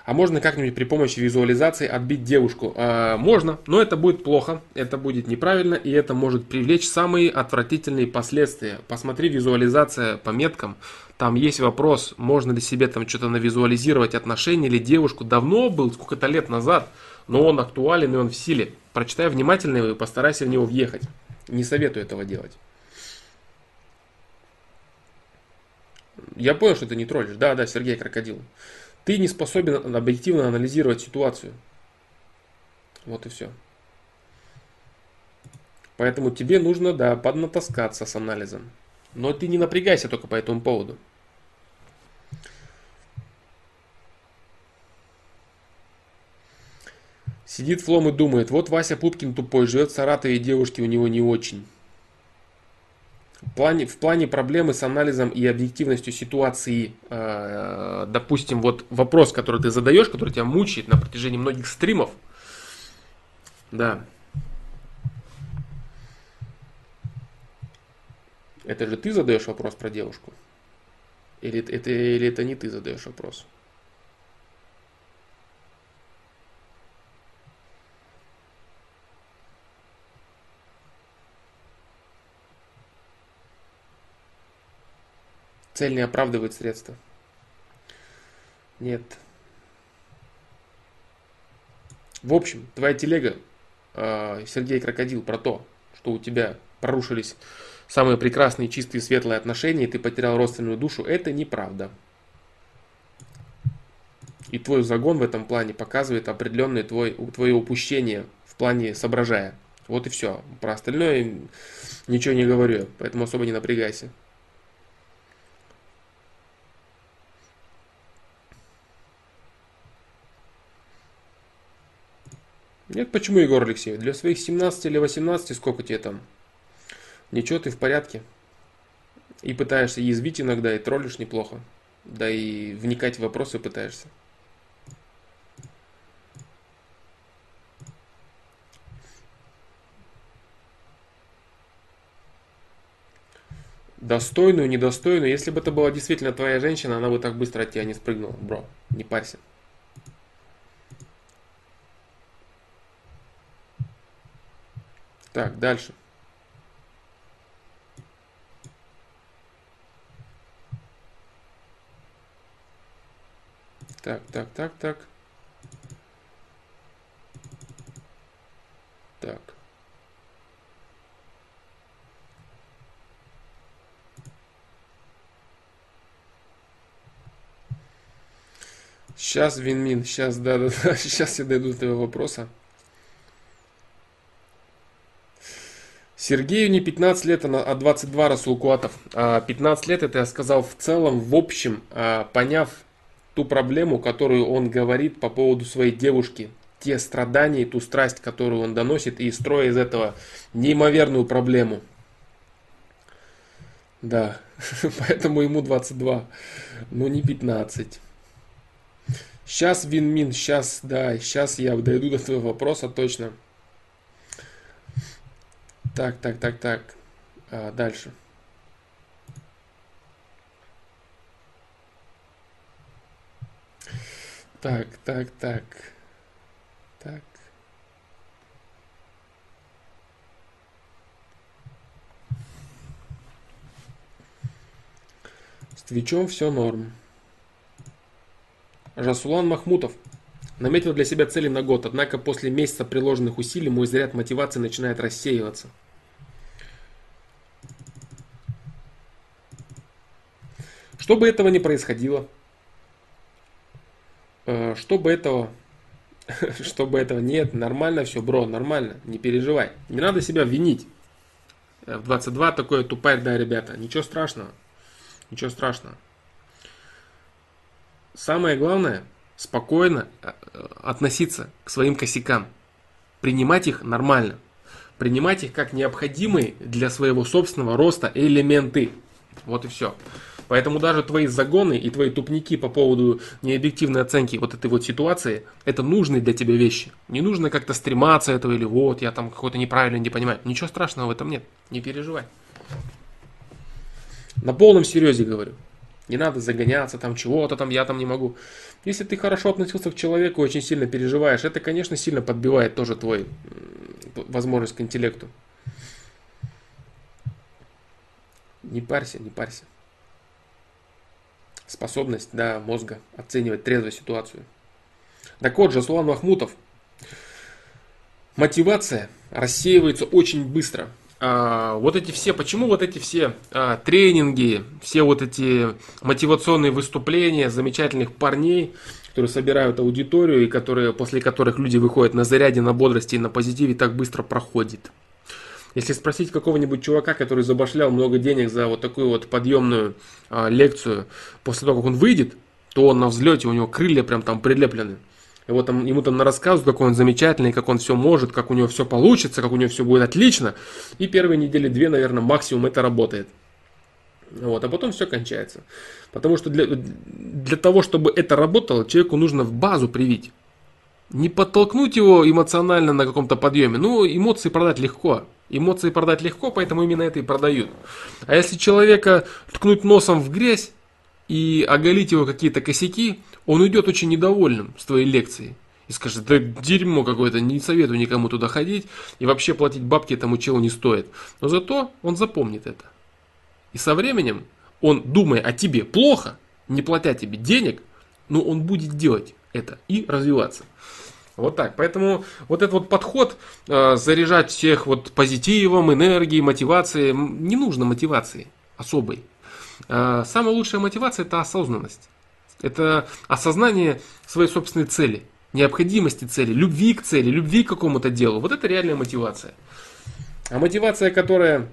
А можно как-нибудь при помощи визуализации отбить девушку? А, можно, но это будет плохо, это будет неправильно, и это может привлечь самые отвратительные последствия. Посмотри визуализация по меткам. Там есть вопрос, можно ли себе там что-то навизуализировать отношения или девушку. Давно был, сколько-то лет назад, но он актуален и он в силе. Прочитай внимательно его и постарайся в него въехать. Не советую этого делать. Я понял, что ты не троллишь. Да, да, Сергей Крокодил. Ты не способен объективно анализировать ситуацию. Вот и все. Поэтому тебе нужно, да, поднатаскаться с анализом. Но ты не напрягайся только по этому поводу. Сидит Флом и думает, вот Вася Пупкин тупой, живет в Саратове, и девушки у него не очень. В плане, в плане проблемы с анализом и объективностью ситуации, э, допустим, вот вопрос, который ты задаешь, который тебя мучает на протяжении многих стримов, да, это же ты задаешь вопрос про девушку? Или это, или это не ты задаешь вопрос? Цель не оправдывает средства. Нет. В общем, твоя телега, э, Сергей Крокодил, про то, что у тебя порушились самые прекрасные, чистые, светлые отношения, и ты потерял родственную душу, это неправда. И твой загон в этом плане показывает определенное твой, твое упущение в плане соображая. Вот и все. Про остальное ничего не говорю, поэтому особо не напрягайся. Нет, почему, Егор Алексеев? Для своих 17 или 18, сколько тебе там? Ничего, ты в порядке. И пытаешься язвить иногда, и троллишь неплохо. Да и вникать в вопросы пытаешься. Достойную, недостойную. Если бы это была действительно твоя женщина, она бы так быстро от тебя не спрыгнула. Бро, не парься. Так, дальше. Так, так, так, так. Так. Сейчас, Винмин, сейчас, да, да, да, [laughs] сейчас я дойду до этого вопроса. Сергею не 15 лет, а 22 Расул Куатов. 15 лет это я сказал в целом, в общем, а, поняв ту проблему, которую он говорит по поводу своей девушки. те страдания ту страсть, которую он доносит, и строя из этого неимоверную проблему. Да, [laughs] поэтому ему 22, но не 15. Сейчас Винмин, сейчас, да, сейчас я дойду до твоего вопроса точно. Так, так, так, так. А, дальше. Так, так, так. Так. С Твичом все норм. Жасулан Махмутов наметил для себя цели на год, однако после месяца приложенных усилий мой заряд мотивации начинает рассеиваться. Чтобы этого не происходило, э, чтобы этого, [laughs] чтобы этого нет, нормально все, бро, нормально, не переживай. Не надо себя винить. В 22 такое тупая, да, ребята, ничего страшного, ничего страшного. Самое главное, спокойно э, относиться к своим косякам. Принимать их нормально. Принимать их как необходимые для своего собственного роста элементы. Вот и все. Поэтому даже твои загоны и твои тупники по поводу необъективной оценки вот этой вот ситуации, это нужные для тебя вещи. Не нужно как-то стрематься этого или вот, я там какой-то неправильно не понимаю. Ничего страшного в этом нет. Не переживай. На полном серьезе говорю. Не надо загоняться, там чего-то там, я там не могу. Если ты хорошо относился к человеку, очень сильно переживаешь, это, конечно, сильно подбивает тоже твой возможность к интеллекту. Не парься, не парься. Способность, да, мозга оценивать трезво ситуацию. Так вот, Жасулан Махмутов. Мотивация рассеивается очень быстро а, вот эти все, почему вот эти все а, тренинги, все вот эти мотивационные выступления замечательных парней, которые собирают аудиторию и которые, после которых люди выходят на заряде, на бодрости и на позитиве, так быстро проходит. Если спросить какого-нибудь чувака, который забашлял много денег за вот такую вот подъемную а, лекцию, после того, как он выйдет, то он на взлете, у него крылья прям там прилеплены. Его там, ему там рассказывают, какой он замечательный, как он все может, как у него все получится, как у него все будет отлично. И первые недели две, наверное, максимум это работает. Вот, а потом все кончается. Потому что для, для того, чтобы это работало, человеку нужно в базу привить. Не подтолкнуть его эмоционально на каком-то подъеме. Ну, эмоции продать легко. Эмоции продать легко, поэтому именно это и продают. А если человека ткнуть носом в грязь и оголить его какие-то косяки, он уйдет очень недовольным с твоей лекцией. И скажет, да дерьмо какое-то, не советую никому туда ходить, и вообще платить бабки этому челу не стоит. Но зато он запомнит это. И со временем он, думая о тебе плохо, не платя тебе денег, но он будет делать это и развиваться. Вот так. Поэтому вот этот вот подход, э, заряжать всех вот позитивом, энергией, мотивацией, не нужно мотивации особой. Э, самая лучшая мотивация это осознанность. Это осознание своей собственной цели, необходимости цели, любви к цели, любви к какому-то делу. Вот это реальная мотивация. А мотивация, которая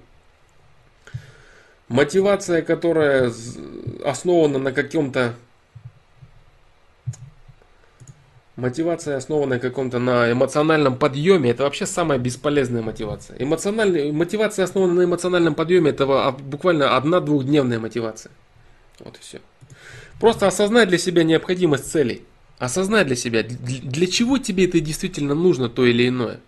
мотивация, которая основана на каком-то Мотивация, основанная каком-то на эмоциональном подъеме, это вообще самая бесполезная мотивация. Эмоциональная, мотивация, основанная на эмоциональном подъеме, это буквально одна-двухдневная мотивация. Вот и все. Просто осознай для себя необходимость целей. Осознай для себя, для чего тебе это действительно нужно, то или иное.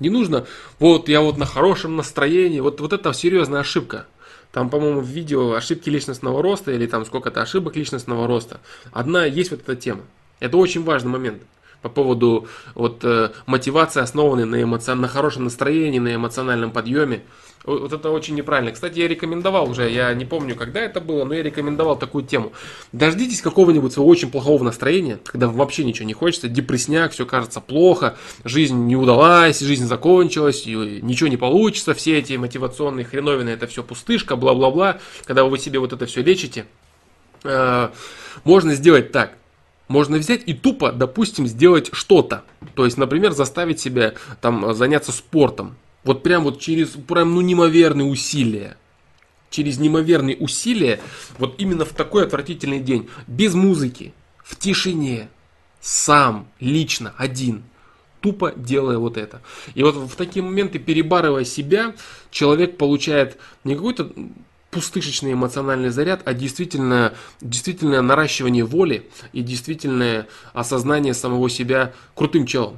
Не нужно, вот я вот на хорошем настроении, вот, вот это серьезная ошибка. Там, по-моему, в видео ошибки личностного роста или там сколько-то ошибок личностного роста. Одна есть вот эта тема. Это очень важный момент по поводу вот, э, мотивации, основанной на, эмоци... на хорошем настроении, на эмоциональном подъеме. Вот это очень неправильно. Кстати, я рекомендовал уже, я не помню, когда это было, но я рекомендовал такую тему. Дождитесь какого-нибудь своего очень плохого настроения, когда вообще ничего не хочется, депрессняк, все кажется плохо, жизнь не удалась, жизнь закончилась, ничего не получится, все эти мотивационные хреновины, это все пустышка, бла-бла-бла. Когда вы себе вот это все лечите, э, можно сделать так. Можно взять и тупо, допустим, сделать что-то. То есть, например, заставить себя там заняться спортом вот прям вот через прям ну неимоверные усилия. Через неимоверные усилия, вот именно в такой отвратительный день, без музыки, в тишине, сам, лично, один, тупо делая вот это. И вот в такие моменты, перебарывая себя, человек получает не какой-то пустышечный эмоциональный заряд, а действительно, действительно наращивание воли и действительное осознание самого себя крутым челом.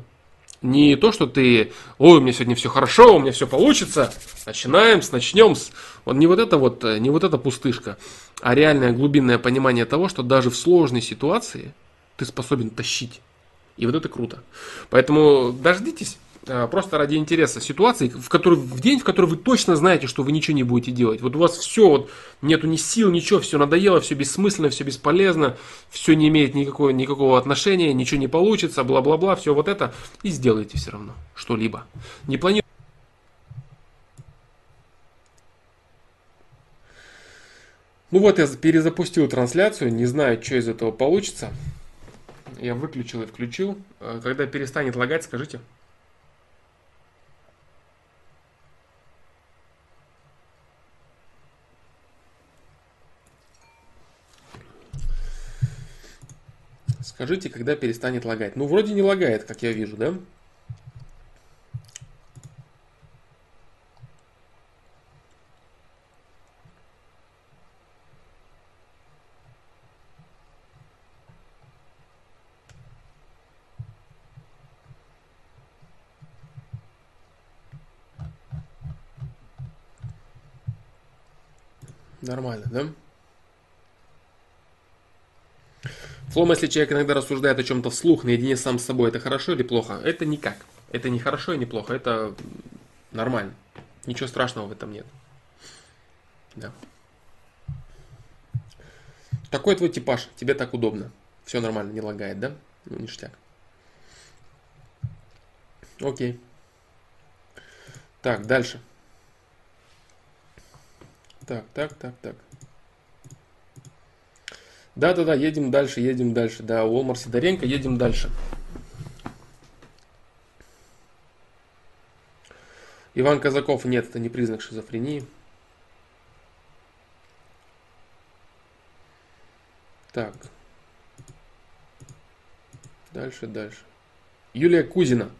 Не то, что ты, ой, у меня сегодня все хорошо, у меня все получится, начинаем, начнем с... Вот не вот это вот, не вот эта пустышка, а реальное глубинное понимание того, что даже в сложной ситуации ты способен тащить. И вот это круто. Поэтому дождитесь просто ради интереса ситуации, в, которой, в день, в который вы точно знаете, что вы ничего не будете делать. Вот у вас все, вот, нету ни сил, ничего, все надоело, все бессмысленно, все бесполезно, все не имеет никакого, никакого отношения, ничего не получится, бла-бла-бла, все вот это, и сделайте все равно что-либо. Не планируйте. Ну вот я перезапустил трансляцию, не знаю, что из этого получится. Я выключил и включил. А, когда перестанет лагать, скажите. Скажите, когда перестанет лагать. Ну, вроде не лагает, как я вижу, да? Нормально, да? Флом, если человек иногда рассуждает о чем-то вслух, наедине сам с собой, это хорошо или плохо? Это никак. Это не хорошо и не плохо, это нормально. Ничего страшного в этом нет. Да. Такой твой типаж, тебе так удобно. Все нормально, не лагает, да? Ну, ништяк. Окей. Так, дальше. Так, так, так, так. Да-да-да, едем дальше, едем дальше. Да, Уолмар Сидоренко, едем дальше. Иван Казаков, нет, это не признак шизофрении. Так. Дальше, дальше. Юлия Кузина.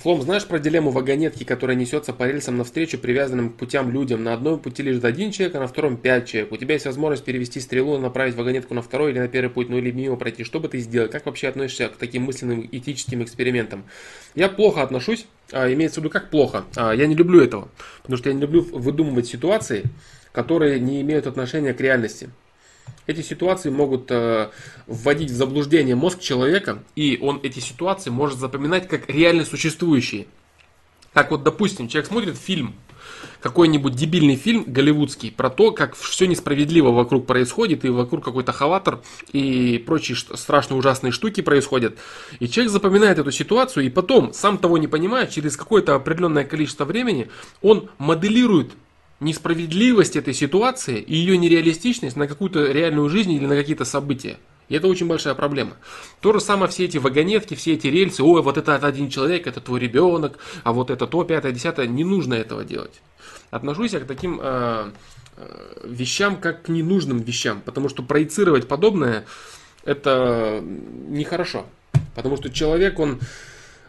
Флом, знаешь про дилемму вагонетки, которая несется по рельсам навстречу привязанным к путям людям? На одном пути лежит один человек, а на втором пять человек. У тебя есть возможность перевести стрелу, направить вагонетку на второй или на первый путь, ну или мимо пройти. Что бы ты сделал? Как вообще относишься к таким мысленным этическим экспериментам? Я плохо отношусь, а, имеется в виду как плохо. А, я не люблю этого, потому что я не люблю выдумывать ситуации, которые не имеют отношения к реальности. Эти ситуации могут э, вводить в заблуждение мозг человека, и он эти ситуации может запоминать как реально существующие. Как вот, допустим, человек смотрит фильм, какой-нибудь дебильный фильм голливудский про то, как все несправедливо вокруг происходит, и вокруг какой-то халатор и прочие страшно ужасные штуки происходят. И человек запоминает эту ситуацию, и потом, сам того не понимая, через какое-то определенное количество времени, он моделирует несправедливость этой ситуации и ее нереалистичность на какую-то реальную жизнь или на какие-то события. И это очень большая проблема. То же самое все эти вагонетки, все эти рельсы, ой, вот это один человек, это твой ребенок, а вот это то, пятое, десятое, не нужно этого делать. Отношусь я к таким э, э, вещам, как к ненужным вещам, потому что проецировать подобное, это нехорошо. Потому что человек, он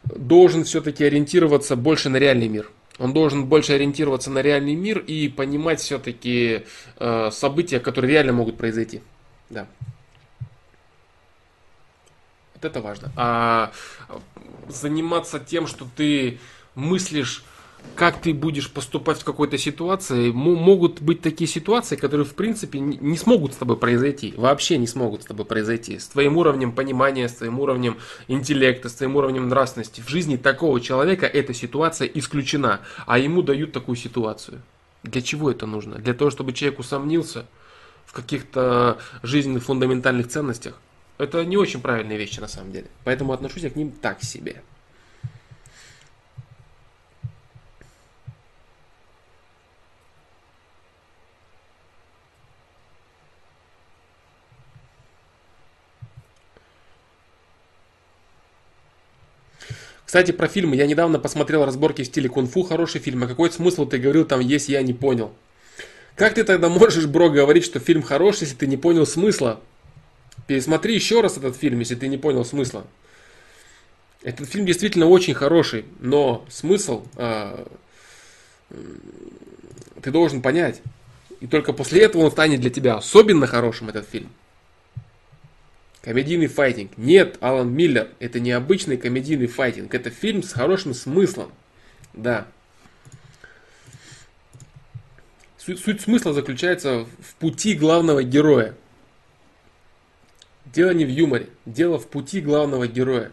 должен все-таки ориентироваться больше на реальный мир. Он должен больше ориентироваться на реальный мир и понимать все-таки э, события, которые реально могут произойти. Да. Вот это важно. А заниматься тем, что ты мыслишь как ты будешь поступать в какой-то ситуации, могут быть такие ситуации, которые в принципе не смогут с тобой произойти, вообще не смогут с тобой произойти. С твоим уровнем понимания, с твоим уровнем интеллекта, с твоим уровнем нравственности. В жизни такого человека эта ситуация исключена, а ему дают такую ситуацию. Для чего это нужно? Для того, чтобы человек усомнился в каких-то жизненных фундаментальных ценностях. Это не очень правильные вещи на самом деле. Поэтому отношусь я к ним так себе. Кстати, про фильмы. Я недавно посмотрел разборки в стиле кунг-фу. Хороший фильм. А какой смысл ты говорил там есть, я не понял. Как ты тогда можешь, бро, говорить, что фильм хороший, если ты не понял смысла? Пересмотри еще раз этот фильм, если ты не понял смысла. Этот фильм действительно очень хороший, но смысл э, ты должен понять. И только после этого он станет для тебя особенно хорошим, этот фильм. Комедийный файтинг. Нет, Алан Миллер, это не обычный комедийный файтинг. Это фильм с хорошим смыслом. Да. Суть, суть смысла заключается в пути главного героя. Дело не в юморе, дело в пути главного героя.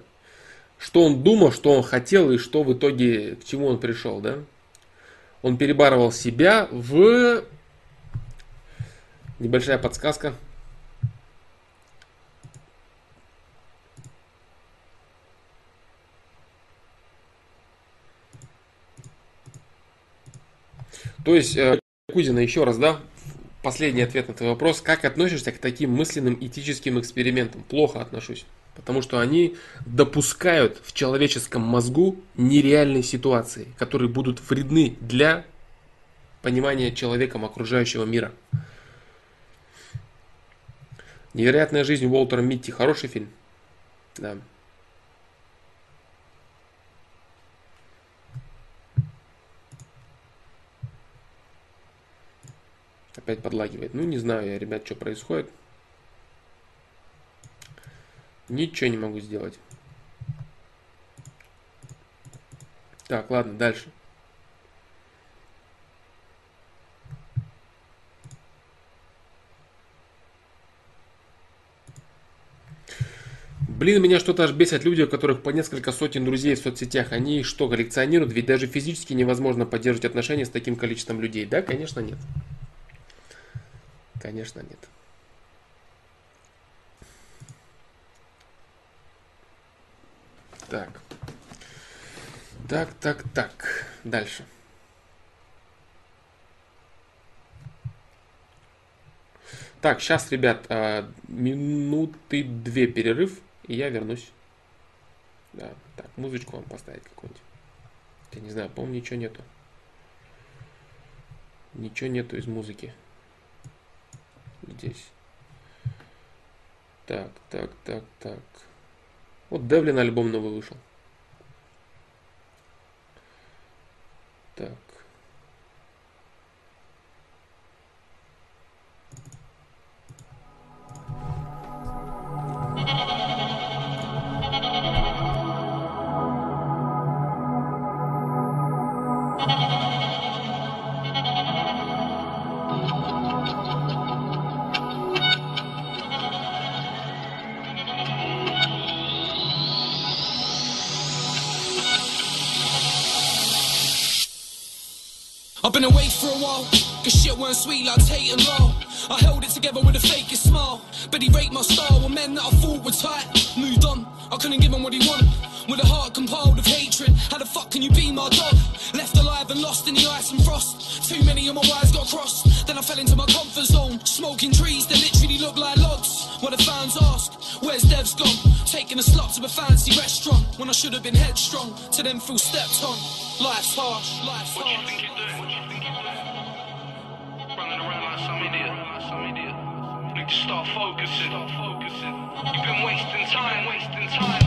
Что он думал, что он хотел и что в итоге, к чему он пришел, да? Он перебарывал себя в... Небольшая подсказка. То есть, э, Кузина, еще раз, да, последний ответ на твой вопрос. Как относишься к таким мысленным этическим экспериментам? Плохо отношусь. Потому что они допускают в человеческом мозгу нереальные ситуации, которые будут вредны для понимания человеком окружающего мира. Невероятная жизнь Уолтера Митти. Хороший фильм. Да. Опять подлагивает. Ну, не знаю я, ребят, что происходит. Ничего не могу сделать. Так, ладно, дальше. Блин, меня что-то аж бесят люди, у которых по несколько сотен друзей в соцсетях. Они что, коллекционируют? Ведь даже физически невозможно поддерживать отношения с таким количеством людей. Да, конечно, нет. Конечно, нет. Так. Так, так, так. Дальше. Так, сейчас, ребят, а, минуты две перерыв, и я вернусь. Да, так, музычку вам поставить какую-нибудь. Я не знаю, по-моему, ничего нету. Ничего нету из музыки. Здесь. Так, так, так, так. Вот Девлин альбом новый вышел. Так. I've been away for a while, cause shit weren't sweet like Tate and Law. I held it together with a fakest smile, but he raped my style with men that I thought were tight. Moved on, I couldn't give him what he wanted. With a heart compiled of hatred, how the fuck can you be my dog? Left alive and lost in the ice and frost. Too many of my wires got crossed. Then I fell into my comfort zone, smoking trees that literally look like logs. What the fans ask, where's Dev's gone? Taking a slot to a fancy restaurant when I should have been headstrong. To them feel stepped on. Life's harsh, life's harsh. You need to start focusing. Focusing. You've been wasting time. Wasting time.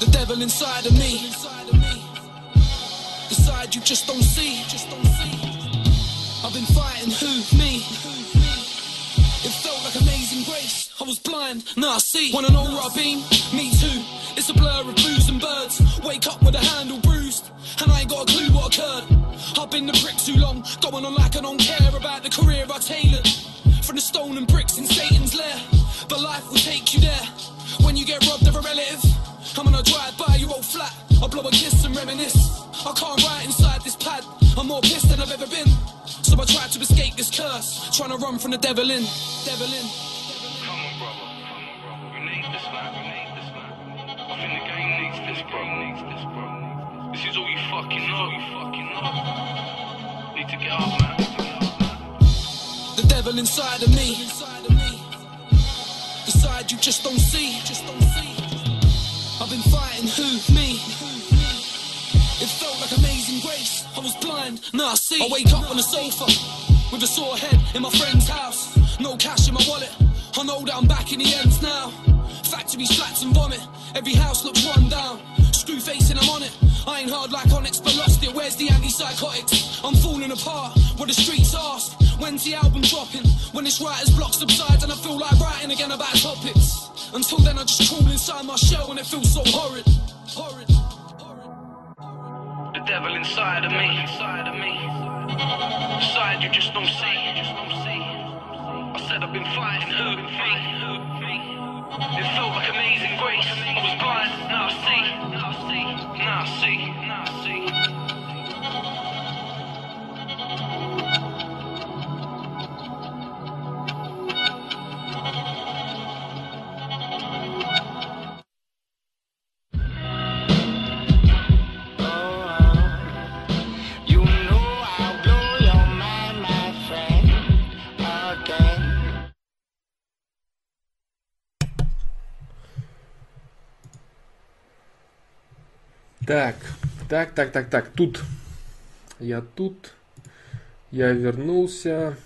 The devil inside of me. The side you just don't see. I've been fighting who? Me. It felt like amazing grace. I was blind, now I see. Wanna know where I've been? Me too. It's a blur of booze and birds. Wake up with a handle bruised, and I ain't got a clue what occurred. I've been the prick too long, going on like I don't care about the career I tailored. From the stone and bricks in Satan's lair. But life will take you there. When you get robbed of a relative, I'm gonna drive by your old flat. I'll blow a kiss and reminisce. I can't write inside this pad. I'm more pissed than I've ever been. So I tried to escape this curse, trying to run from the devil in. Devil in. Come on, brother. Come on, brother. This, man. This, man. I think the game needs this, bro. Needs this, all you fucking know. You fucking up. Need to get up, man. The devil inside of me. The side you just don't see. Just don't see. I've been fighting who? Me. It felt like amazing grace. I was blind, now I see. I wake up on the sofa with a sore head in my friend's house. No cash in my wallet. I know that I'm back in the ends now. Factory slapped and vomit. Every house looks run down. Screw face and I'm on it. I ain't hard like Onyx, but lost it. Where's the antipsychotics? I'm falling apart. What the streets ask. When's the album dropping? When this writer's block subsides and I feel like writing again about topics. Until then, I just crawl inside my shell and it feels so horrid. Horrid. The devil inside of me, inside of me. The side you just don't see. I said I've been fighting who, me. It felt like amazing grace. I was blind, now I see, now I see, now I see, now I see. Так, так, так, так, так, тут. Я тут. Я вернулся.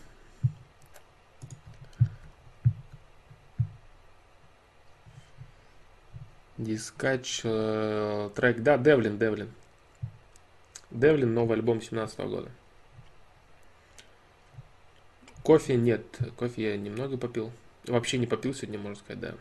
Дискач, э, трек, да, Девлин, Девлин. Девлин, новый альбом 17 года. Кофе нет, кофе я немного попил. Вообще не попил сегодня, можно сказать, да.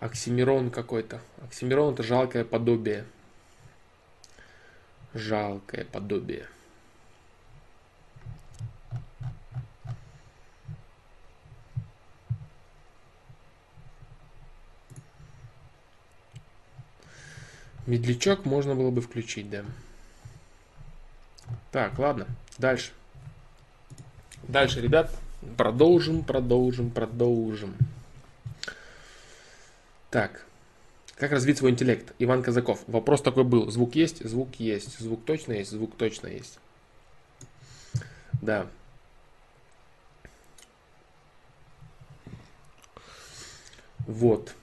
Оксимирон какой-то. Оксимирон это жалкое подобие. Жалкое подобие. Медлячок можно было бы включить, да. Так, ладно, дальше. Дальше, ребят, продолжим, продолжим, продолжим. Так, как развить свой интеллект? Иван Казаков. Вопрос такой был. Звук есть? Звук есть. Звук точно есть? Звук точно есть. Да. Вот.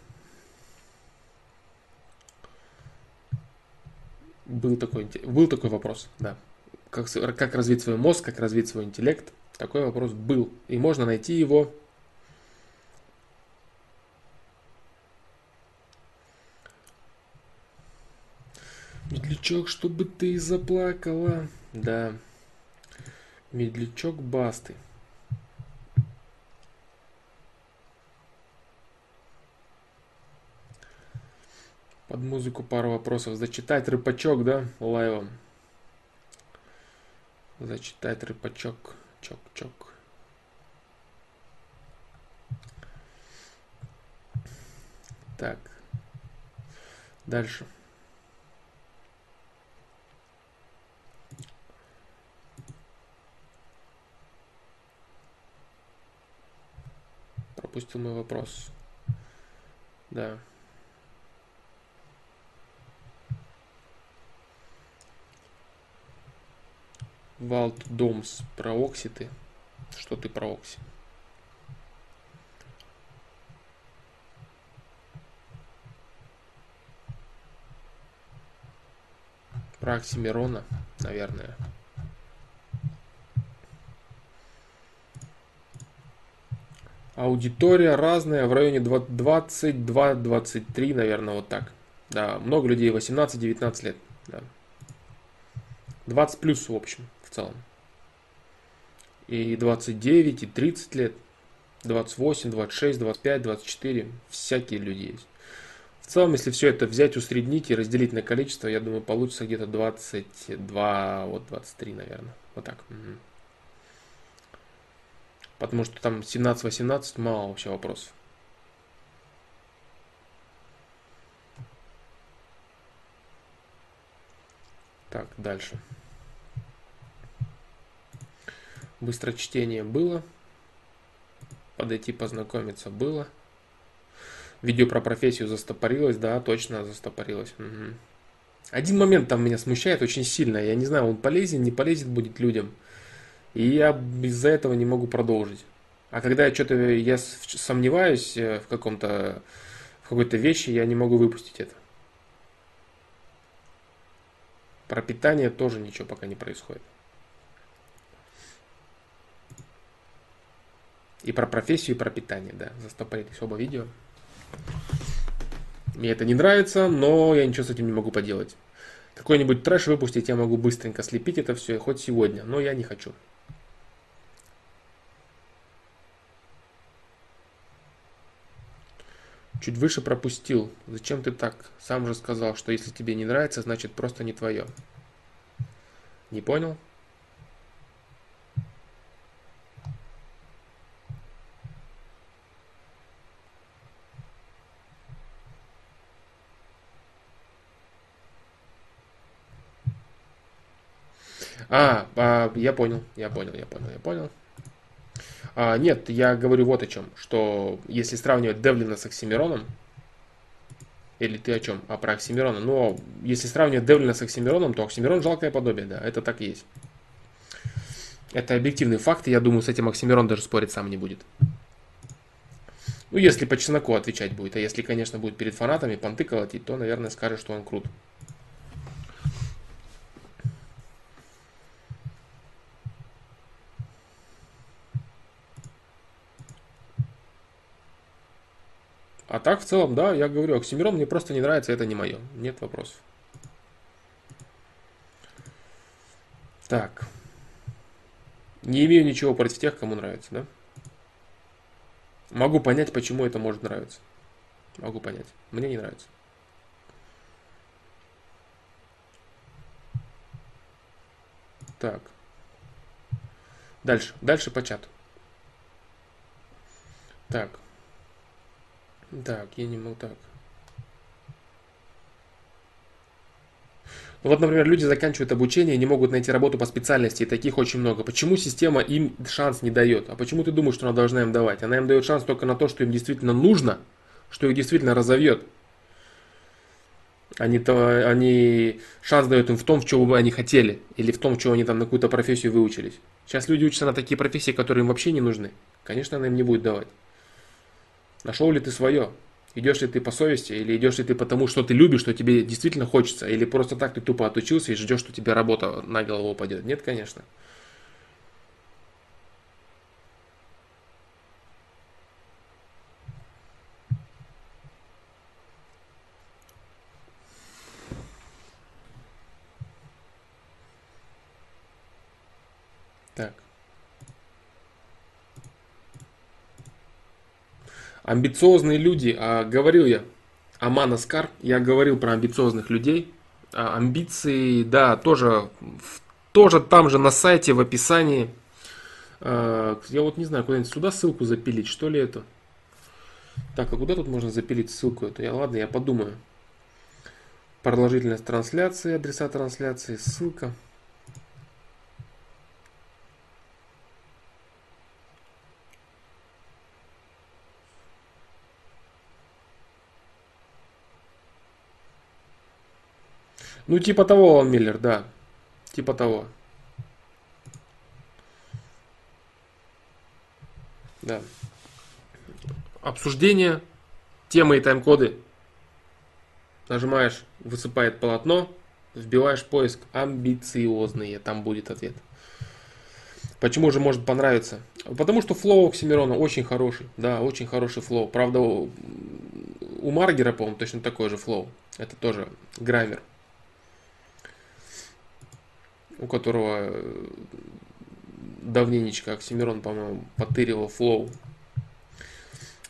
Был такой, был такой вопрос, да. Как, как развить свой мозг, как развить свой интеллект. Такой вопрос был. И можно найти его Медлячок, чтобы ты заплакала. Да. Медлячок Басты. Под музыку пару вопросов. Зачитать рыбачок, да, лайвом. Зачитать рыбачок. Чок-чок. Так. Дальше. Пропустил мой вопрос. Да. Валт Домс про окситы. Что ты про окси? Про Оксимирона, наверное. Аудитория разная, в районе 22-23, наверное, вот так. Да, много людей, 18-19 лет. Да. 20 плюс, в общем, в целом. И 29, и 30 лет. 28, 26, 25, 24. Всякие люди есть. В целом, если все это взять, усреднить и разделить на количество, я думаю, получится где-то 22, вот 23, наверное. Вот так. Мгм. Потому что там 17-18 мало вообще вопросов. Так, дальше. Быстрочтение было. Подойти познакомиться было. Видео про профессию застопорилось, да, точно застопорилось. Мгм. Один момент там меня смущает очень сильно. Я не знаю, он полезен, не полезен будет людям. И я из-за этого не могу продолжить. А когда я что-то я сомневаюсь э, в каком-то в какой-то вещи, я не могу выпустить это. Про питание тоже ничего пока не происходит. И про профессию, и про питание, да. Застопорились оба видео. Мне это не нравится, но я ничего с этим не могу поделать. Какой-нибудь трэш выпустить я могу быстренько слепить это все, хоть сегодня, но я не хочу. Чуть выше пропустил. Зачем ты так? Сам же сказал, что если тебе не нравится, значит просто не твое. Не понял? А, а, я понял, я понял, я понял, я понял. А, нет, я говорю вот о чем, что если сравнивать Девлина с Оксимироном, или ты о чем? А про Оксимирона. Но если сравнивать Девлина с Оксимироном, то Оксимирон жалкое подобие, да, это так и есть. Это объективный факт, и я думаю, с этим Оксимирон даже спорить сам не будет. Ну, если по чесноку отвечать будет, а если, конечно, будет перед фанатами понты колотить, то, наверное, скажет, что он крут. А так, в целом, да, я говорю, Оксимирон мне просто не нравится, это не мое. Нет вопросов. Так. Не имею ничего против тех, кому нравится, да? Могу понять, почему это может нравиться. Могу понять. Мне не нравится. Так. Дальше. Дальше по чату. Так. Так, я не могу так. Ну вот, например, люди заканчивают обучение и не могут найти работу по специальности, и таких очень много. Почему система им шанс не дает? А почему ты думаешь, что она должна им давать? Она им дает шанс только на то, что им действительно нужно, что их действительно разовьет. Они, то, они шанс дают им в том, в чем бы они хотели, или в том, в чем они там на какую-то профессию выучились. Сейчас люди учатся на такие профессии, которые им вообще не нужны. Конечно, она им не будет давать. Нашел ли ты свое? Идешь ли ты по совести, или идешь ли ты потому, что ты любишь, что тебе действительно хочется, или просто так ты тупо отучился и ждешь, что тебе работа на голову упадет? Нет, конечно. Так. Амбициозные люди, а, говорил я, Аман Аскар, я говорил про амбициозных людей. А, амбиции, да, тоже, тоже там же на сайте, в описании. А, я вот не знаю, куда-нибудь сюда ссылку запилить, что ли это? Так, а куда тут можно запилить ссылку эту? Я, ладно, я подумаю. Продолжительность трансляции, адреса трансляции, ссылка. Ну, типа того, он Миллер, да. Типа того. Да. Обсуждение, темы и тайм-коды. Нажимаешь, высыпает полотно, вбиваешь поиск амбициозные, там будет ответ. Почему же может понравиться? Потому что flow Оксимирона очень хороший, да, очень хороший flow. Правда, у Маргера, по-моему, точно такой же flow. Это тоже граймер у которого э, давненечко Оксимирон, по-моему, потыривал flow.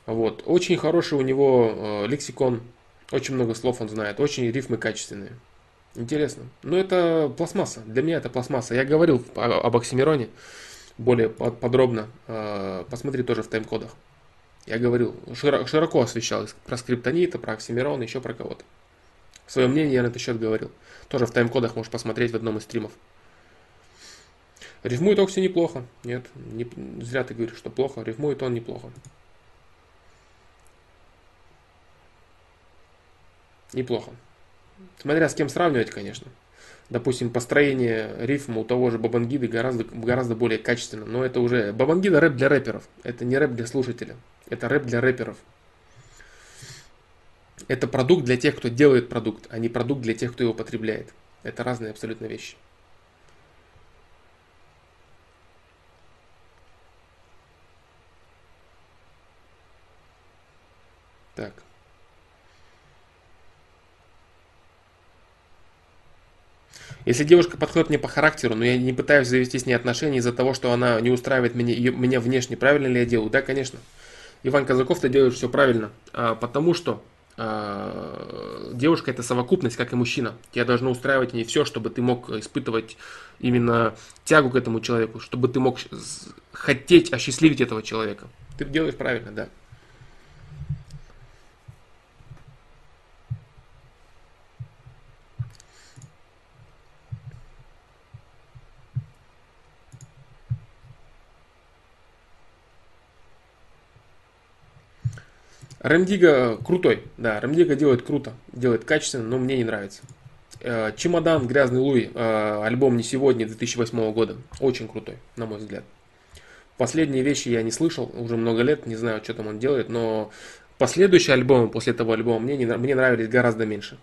Вот. Очень хороший у него э, лексикон, очень много слов он знает, очень рифмы качественные. Интересно. Но это пластмасса. Для меня это пластмасса. Я говорил об Оксимироне более подробно. Э, посмотри тоже в тайм-кодах. Я говорил, широко освещал про скриптонита, про Оксимирона, еще про кого-то. Свое мнение я на этот счет говорил. Тоже в тайм-кодах можешь посмотреть в одном из стримов. Рифмует Окси неплохо. Нет, не, зря ты говоришь, что плохо. Рифмует он неплохо. Неплохо. Смотря с кем сравнивать, конечно. Допустим, построение рифма у того же Бабангиды гораздо, гораздо более качественно. Но это уже... Бабангида рэп для рэперов. Это не рэп для слушателя. Это рэп для рэперов. Это продукт для тех, кто делает продукт, а не продукт для тех, кто его потребляет. Это разные абсолютно вещи. Так. Если девушка подходит мне по характеру, но я не пытаюсь завести с ней отношения из-за того, что она не устраивает меня, ее- меня внешне, правильно ли я делаю? Да, конечно. Иван Казаков, ты делаешь все правильно. А, потому что а, девушка это совокупность, как и мужчина. Тебя должно устраивать в ней все, чтобы ты мог испытывать именно тягу к этому человеку, чтобы ты мог хотеть осчастливить этого человека. Ты делаешь правильно, да. Ремдига крутой, да, Ремдига делает круто, делает качественно, но мне не нравится. Э, Чемодан Грязный Луи, э, альбом не сегодня, 2008 года, очень крутой, на мой взгляд. Последние вещи я не слышал, уже много лет, не знаю, что там он делает, но последующие альбомы после этого альбома мне, не, мне нравились гораздо меньше.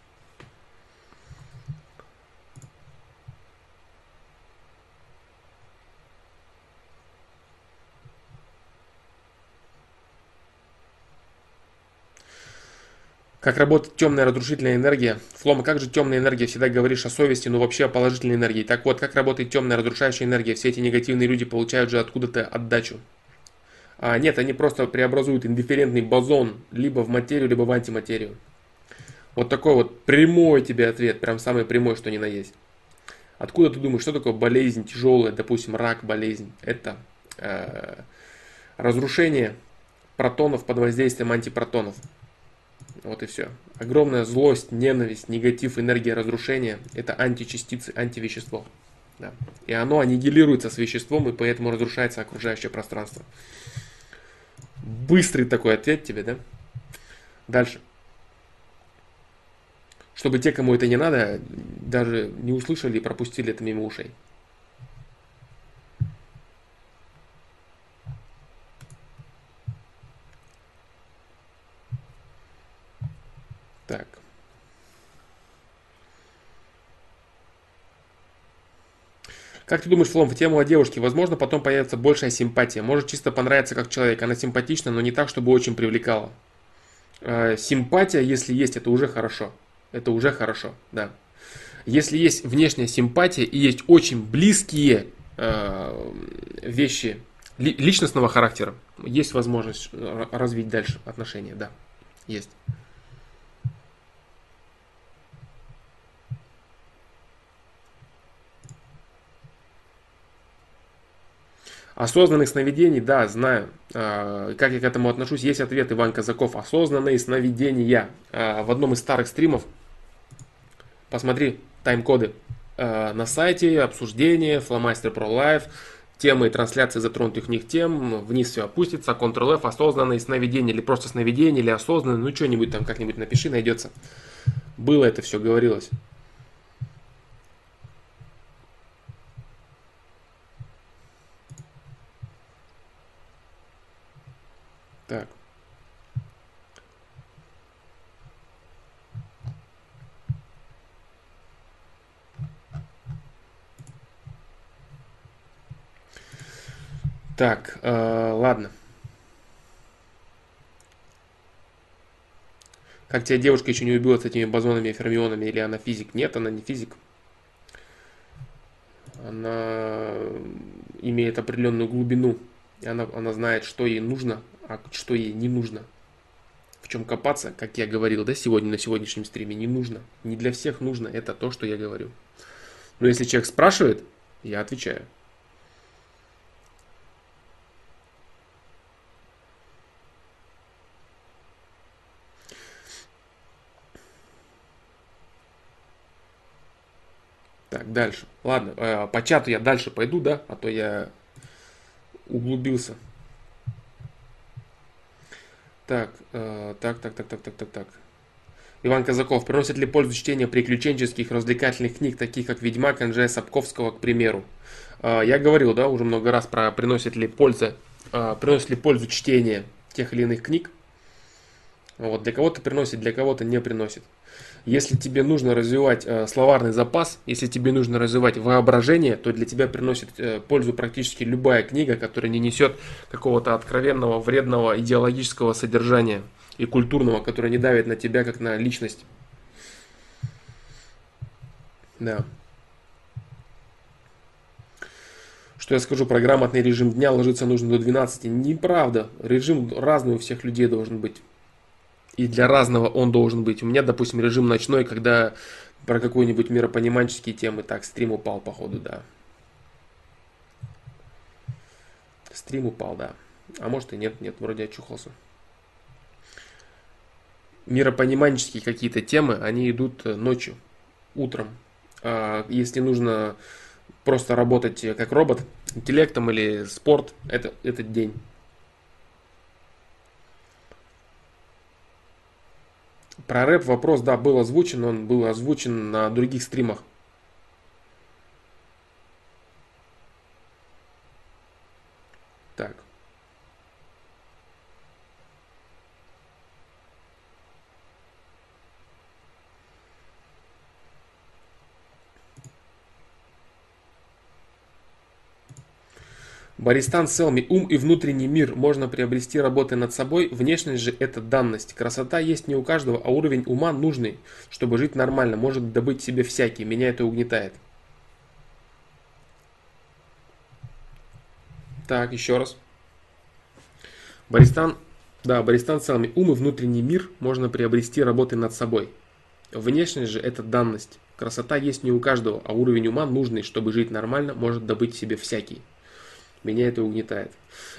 Как работает темная разрушительная энергия? Флома, как же темная энергия? Всегда говоришь о совести, но вообще о положительной энергии. Так вот, как работает темная разрушающая энергия? Все эти негативные люди получают же откуда-то отдачу. А, нет, они просто преобразуют индифферентный бозон либо в материю, либо в антиматерию. Вот такой вот прямой тебе ответ, прям самый прямой, что ни на есть. Откуда ты думаешь, что такое болезнь тяжелая, допустим, рак, болезнь? Это э, разрушение протонов под воздействием антипротонов. Вот и все. Огромная злость, ненависть, негатив, энергия разрушения – это античастицы, антивещество. Да. И оно аннигилируется с веществом, и поэтому разрушается окружающее пространство. Быстрый такой ответ тебе, да? Дальше. Чтобы те, кому это не надо, даже не услышали и пропустили это мимо ушей. Так. Как ты думаешь, Флом, в тему о девушке, возможно, потом появится большая симпатия. Может чисто понравиться как человек. Она симпатична, но не так, чтобы очень привлекала. Э, симпатия, если есть, это уже хорошо. Это уже хорошо, да. Если есть внешняя симпатия и есть очень близкие э, вещи ли- личностного характера, есть возможность э, развить дальше отношения, да. Есть. Осознанных сновидений, да, знаю. А, Как я к этому отношусь? Есть ответ Иван Казаков. Осознанные сновидения. А, В одном из старых стримов, посмотри тайм-коды а, на сайте, обсуждение, Фломастер Pro Live, темы и трансляции затронутых в них тем, вниз все опустится, Ctrl-F, осознанные сновидения, или просто сновидения, или осознанные, ну что-нибудь там как-нибудь напиши, найдется. Было это все, говорилось. Так. Так, э, ладно. Как тебя девушка еще не убила с этими бозонами и фермионами, или она физик? Нет, она не физик. Она имеет определенную глубину. И она, она знает, что ей нужно, а что ей не нужно. В чем копаться, как я говорил, да, сегодня на сегодняшнем стриме, не нужно. Не для всех нужно, это то, что я говорю. Но если человек спрашивает, я отвечаю. Дальше. Ладно, э, по чату я дальше пойду, да, а то я углубился. Так, э, так, так, так, так, так, так, так. Иван Казаков. Приносит ли пользу чтение приключенческих развлекательных книг, таких как «Ведьмак» Анджея Сапковского, к примеру? Э, я говорил, да, уже много раз про приносит ли пользу, э, приносит ли пользу чтение тех или иных книг. Вот, для кого-то приносит, для кого-то не приносит. Если тебе нужно развивать э, словарный запас, если тебе нужно развивать воображение, то для тебя приносит э, пользу практически любая книга, которая не несет какого-то откровенного, вредного идеологического содержания. и культурного, которое не давит на тебя как на личность. Да. Что я скажу про грамотный режим дня, ложиться нужно до 12. Неправда. Режим разный у всех людей должен быть. И для разного он должен быть. У меня, допустим, режим ночной, когда про какую-нибудь миропониманческие темы. Так, стрим упал, походу, да. Стрим упал, да. А может и нет, нет, вроде очухался. Миропониманческие какие-то темы, они идут ночью, утром. А если нужно просто работать как робот, интеллектом или спорт, это этот день. Про рэп вопрос, да, был озвучен, он был озвучен на других стримах. Так. Баристан Селми. Ум и внутренний мир можно приобрести работой над собой. Внешность же это данность. Красота есть не у каждого, а уровень ума нужный, чтобы жить нормально. Может добыть себе всякий. Меня это угнетает. Так, еще раз. Баристан, да, Баристан Селми. Ум и внутренний мир можно приобрести работой над собой. Внешность же это данность. Красота есть не у каждого, а уровень ума нужный, чтобы жить нормально, может добыть себе всякий. Меня это угнетает.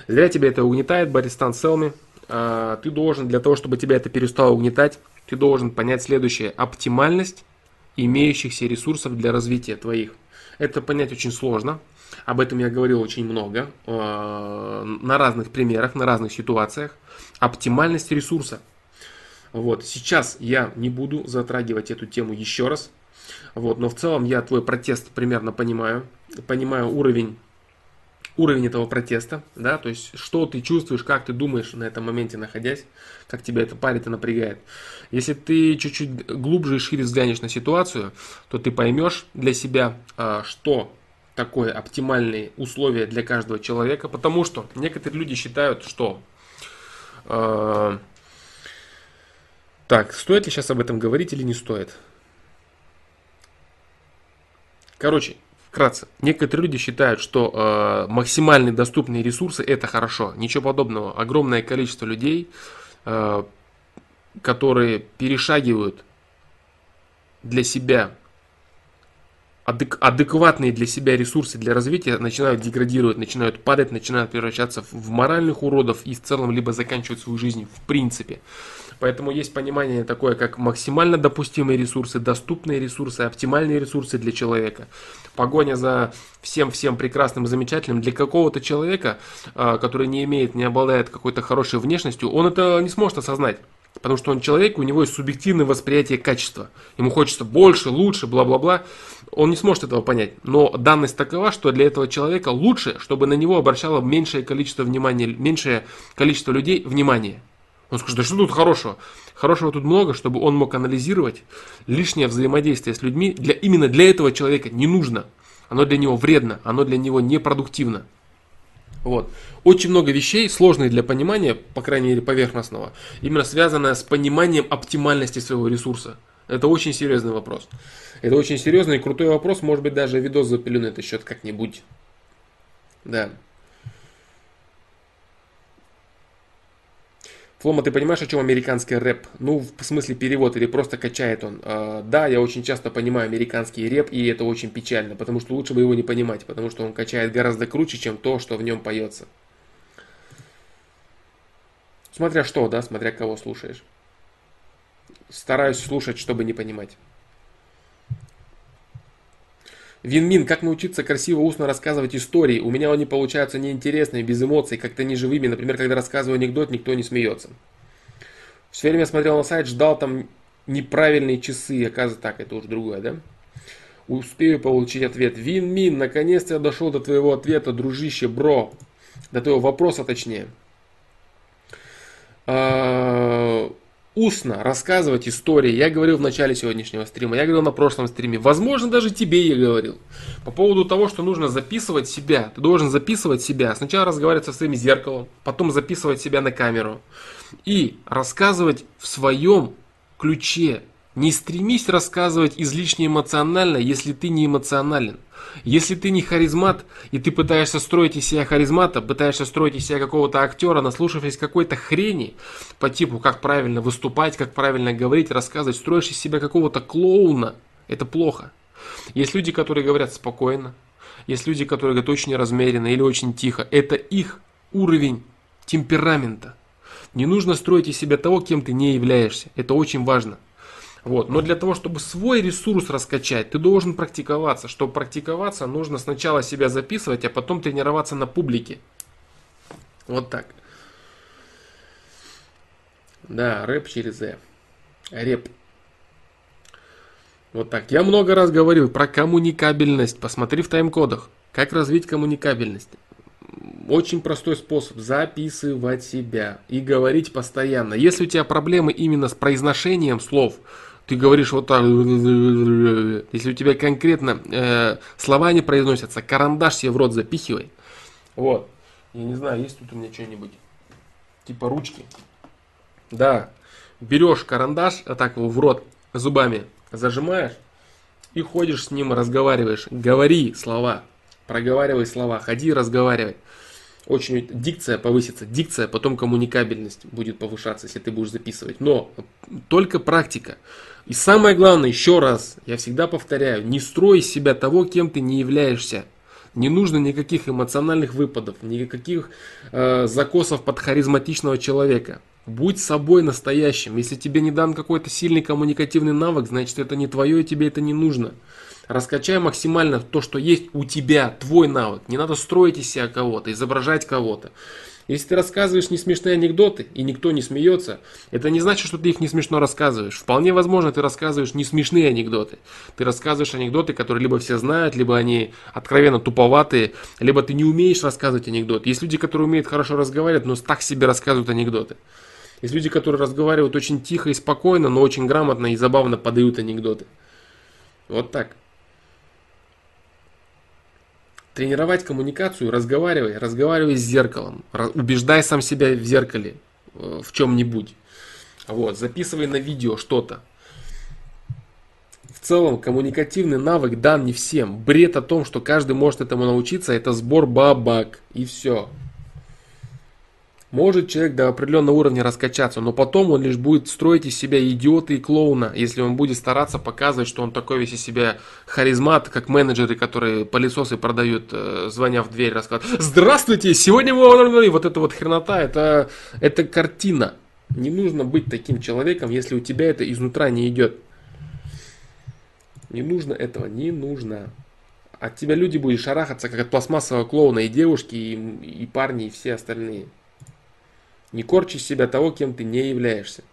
Зря тебя это угнетает, Баристан Селми. А, ты должен, для того, чтобы тебя это перестало угнетать, ты должен понять следующее. Оптимальность имеющихся ресурсов для развития твоих. Это понять очень сложно. Об этом я говорил очень много. А, на разных примерах, на разных ситуациях. Оптимальность ресурса. Вот. Сейчас я не буду затрагивать эту тему еще раз. Вот. Но в целом я твой протест примерно понимаю. Понимаю уровень уровень этого протеста, да, то есть что ты чувствуешь, как ты думаешь на этом моменте находясь, как тебя это парит и напрягает. Если ты чуть-чуть глубже и шире взглянешь на ситуацию, то ты поймешь для себя, а, что такое оптимальные условия для каждого человека, потому что некоторые люди считают, что э, так, стоит ли сейчас об этом говорить или не стоит? Короче, Вкратце, некоторые люди считают, что э, максимально доступные ресурсы это хорошо. Ничего подобного. Огромное количество людей, э, которые перешагивают для себя адек- адекватные для себя ресурсы для развития начинают деградировать, начинают падать, начинают превращаться в моральных уродов и в целом либо заканчивать свою жизнь в принципе. Поэтому есть понимание такое, как максимально допустимые ресурсы, доступные ресурсы, оптимальные ресурсы для человека. Погоня за всем-всем прекрасным замечательным для какого-то человека, а, который не имеет, не обладает какой-то хорошей внешностью, он это не сможет осознать. Потому что он человек, у него есть субъективное восприятие качества. Ему хочется больше, лучше, бла-бла-бла. Он не сможет этого понять. Но данность такова, что для этого человека лучше, чтобы на него обращало меньшее количество внимания, меньшее количество людей внимание. Он скажет, да что тут хорошего? Хорошего тут много, чтобы он мог анализировать лишнее взаимодействие с людьми. Для, именно для этого человека не нужно. Оно для него вредно, оно для него непродуктивно. Вот. Очень много вещей, сложных для понимания, по крайней мере поверхностного, именно связанное с пониманием оптимальности своего ресурса. Это очень серьезный вопрос. Это очень серьезный и крутой вопрос. Может быть, даже видос запилю на этот счет как-нибудь. Да. Флома, ты понимаешь, о чем американский рэп? Ну, в смысле перевод или просто качает он? А, да, я очень часто понимаю американский рэп, и это очень печально, потому что лучше бы его не понимать, потому что он качает гораздо круче, чем то, что в нем поется. Смотря что, да, смотря кого слушаешь. Стараюсь слушать, чтобы не понимать. Винмин, как научиться красиво устно рассказывать истории? У меня они получаются неинтересными, без эмоций, как-то неживыми. Например, когда рассказываю анекдот, никто не смеется. Все время смотрел на сайт, ждал там неправильные часы. Оказывается, так, это уже другое, да? Успею получить ответ. Винмин, наконец-то я дошел до твоего ответа, дружище, бро. До твоего вопроса, точнее. Устно рассказывать истории. Я говорил в начале сегодняшнего стрима, я говорил на прошлом стриме. Возможно, даже тебе я говорил. По поводу того, что нужно записывать себя. Ты должен записывать себя. Сначала разговаривать со своим зеркалом, потом записывать себя на камеру. И рассказывать в своем ключе. Не стремись рассказывать излишне эмоционально, если ты не эмоционален. Если ты не харизмат, и ты пытаешься строить из себя харизмата, пытаешься строить из себя какого-то актера, наслушавшись какой-то хрени по типу, как правильно выступать, как правильно говорить, рассказывать, строишь из себя какого-то клоуна, это плохо. Есть люди, которые говорят спокойно, есть люди, которые говорят очень размеренно или очень тихо. Это их уровень темперамента. Не нужно строить из себя того, кем ты не являешься. Это очень важно. Вот. Но для того, чтобы свой ресурс раскачать, ты должен практиковаться. Чтобы практиковаться, нужно сначала себя записывать, а потом тренироваться на публике. Вот так. Да, рэп через «э». Реп. Вот так. Я много раз говорил про коммуникабельность. Посмотри в тайм-кодах. Как развить коммуникабельность. Очень простой способ. Записывать себя и говорить постоянно. Если у тебя проблемы именно с произношением слов, ты говоришь вот так, если у тебя конкретно э, слова не произносятся, карандаш себе в рот запихивай. Вот. Я не знаю, есть тут у меня что-нибудь. Типа ручки. Да. Берешь карандаш, а так его в рот зубами зажимаешь и ходишь с ним, разговариваешь. Говори слова. Проговаривай слова. Ходи, разговаривай. Очень дикция повысится. Дикция, потом коммуникабельность будет повышаться, если ты будешь записывать. Но только практика. И самое главное, еще раз, я всегда повторяю, не строй из себя того, кем ты не являешься. Не нужно никаких эмоциональных выпадов, никаких э, закосов под харизматичного человека. Будь собой настоящим. Если тебе не дан какой-то сильный коммуникативный навык, значит это не твое и тебе это не нужно. Раскачай максимально то, что есть у тебя, твой навык. Не надо строить из себя кого-то, изображать кого-то. Если ты рассказываешь не смешные анекдоты, и никто не смеется, это не значит, что ты их не смешно рассказываешь. Вполне возможно, ты рассказываешь не смешные анекдоты. Ты рассказываешь анекдоты, которые либо все знают, либо они откровенно туповатые, либо ты не умеешь рассказывать анекдоты. Есть люди, которые умеют хорошо разговаривать, но так себе рассказывают анекдоты. Есть люди, которые разговаривают очень тихо и спокойно, но очень грамотно и забавно подают анекдоты. Вот так. Тренировать коммуникацию, разговаривай, разговаривай с зеркалом, убеждай сам себя в зеркале э, в чем-нибудь. Вот, записывай на видео что-то. В целом, коммуникативный навык дан не всем. Бред о том, что каждый может этому научиться, это сбор бабок. И все. Может человек до определенного уровня раскачаться, но потом он лишь будет строить из себя идиота и клоуна, если он будет стараться показывать, что он такой весь из себя харизмат, как менеджеры, которые пылесосы продают, э, звоня в дверь, рассказывают «Здравствуйте, сегодня мы...» Вот эта вот хренота, это, это картина. Не нужно быть таким человеком, если у тебя это изнутра не идет. Не нужно этого, не нужно. От тебя люди будут шарахаться, как от пластмассового клоуна, и девушки, и, и парни, и все остальные. Не корчи себя того, кем ты не являешься.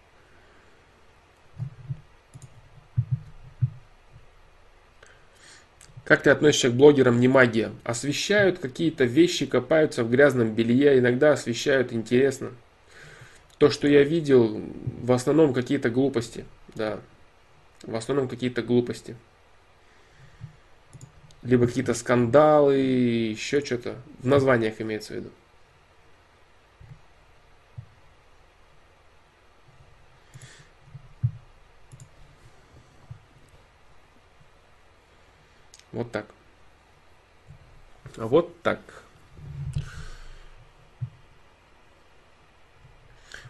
Как ты относишься к блогерам не магия? Освещают какие-то вещи, копаются в грязном белье, иногда освещают интересно. То, что я видел, в основном какие-то глупости. Да, в основном какие-то глупости. Либо какие-то скандалы, еще что-то. В названиях имеется в виду. Вот так. Вот так.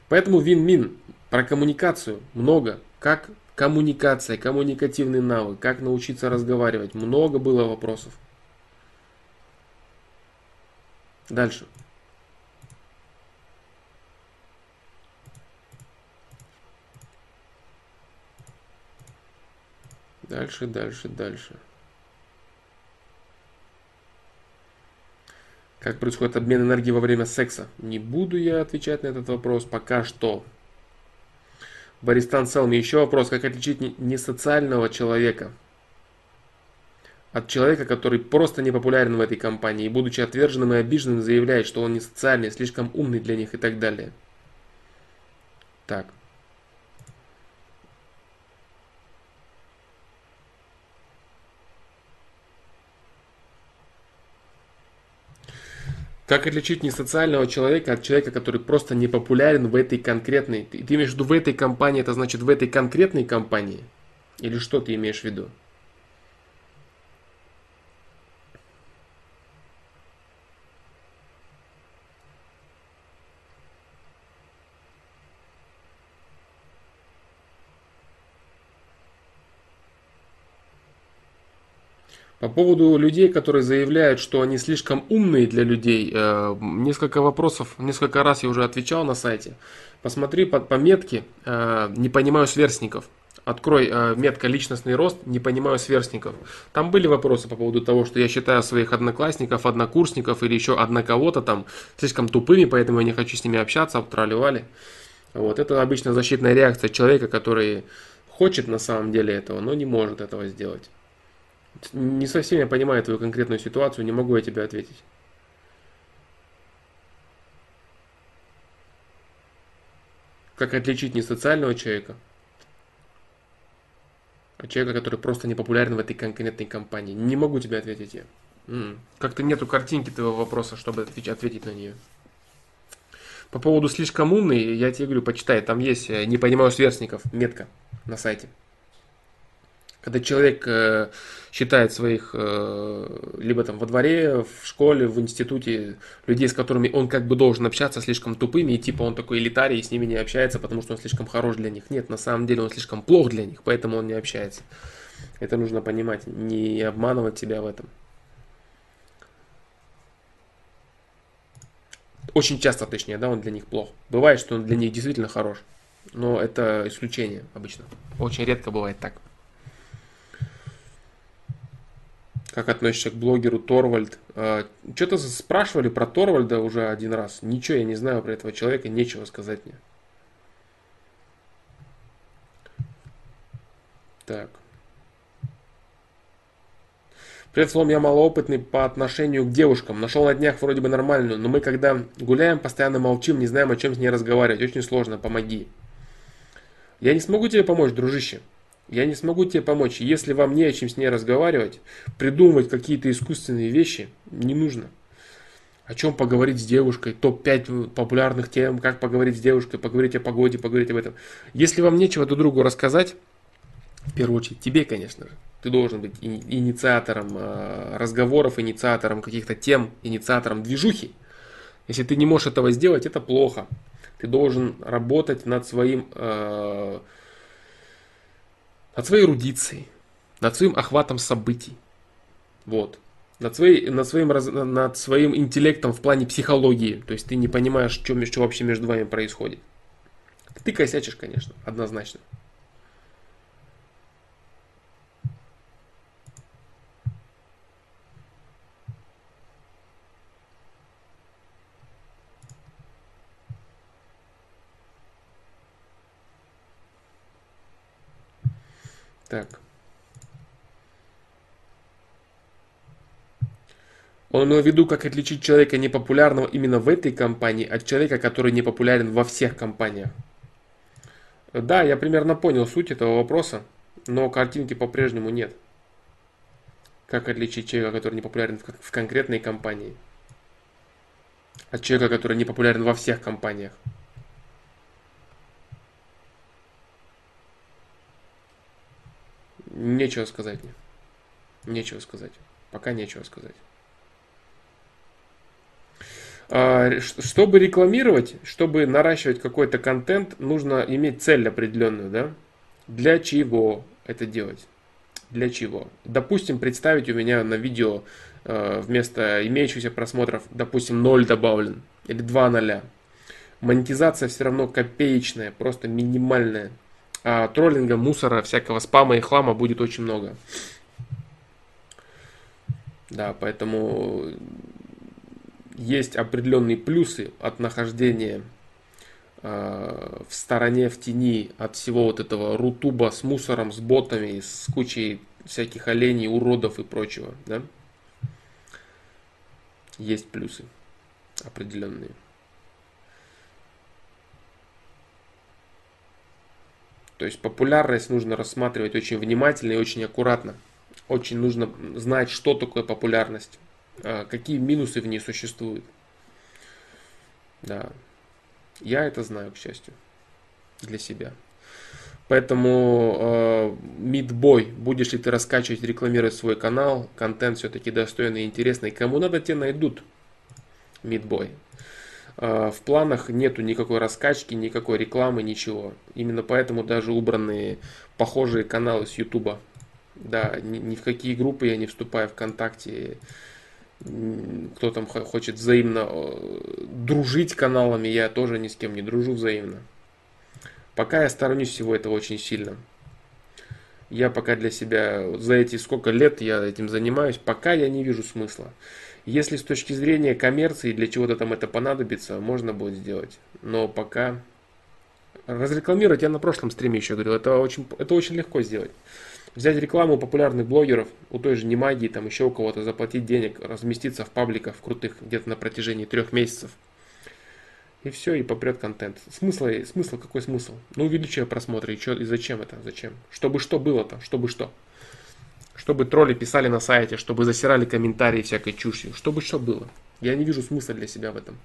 Поэтому вин-мин. Про коммуникацию много. Как коммуникация, коммуникативный навык, как научиться разговаривать. Много было вопросов. Дальше. Дальше, дальше, дальше. Как происходит обмен энергии во время секса? Не буду я отвечать на этот вопрос пока что. Баристан Селми, еще вопрос, как отличить несоциального человека от человека, который просто не популярен в этой компании и, будучи отверженным и обиженным, заявляет, что он не социальный, слишком умный для них и так далее. Так. Как отличить несоциального человека от человека, который просто не популярен в этой конкретной... Ты, ты имеешь в виду в этой компании, это значит в этой конкретной компании? Или что ты имеешь в виду? По поводу людей, которые заявляют, что они слишком умные для людей, э, несколько вопросов, несколько раз я уже отвечал на сайте. Посмотри по, по метке э, «Не понимаю сверстников». Открой э, метка «Личностный рост», «Не понимаю сверстников». Там были вопросы по поводу того, что я считаю своих одноклассников, однокурсников или еще одна кого-то там слишком тупыми, поэтому я не хочу с ними общаться, обтраливали. Вот это обычно защитная реакция человека, который хочет на самом деле этого, но не может этого сделать. Не совсем я понимаю твою конкретную ситуацию, не могу я тебе ответить. Как отличить не социального человека, а человека, который просто не популярен в этой конкретной компании? Не могу тебе ответить я. Как-то нету картинки твоего вопроса, чтобы ответить на нее. По поводу слишком умный, я тебе говорю, почитай, там есть э, «Не понимаю сверстников» метка на сайте. Когда человек э, считает своих, э, либо там во дворе, в школе, в институте, людей, с которыми он как бы должен общаться, слишком тупыми, и типа он такой элитарий, и с ними не общается, потому что он слишком хорош для них. Нет, на самом деле он слишком плох для них, поэтому он не общается. Это нужно понимать, не обманывать себя в этом. Очень часто, точнее, да, он для них плох. Бывает, что он для них действительно хорош, но это исключение обычно. Очень редко бывает так. Как относишься к блогеру Торвальд? А, Что-то спрашивали про Торвальда уже один раз. Ничего я не знаю про этого человека, нечего сказать мне. Так. Привет, Слом, я малоопытный по отношению к девушкам. Нашел на днях вроде бы нормальную, но мы когда гуляем, постоянно молчим, не знаем, о чем с ней разговаривать. Очень сложно, помоги. Я не смогу тебе помочь, дружище. Я не смогу тебе помочь. Если вам не о чем с ней разговаривать, придумывать какие-то искусственные вещи не нужно. О чем поговорить с девушкой, топ-5 популярных тем, как поговорить с девушкой, поговорить о погоде, поговорить об этом. Если вам нечего друг другу рассказать, в первую очередь тебе, конечно же, ты должен быть инициатором э, разговоров, инициатором каких-то тем, инициатором движухи. Если ты не можешь этого сделать, это плохо. Ты должен работать над своим э, над своей эрудицией, над своим охватом событий. Вот. Над, своей, над, своим, над своим интеллектом в плане психологии. То есть ты не понимаешь, что, что вообще между вами происходит. Ты косячишь, конечно, однозначно. Так. Он имел в виду, как отличить человека непопулярного именно в этой компании от человека, который не популярен во всех компаниях. Да, я примерно понял суть этого вопроса, но картинки по-прежнему нет. Как отличить человека, который не популярен в конкретной компании, от человека, который не популярен во всех компаниях? Нечего сказать мне. Нечего сказать. Пока нечего сказать. А, чтобы рекламировать, чтобы наращивать какой-то контент, нужно иметь цель определенную, да? Для чего это делать? Для чего? Допустим, представить у меня на видео а, вместо имеющихся просмотров, допустим, 0 добавлен или 2 ноля. Монетизация все равно копеечная, просто минимальная а троллинга, мусора, всякого спама и хлама будет очень много. Да, поэтому есть определенные плюсы от нахождения э, в стороне, в тени от всего вот этого рутуба с мусором, с ботами, с кучей всяких оленей, уродов и прочего. Да? Есть плюсы определенные. То есть популярность нужно рассматривать очень внимательно и очень аккуратно. Очень нужно знать, что такое популярность, а, какие минусы в ней существуют. Да. Я это знаю, к счастью. Для себя. Поэтому э, Мидбой, будешь ли ты раскачивать, рекламировать свой канал, контент все-таки достойный и интересный, кому надо, те найдут. Мидбой. Э, в планах нету никакой раскачки, никакой рекламы, ничего. Именно поэтому даже убранные похожие каналы с Ютуба. Да, ни, ни в какие группы я не вступаю ВКонтакте. Кто там хо- хочет взаимно э, дружить каналами, я тоже ни с кем не дружу взаимно. Пока я сторонюсь всего этого очень сильно. Я пока для себя, за эти сколько лет я этим занимаюсь, пока я не вижу смысла. Если с точки зрения коммерции, для чего-то там это понадобится, можно будет сделать. Но пока разрекламировать, я на прошлом стриме еще говорил, это очень, это очень легко сделать. Взять рекламу популярных блогеров, у той же Немагии, там еще у кого-то, заплатить денег, разместиться в пабликах крутых где-то на протяжении трех месяцев. И все, и попрет контент. Смысл, смысл, какой смысл? Ну, увеличивая просмотры, и, чё, и зачем это? Зачем? Чтобы что было-то? Чтобы что? Чтобы тролли писали на сайте, чтобы засирали комментарии всякой чушью. Чтобы что было? Я не вижу смысла для себя в этом.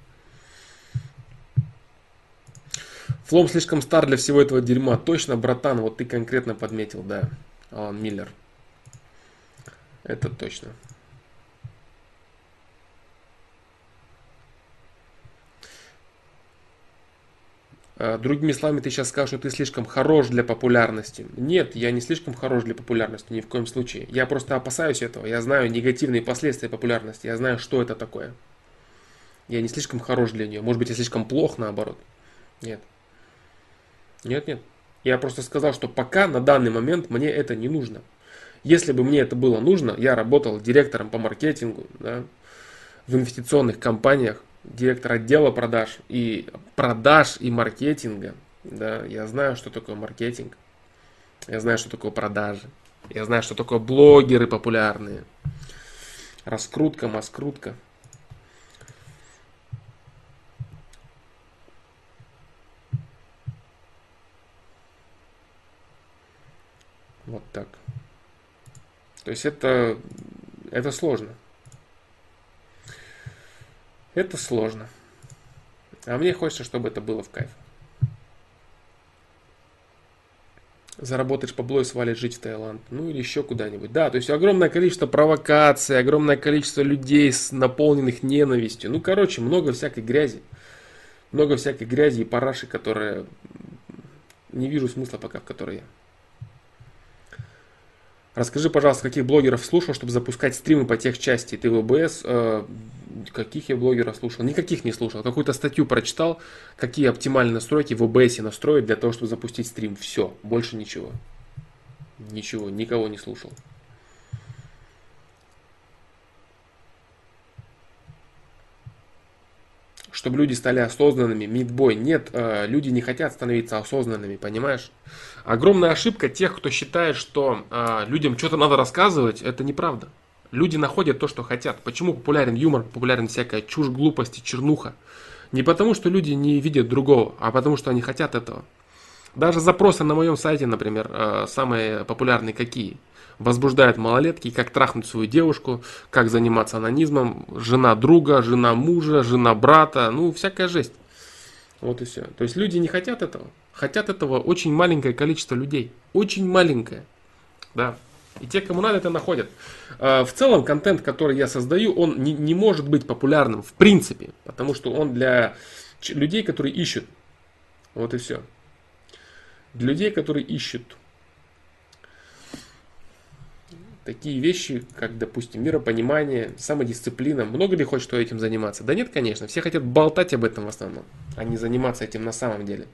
Флом слишком стар для всего этого дерьма. Точно, братан, вот ты конкретно подметил, да. Алан Миллер. Это точно. Другими словами, ты сейчас скажешь, что ты слишком хорош для популярности. Нет, я не слишком хорош для популярности, ни в коем случае. Я просто опасаюсь этого. Я знаю негативные последствия популярности. Я знаю, что это такое. Я не слишком хорош для нее. Может быть, я слишком плох, наоборот. Нет. Нет, нет. Я просто сказал, что пока на данный момент мне это не нужно. Если бы мне это было нужно, я работал директором по маркетингу да, в инвестиционных компаниях, директор отдела продаж и продаж и маркетинга. Да, я знаю, что такое маркетинг. Я знаю, что такое продажи. Я знаю, что такое блогеры популярные. Раскрутка, маскрутка. Вот так. То есть это, это сложно. Это сложно. А мне хочется, чтобы это было в кайф. Заработаешь бабло и свалить жить в Таиланд. Ну или еще куда-нибудь. Да, то есть огромное количество провокаций, огромное количество людей, наполненных ненавистью. Ну, короче, много всякой грязи. Много всякой грязи и параши, которые не вижу смысла пока в которой я. Расскажи, пожалуйста, каких блогеров слушал, чтобы запускать стримы по тех части. ОБС, э, каких я блогеров слушал? Никаких не слушал. Какую-то статью прочитал, какие оптимальные настройки в ОБС настроить для того, чтобы запустить стрим. Все, больше ничего. Ничего, никого не слушал. чтобы люди стали осознанными, мидбой. Нет, э, люди не хотят становиться осознанными, понимаешь? Огромная ошибка тех, кто считает, что э, людям что-то надо рассказывать, это неправда. Люди находят то, что хотят. Почему популярен юмор, популярен всякая чушь, глупость и чернуха? Не потому, что люди не видят другого, а потому, что они хотят этого. Даже запросы на моем сайте, например, э, самые популярные какие? Возбуждают малолетки, как трахнуть свою девушку, как заниматься анонизмом, жена друга, жена мужа, жена брата, ну, всякая жесть. Вот и все. То есть люди не хотят этого. Хотят этого очень маленькое количество людей. Очень маленькое. Да. И те, кому надо, это находят. Э, В целом, контент, который я создаю, он не, не может быть популярным в принципе. Потому что он для людей, которые ищут. Вот и все. Для людей, которые ищут такие вещи, как, допустим, миропонимание, самодисциплина. Много ли хочет кто этим заниматься? Да нет, конечно. Все хотят болтать об этом в основном, а не заниматься этим на самом деле.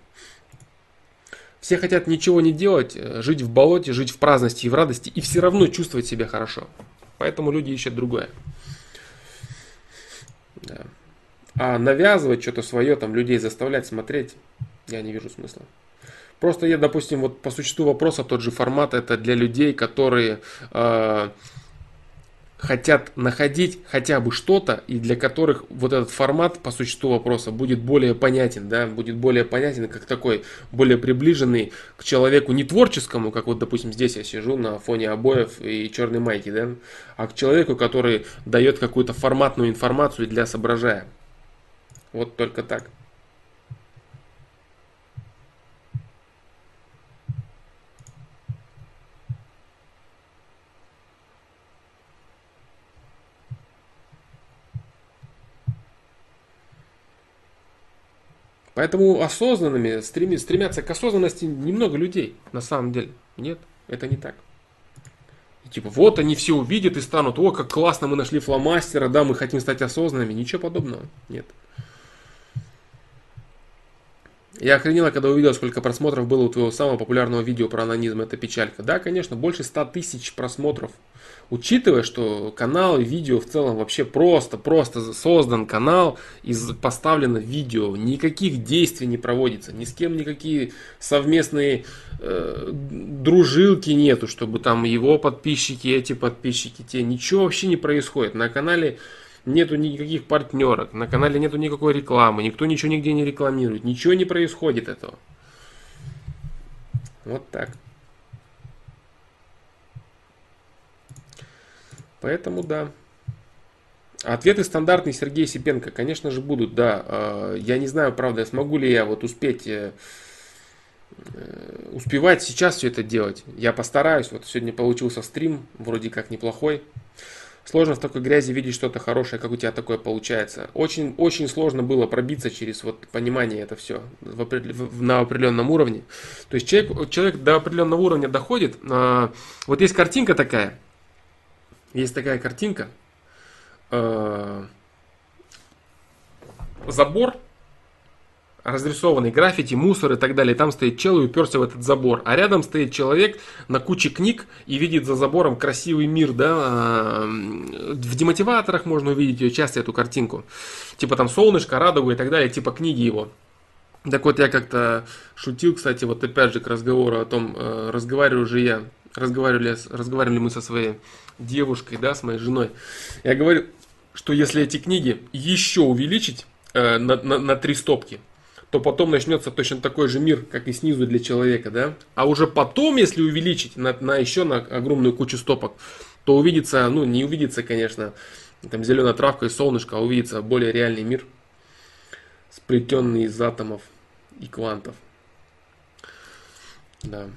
Все хотят ничего не делать, э, жить в болоте, жить в праздности и в радости, и все равно чувствовать себя хорошо. Поэтому люди ищут другое. Да. А навязывать что-то свое, там людей заставлять смотреть, я не вижу смысла. Просто я, допустим, вот по существу вопроса тот же формат это для людей, которые э, хотят находить хотя бы что-то, и для которых вот этот формат по существу вопроса будет более понятен, да, будет более понятен, как такой, более приближенный к человеку не творческому, как вот, допустим, здесь я сижу на фоне обоев и черной майки, да, а к человеку, который дает какую-то форматную информацию для соображая. Вот только так. Поэтому осознанными стреми- стремятся к осознанности немного людей, на самом деле. Нет, это не так. И типа, вот они все увидят и станут, о, как классно мы нашли фломастера, да, мы хотим стать осознанными. Ничего подобного, нет. Я охренела, когда увидел, сколько просмотров было у твоего самого популярного видео про анонизм. Это печалька. Да, конечно, больше 100 тысяч просмотров. Учитывая, что канал и видео в целом вообще просто, просто создан канал и поставлено видео. Никаких действий не проводится. Ни с кем никакие совместные э, дружилки нету, чтобы там его подписчики, эти подписчики, те. Ничего вообще не происходит. На канале нету никаких партнерок, на канале нету никакой рекламы, никто ничего нигде не рекламирует, ничего не происходит этого. Вот так. Поэтому да. Ответы стандартные Сергей Сипенко, конечно же, будут, да. Э, Я не знаю, правда, смогу ли я вот успеть э, э, успевать сейчас все это делать. Я постараюсь. Вот сегодня получился стрим, вроде как неплохой. Сложно в такой грязи видеть что-то хорошее, как у тебя такое получается. Очень, очень сложно было пробиться через вот понимание это все в в- на определенном уровне. То есть человек, человек до определенного уровня доходит. а, Вот есть картинка такая. Есть такая картинка. а, Забор разрисованный граффити, мусор и так далее. Там стоит чел и уперся в этот забор. А рядом стоит человек на куче книг и видит за забором красивый мир, да. а, В демотиваторах можно увидеть ее часто, эту картинку. Типа там солнышко, радуга и так далее, типа книги его. Так вот, я как-то шутил, кстати, вот опять же к разговору о том, э, разговариваю же я, разговаривали, разговаривали мы со своей девушкой, да, с моей женой. Я говорю, что если эти книги еще увеличить э, на, на, на три стопки, то потом начнется точно такой же мир, как и снизу для человека, да. А уже потом, если увеличить на, на еще на огромную кучу стопок, то увидится, ну не увидится, конечно, там зеленая травка и солнышко, а увидится более реальный мир, сплетенный из атомов и квантов. Да.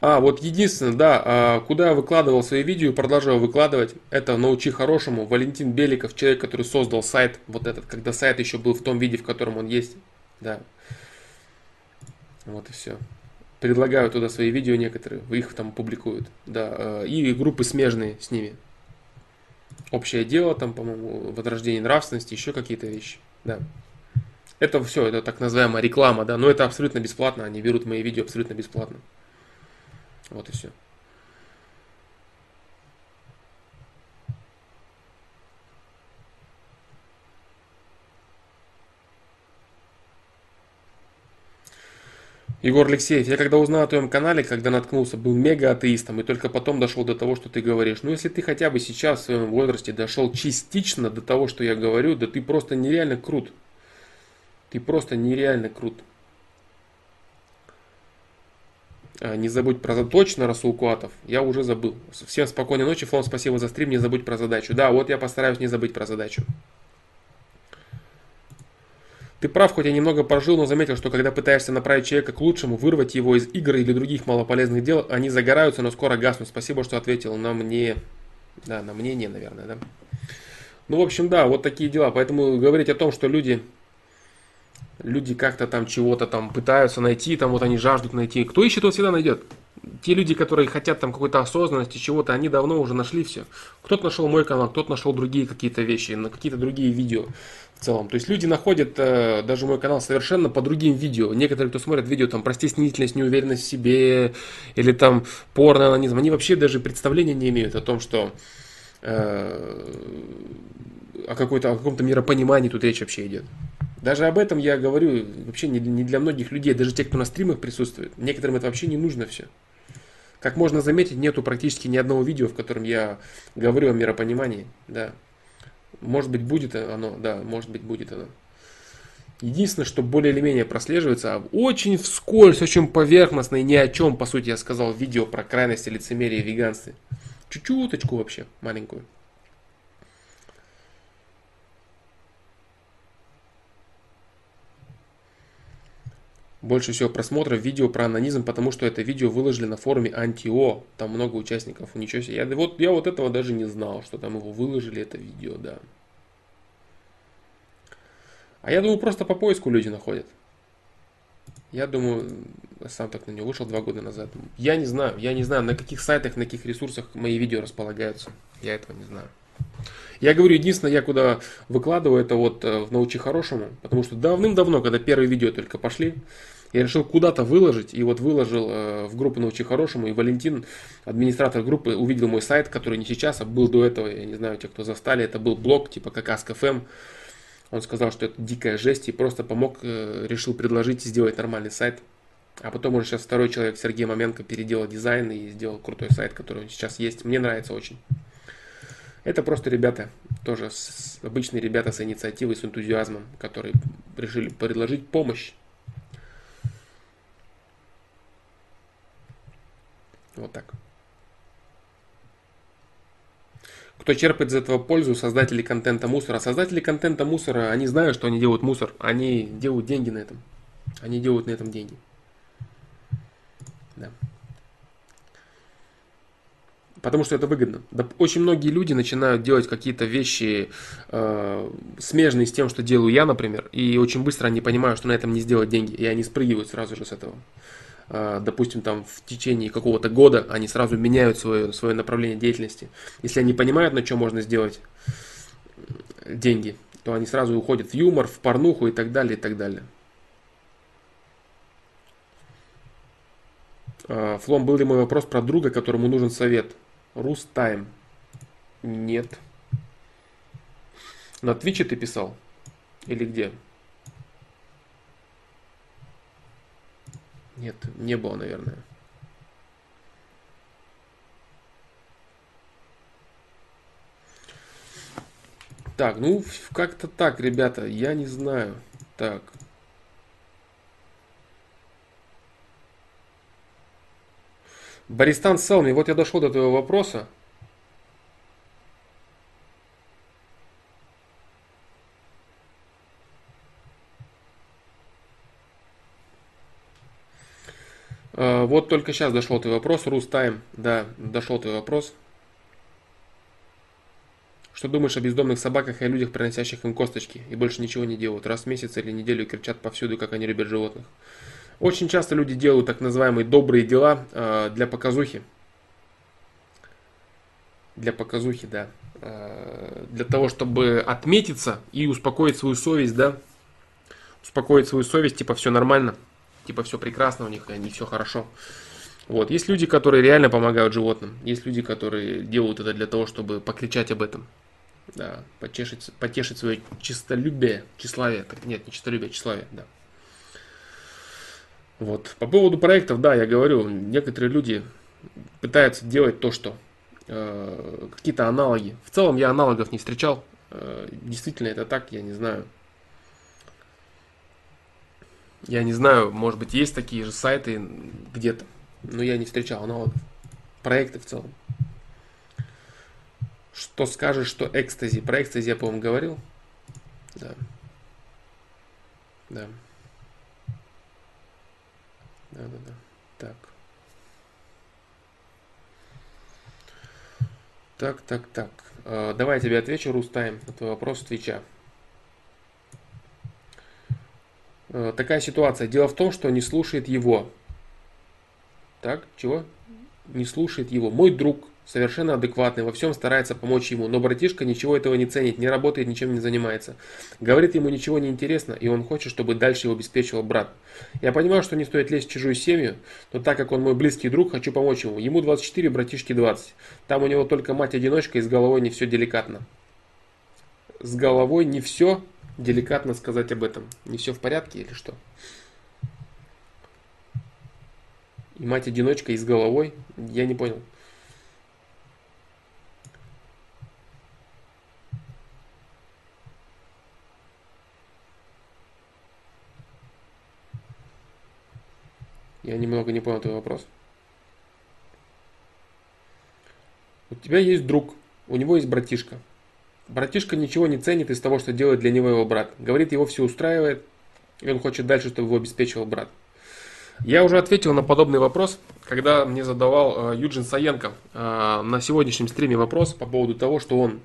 А, вот единственное, да, а, куда я выкладывал свои видео и продолжаю выкладывать, это научи хорошему. Валентин Беликов, человек, который создал сайт, вот этот, когда сайт еще был в том виде, в котором он есть. Да. Вот и все. Предлагаю туда свои видео некоторые, их там публикуют. Да, э, и группы смежные с ними. Общее дело, там, по-моему, возрождение нравственности, еще какие-то вещи. Да. Это все, это так называемая реклама, да, но это абсолютно бесплатно, они берут мои видео абсолютно бесплатно. Вот и все. Егор Алексеев, я когда узнал о твоем канале, когда наткнулся, был мега атеистом, и только потом дошел до того, что ты говоришь. Ну, если ты хотя бы сейчас в своем возрасте дошел частично до того, что я говорю, да ты просто нереально крут. Ты просто нереально крут. А, Не забудь про точно Расул Куатов. Я уже забыл. Всем спокойной ночи, Флом, спасибо за стрим. Не забудь про задачу. Да, вот я постараюсь не забыть про задачу. Ты прав, хоть я немного прожил, но заметил, что когда пытаешься направить человека к лучшему, вырвать его из игр или других малополезных дел, они загораются, но скоро гаснут. Спасибо, что ответил на мне. Да, на мнение, наверное, да. Ну, в общем, да, вот такие дела. Поэтому говорить о том, что люди люди как-то там чего-то там пытаются найти, там вот они жаждут найти. Кто ищет, тот всегда найдет. Те люди, которые хотят там какой-то осознанности, чего-то, они давно уже нашли все. Кто-то нашел мой канал, кто-то нашел другие какие-то вещи, на какие-то другие видео в целом. То есть люди находят э, даже мой канал совершенно по другим видео. Некоторые, кто смотрят видео там про стеснительность, неуверенность в себе или там порно-анонизм, они вообще даже представления не имеют о том, что э, о, какой-то, о каком-то миропонимании тут речь вообще идет. Даже об этом я говорю вообще не, для многих людей, даже те, кто на стримах присутствует. Некоторым это вообще не нужно все. Как можно заметить, нету практически ни одного видео, в котором я говорю о миропонимании. Да. Может быть, будет оно, да, может быть, будет оно. Единственное, что более или менее прослеживается, а очень вскользь, очень поверхностно и ни о чем, по сути, я сказал в видео про крайности лицемерия и веганстве. Чуть-чуточку вообще, маленькую. Больше всего просмотров видео про анонизм, потому что это видео выложили на форуме Антио. Там много участников. Ничего себе. Я вот, я вот этого даже не знал, что там его выложили, это видео, да. А я думаю, просто по поиску люди находят. Я думаю, сам так на него вышел два года назад. Я не знаю, я не знаю, на каких сайтах, на каких ресурсах мои видео располагаются. Я этого не знаю. Я говорю, единственное, я куда выкладываю, это вот э, в «Научи хорошему», потому что давным-давно, когда первые видео только пошли, я решил куда-то выложить, и вот выложил э, в группу «Научи хорошему», и Валентин, администратор группы, увидел мой сайт, который не сейчас, а был до этого, я не знаю, те, кто застали, это был блог типа как Ask.fm, он сказал, что это дикая жесть, и просто помог, э, решил предложить сделать нормальный сайт. А потом уже сейчас второй человек, Сергей Маменко, переделал дизайн и сделал крутой сайт, который сейчас есть. Мне нравится очень. Это просто ребята, тоже с, обычные ребята с инициативой, с энтузиазмом, которые решили предложить помощь. Вот так. Кто черпает из этого пользу? Создатели контента мусора. Создатели контента мусора, они знают, что они делают мусор. Они делают деньги на этом. Они делают на этом деньги. Да. Потому что это выгодно. Очень многие люди начинают делать какие-то вещи э, смежные с тем, что делаю я, например, и очень быстро они понимают, что на этом не сделать деньги, и они спрыгивают сразу же с этого. Э, допустим, там в течение какого-то года они сразу меняют свое, свое направление деятельности. Если они понимают, на чем можно сделать деньги, то они сразу уходят в юмор, в порнуху и так далее, и так далее. Э, Флом, был ли мой вопрос про друга, которому нужен совет? Рустайм. Нет. На Твиче ты писал? Или где? Нет, не было, наверное. Так, ну как-то так, ребята, я не знаю. Так. Баристан Селми, вот я дошел до твоего вопроса. А, вот только сейчас дошел твой вопрос, Рустайм, да, дошел твой вопрос. Что думаешь о бездомных собаках и о людях, приносящих им косточки, и больше ничего не делают? Раз в месяц или неделю кричат повсюду, как они любят животных. Очень часто люди делают так называемые добрые дела э, для показухи. Для показухи, да. Э, для того, чтобы отметиться и успокоить свою совесть, да. Успокоить свою совесть, типа все нормально, типа все прекрасно у них, они все хорошо. Вот. Есть люди, которые реально помогают животным. Есть люди, которые делают это для того, чтобы покричать об этом. Да, потешить, потешить свое чистолюбие, тщеславие. Так, нет, не чистолюбие, тщеславие, да. Вот. По поводу проектов, да, я говорю, некоторые люди пытаются делать то, что э, какие-то аналоги. В целом я аналогов не встречал. Э, действительно это так, я не знаю. Я не знаю, может быть, есть такие же сайты где-то, но я не встречал аналогов. Проекты в целом. Что скажешь, что экстази? Про экстази я, по-моему, говорил. Да. Да. Да, да, да. Так. Так, так, так. Э, давай я тебе отвечу, Рустайм, на твой вопрос с Твича. Э, такая ситуация. Дело в том, что не слушает его. Так, чего? Не слушает его. Мой друг совершенно адекватный, во всем старается помочь ему, но братишка ничего этого не ценит, не работает, ничем не занимается. Говорит ему ничего не интересно, и он хочет, чтобы дальше его обеспечивал брат. Я понимаю, что не стоит лезть в чужую семью, но так как он мой близкий друг, хочу помочь ему. Ему 24, братишке 20. Там у него только мать-одиночка, и с головой не все деликатно. С головой не все деликатно сказать об этом. Не все в порядке или что? И мать-одиночка, и с головой? Я не понял. Я немного не понял твой вопрос. У тебя есть друг, у него есть братишка. Братишка ничего не ценит из того, что делает для него его брат. Говорит, его все устраивает, и он хочет дальше, чтобы его обеспечивал брат. Я уже ответил на подобный вопрос, когда мне задавал э, Юджин Саенко э, на сегодняшнем стриме вопрос по поводу того, что он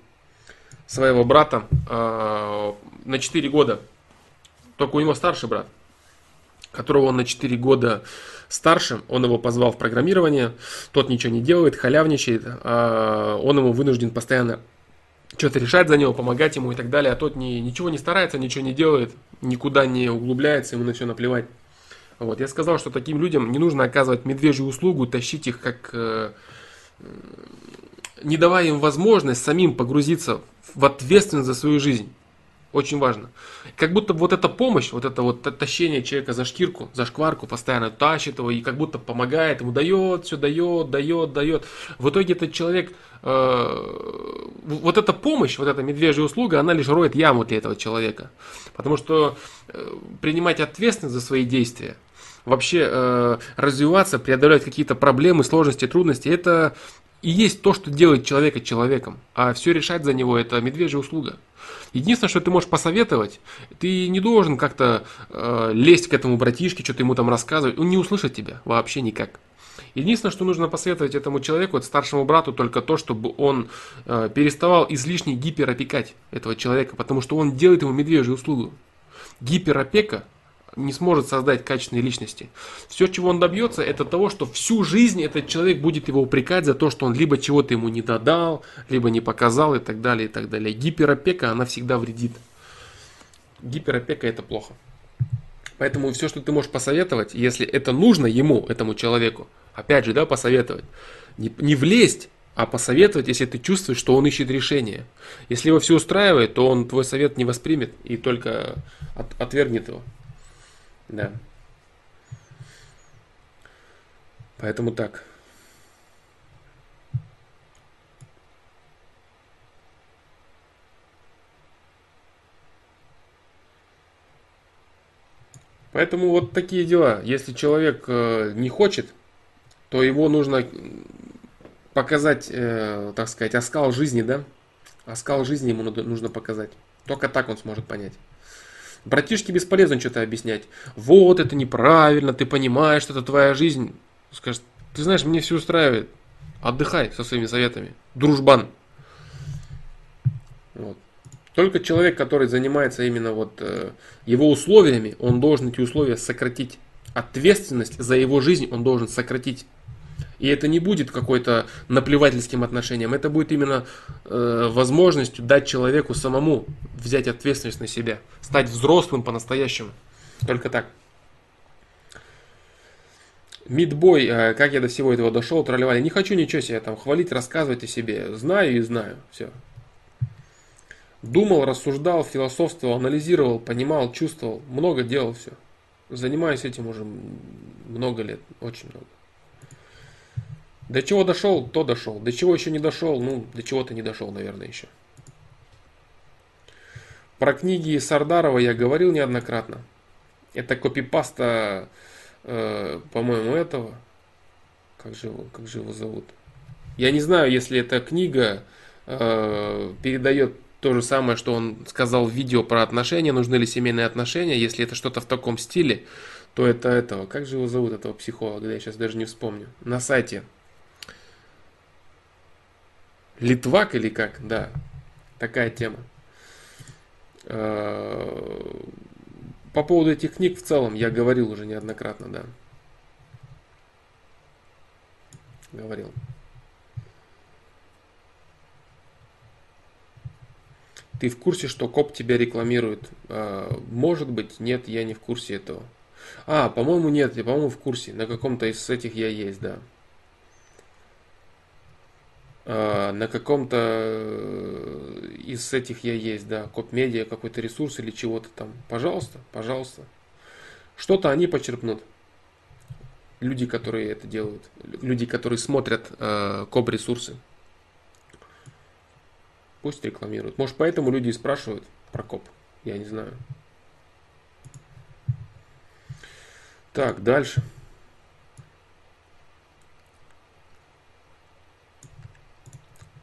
своего брата э, на 4 года, только у него старший брат, которого он на 4 года старше, он его позвал в программирование, тот ничего не делает, халявничает, э, он ему вынужден постоянно что-то решать за него, помогать ему и так далее, а тот не, ничего не старается, ничего не делает, никуда не углубляется, ему на все наплевать. Вот, я сказал, что таким людям не нужно оказывать медвежью услугу, тащить их как... Э, не давая им возможность самим погрузиться в ответственность за свою жизнь. Очень важно. Как будто вот эта помощь, вот это вот тащение человека за шкирку, за шкварку, постоянно тащит его и как будто помогает ему, дает, все дает, дает, дает. В итоге этот человек, э, вот эта помощь, вот эта медвежья услуга, она лишь роет яму для этого человека. Потому что э, принимать ответственность за свои действия, вообще э, развиваться, преодолевать какие-то проблемы, сложности, трудности, это и есть то, что делает человека человеком. А все решать за него это медвежья услуга. Единственное, что ты можешь посоветовать, ты не должен как-то э, лезть к этому братишке, что-то ему там рассказывать. Он не услышит тебя вообще никак. Единственное, что нужно посоветовать этому человеку, это старшему брату, только то, чтобы он э, переставал излишне гиперопекать этого человека, потому что он делает ему медвежью услугу. Гиперопека не сможет создать качественной личности. Все, чего он добьется, это того, что всю жизнь этот человек будет его упрекать за то, что он либо чего-то ему не додал, либо не показал и так далее, и так далее. Гиперопека, она всегда вредит. Гиперопека это плохо. Поэтому все, что ты можешь посоветовать, если это нужно ему, этому человеку, опять же, да, посоветовать, не, не влезть, а посоветовать, если ты чувствуешь, что он ищет решение. Если его все устраивает, то он твой совет не воспримет и только от, отвергнет его. Да. Поэтому так. Поэтому вот такие дела. Если человек э, не хочет, то его нужно показать, э, так сказать, оскал жизни, да? Оскал жизни ему нужно показать. Только так он сможет понять. Братишке бесполезно что-то объяснять. Вот это неправильно, ты понимаешь, что это твоя жизнь. Скажет, ты знаешь, мне все устраивает. Отдыхай со своими советами. Дружбан. Вот. Только человек, который занимается именно вот э, его условиями, он должен эти условия сократить. Ответственность за его жизнь он должен сократить. И это не будет какой-то наплевательским отношением, это будет именно э, возможностью дать человеку самому взять ответственность на себя, стать взрослым по-настоящему. Только так. Мидбой, э, как я до всего этого дошел, тролливали. Не хочу ничего себе там хвалить, рассказывать о себе. Знаю и знаю. Все. Думал, рассуждал, философствовал, анализировал, понимал, чувствовал. Много делал все. Занимаюсь этим уже много лет. Очень много. До чего дошел, то дошел. До чего еще не дошел, ну, до чего-то не дошел, наверное, еще. Про книги Сардарова я говорил неоднократно. Это копипаста, э, по-моему, этого. Как же, его, как же его зовут? Я не знаю, если эта книга э, передает то же самое, что он сказал в видео про отношения, нужны ли семейные отношения. Если это что-то в таком стиле, то это этого. Как же его зовут, этого психолога? Я сейчас даже не вспомню. На сайте Литвак или как? Да, такая тема. Э, по поводу этих книг в целом я говорил уже неоднократно, да. Говорил. Ты в курсе, что коп тебя рекламирует? Э, может быть, нет, я не в курсе этого. А, по-моему, нет, я, по-моему, в курсе. На каком-то из этих я есть, да. А, на каком-то э, из этих я есть, да, коп-медиа, какой-то ресурс или чего-то там. Пожалуйста, пожалуйста. Что-то они почерпнут. Люди, которые это делают. Люди, которые смотрят э, коп-ресурсы. Пусть рекламируют. Может, поэтому люди и спрашивают про коп. Я не знаю. Так, дальше.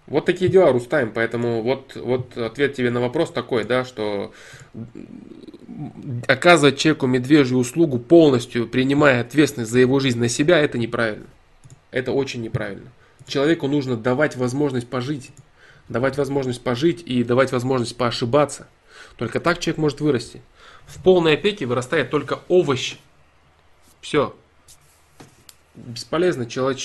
Вот такие дела, Рустайм. Поэтому вот, вот ответ тебе на вопрос такой, да, что оказывать человеку медвежью услугу полностью, принимая ответственность за его жизнь на себя, это неправильно. Это очень неправильно. Человеку нужно давать возможность пожить. Давать возможность пожить и давать возможность поошибаться. Только так человек может вырасти. В полной опеке вырастает только овощ. Все. Бесполезно. Человек...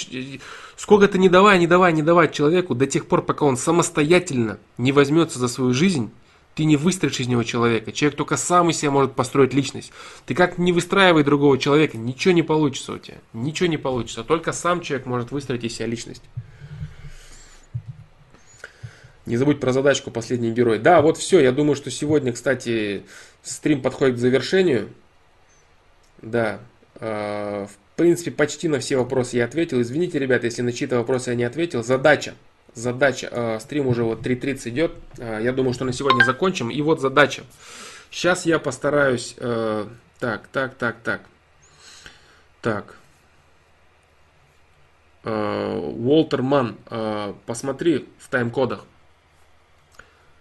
Сколько ты не давай, не давай, не давай человеку до тех пор, пока он самостоятельно не возьмется за свою жизнь, ты не выстроишь из него человека. Человек только сам из себя может построить личность. Ты как не выстраивай другого человека, ничего не получится у тебя. Ничего не получится. Только сам человек может выстроить из себя личность. Не забудь про задачку «Последний герой». Да, вот все. Я думаю, что сегодня, кстати, стрим подходит к завершению. Да. э, В принципе, почти на все вопросы я ответил. Извините, ребята, если на чьи-то вопросы я не ответил. Задача. Задача. э, Стрим уже вот 3.30 идет. Э, Я думаю, что на сегодня закончим. И вот задача. Сейчас я постараюсь... э, Так, так, так, так. Так. Э, Уолтер Ман, э, посмотри в тайм-кодах.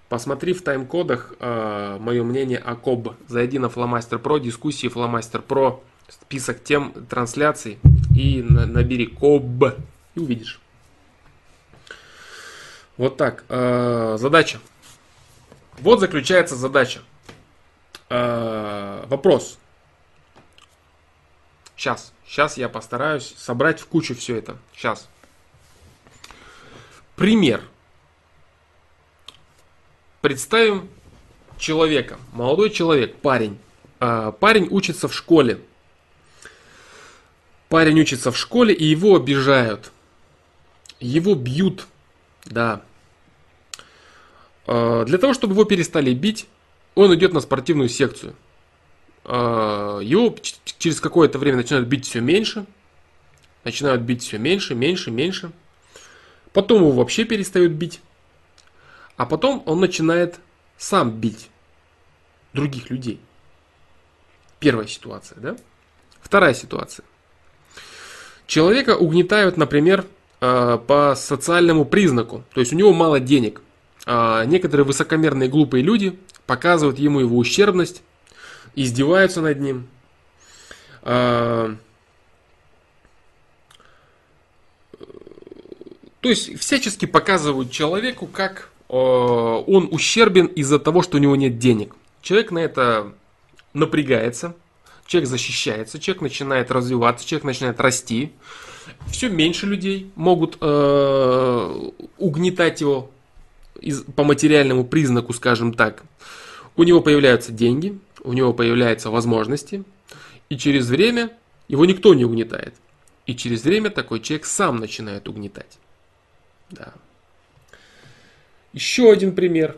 Посмотри в тайм-кодах э, мое мнение о КОБ. Зайди на Фломастер Про, дискуссии Фломастер Про, список тем трансляций и на- набери КОБ и увидишь. Вот так. э, задача. Вот заключается задача. Э, вопрос. Сейчас. Сейчас я постараюсь собрать в кучу все это. Сейчас. Пример. Представим человека, молодой человек, парень. А, Парень учится в школе. Парень учится в школе, и его обижают. Его бьют. Да. А, Для того, чтобы его перестали бить, он идет на спортивную секцию. А, Его через какое-то время начинают бить все меньше. Начинают бить все меньше, меньше, меньше. Потом его вообще перестают бить. А потом он начинает сам бить других людей. Первая ситуация, да? Вторая ситуация. Человека угнетают, например, э, по социальному признаку. То есть у него мало денег. А Некоторые высокомерные глупые люди показывают ему его ущербность, издеваются над ним. А, То есть всячески показывают человеку, как э, он ущербен из-за того, что у него нет денег. Человек на это напрягается, человек защищается, человек начинает развиваться, человек начинает расти. Все меньше людей могут э, угнетать его из- по материальному признаку, скажем так. У него появляются деньги, у него появляются возможности, и через время его никто не угнетает. И через время такой человек сам начинает угнетать. Да. Еще один пример.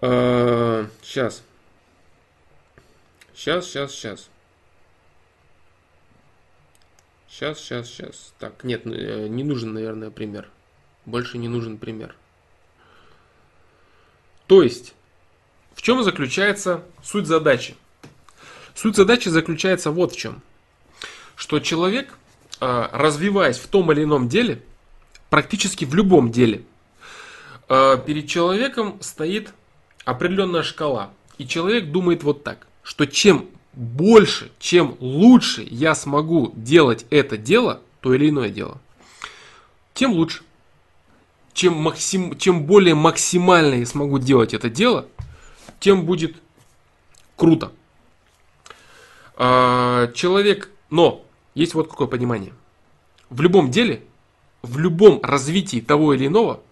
Сейчас. Сейчас, сейчас, сейчас. Сейчас, сейчас, сейчас. Так, нет, э, не нужен, наверное, пример. Больше не нужен пример. То есть, в чем заключается суть задачи? Суть задачи заключается вот в чем. Что человек, э, развиваясь в том или ином деле, практически в любом деле, э, перед человеком стоит определенная шкала. И человек думает вот так, что чем больше, чем лучше я смогу делать это дело, то или иное дело, тем лучше. Чем, максим, чем более максимально я смогу делать это дело, тем будет круто. А, Человек, но есть вот какое понимание. В любом деле, в любом развитии того или иного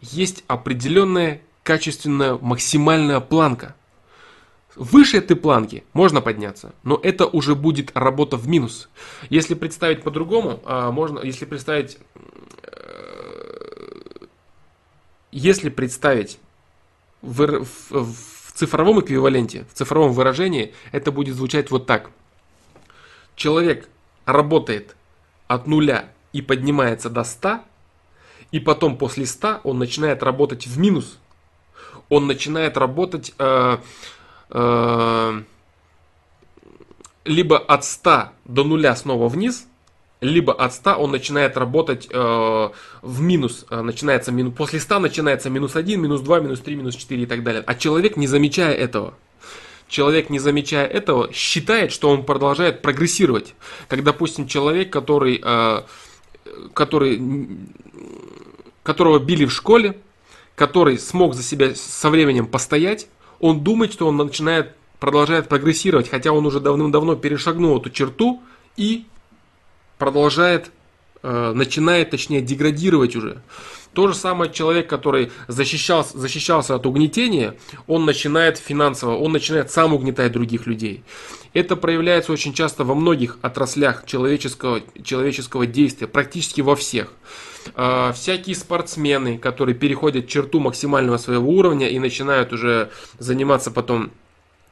есть определенная качественная максимальная планка. Выше этой планки можно подняться, но это уже будет работа в минус. Если представить по-другому, а, можно, если представить, э, если представить в, в- в цифровом эквиваленте, в цифровом выражении, это будет звучать вот так. Человек работает от нуля и поднимается до 100, и потом после 100 он начинает работать в минус. Он начинает работать э, э, либо от 100 до нуля снова вниз, либо от 100 он начинает работать э, в минус. Э, начинается минус, после 100 начинается минус 1, минус 2, минус 3, минус 4 и так далее. А человек, не замечая этого, человек, не замечая этого, считает, что он продолжает прогрессировать. Как, допустим, человек, который, э, который, которого били в школе, который смог за себя со временем постоять, он думает, что он начинает, продолжает прогрессировать, хотя он уже давным-давно перешагнул эту черту и продолжает, э, начинает, точнее, деградировать уже. То же самое человек, который защищался, защищался от угнетения, он начинает финансово, он начинает сам угнетать других людей. Это проявляется очень часто во многих отраслях человеческого, человеческого действия, практически во всех. Э, всякие спортсмены, которые переходят черту максимального своего уровня и начинают уже заниматься потом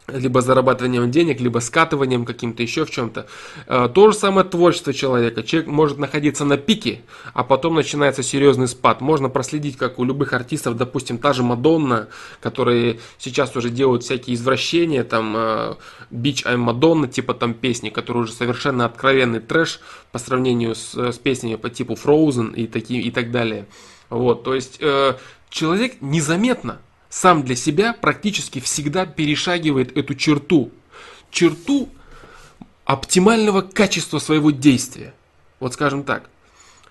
либо зарабатыванием денег, либо скатыванием каким-то еще в чем-то. Э, то же самое творчество человека. Человек может находиться на пике, а потом начинается серьезный спад. Можно проследить, как у любых артистов, допустим, та же Мадонна, которые сейчас уже делают всякие извращения, там, Beach I'm Madonna, типа там песни, которые уже совершенно откровенный трэш по сравнению с, с песнями по типу Frozen и, такие, и так далее. Вот, то есть э, человек незаметно сам для себя практически всегда перешагивает эту черту. Черту оптимального качества своего действия. Вот скажем так.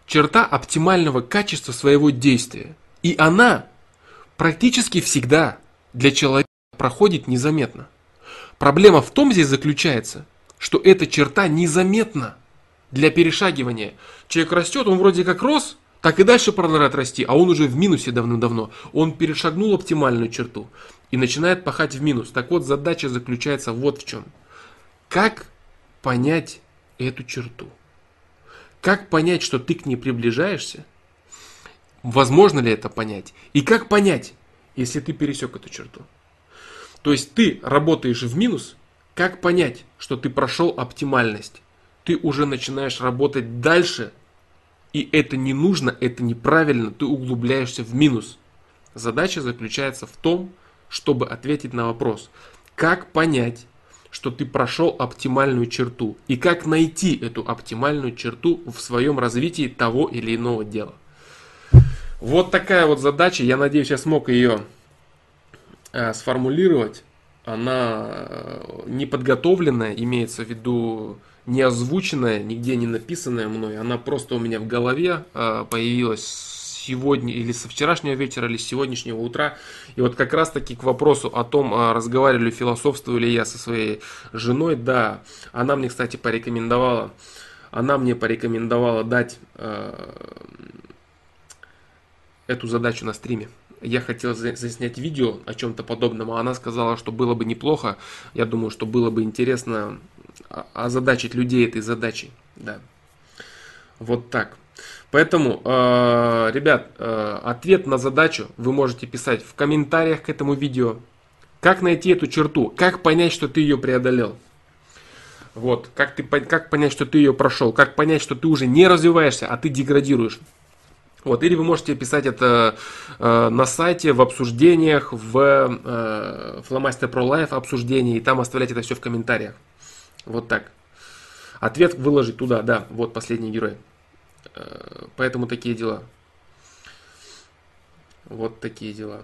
Черта оптимального качества своего действия. И она практически всегда для человека проходит незаметно. Проблема в том здесь заключается, что эта черта незаметна для перешагивания. Человек растет, он вроде как рос, так и дальше продолжает расти, а он уже в минусе давным-давно. Он перешагнул оптимальную черту и начинает пахать в минус. Так вот, задача заключается вот в чем. Как понять эту черту? Как понять, что ты к ней приближаешься? Возможно ли это понять? И как понять, если ты пересек эту черту? То есть ты работаешь в минус, как понять, что ты прошел оптимальность? Ты уже начинаешь работать дальше и это не нужно, это неправильно, ты углубляешься в минус. Задача заключается в том, чтобы ответить на вопрос, как понять, что ты прошел оптимальную черту и как найти эту оптимальную черту в своем развитии того или иного дела. Вот такая вот задача, я надеюсь, я смог ее э, сформулировать. Она э, неподготовленная, имеется в виду не озвученная, нигде не написанная мной, она просто у меня в голове э, появилась сегодня или со вчерашнего вечера, или с сегодняшнего утра. И вот как раз таки к вопросу о том, а, разговаривали, философствовали я со своей женой, да, она мне, кстати, порекомендовала, она мне порекомендовала дать э, эту задачу на стриме. Я хотел заснять видео о чем-то подобном, а она сказала, что было бы неплохо. Я думаю, что было бы интересно озадачить людей этой задачей. Да. Вот так. Поэтому, э, ребят, э, ответ на задачу вы можете писать в комментариях к этому видео. Как найти эту черту? Как понять, что ты ее преодолел? Вот, как, ты, как понять, что ты ее прошел? Как понять, что ты уже не развиваешься, а ты деградируешь? Вот, или вы можете писать это э, на сайте, в обсуждениях, в э, Flamaster Pro Life обсуждении, и там оставлять это все в комментариях. Вот так. Ответ выложить туда, да, вот последний герой. Э, поэтому такие дела. Вот такие дела.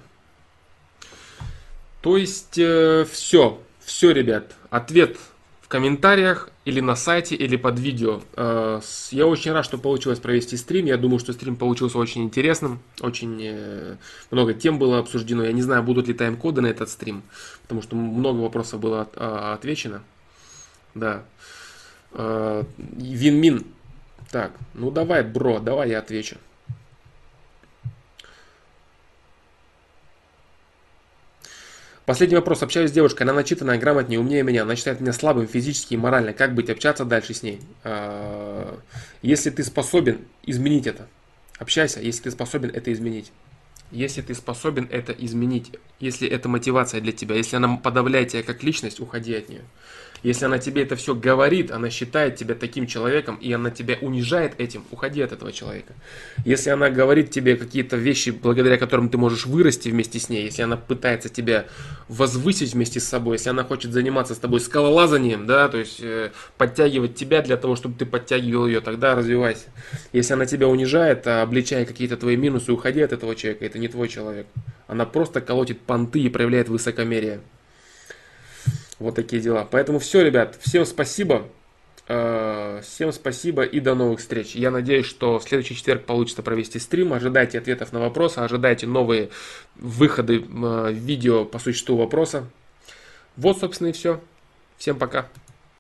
То есть э, все, все, ребят. Ответ в комментариях или на сайте, или под видео. Э, я очень рад, что получилось провести стрим. Я думаю, что стрим получился очень интересным. Очень э, много тем было обсуждено. Я не знаю, будут ли тайм-коды на этот стрим, потому что много вопросов было а, отвечено. Да. Э, Винмин. Так, ну давай, бро, давай я отвечу. Последний вопрос. Общаюсь с девушкой, она начитанная, грамотнее, умнее меня. Она считает меня слабым физически и морально. Как быть, общаться дальше с ней? Э, если ты способен изменить это, общайся, если ты способен это изменить. Если ты способен это изменить, если это мотивация для тебя, если она подавляет тебя как личность, уходи от нее. Если она тебе это все говорит, она считает тебя таким человеком, и она тебя унижает этим, уходи от этого человека. Если она говорит тебе какие-то вещи, благодаря которым ты можешь вырасти вместе с ней, если она пытается тебя возвысить вместе с собой, если она хочет заниматься с тобой скалолазанием, да, то есть э, подтягивать тебя для того, чтобы ты подтягивал ее, тогда развивайся. Если она тебя унижает, а обличая какие-то твои минусы, уходи от этого человека, это не твой человек. Она просто колотит понты и проявляет высокомерие. Вот такие дела. Поэтому все, ребят, всем спасибо. Э, Всем спасибо и до новых встреч. Я надеюсь, что в следующий четверг получится провести стрим. Ожидайте ответов на вопросы, ожидайте новые выходы э, видео по существу вопроса. Вот, собственно, и все. Всем пока.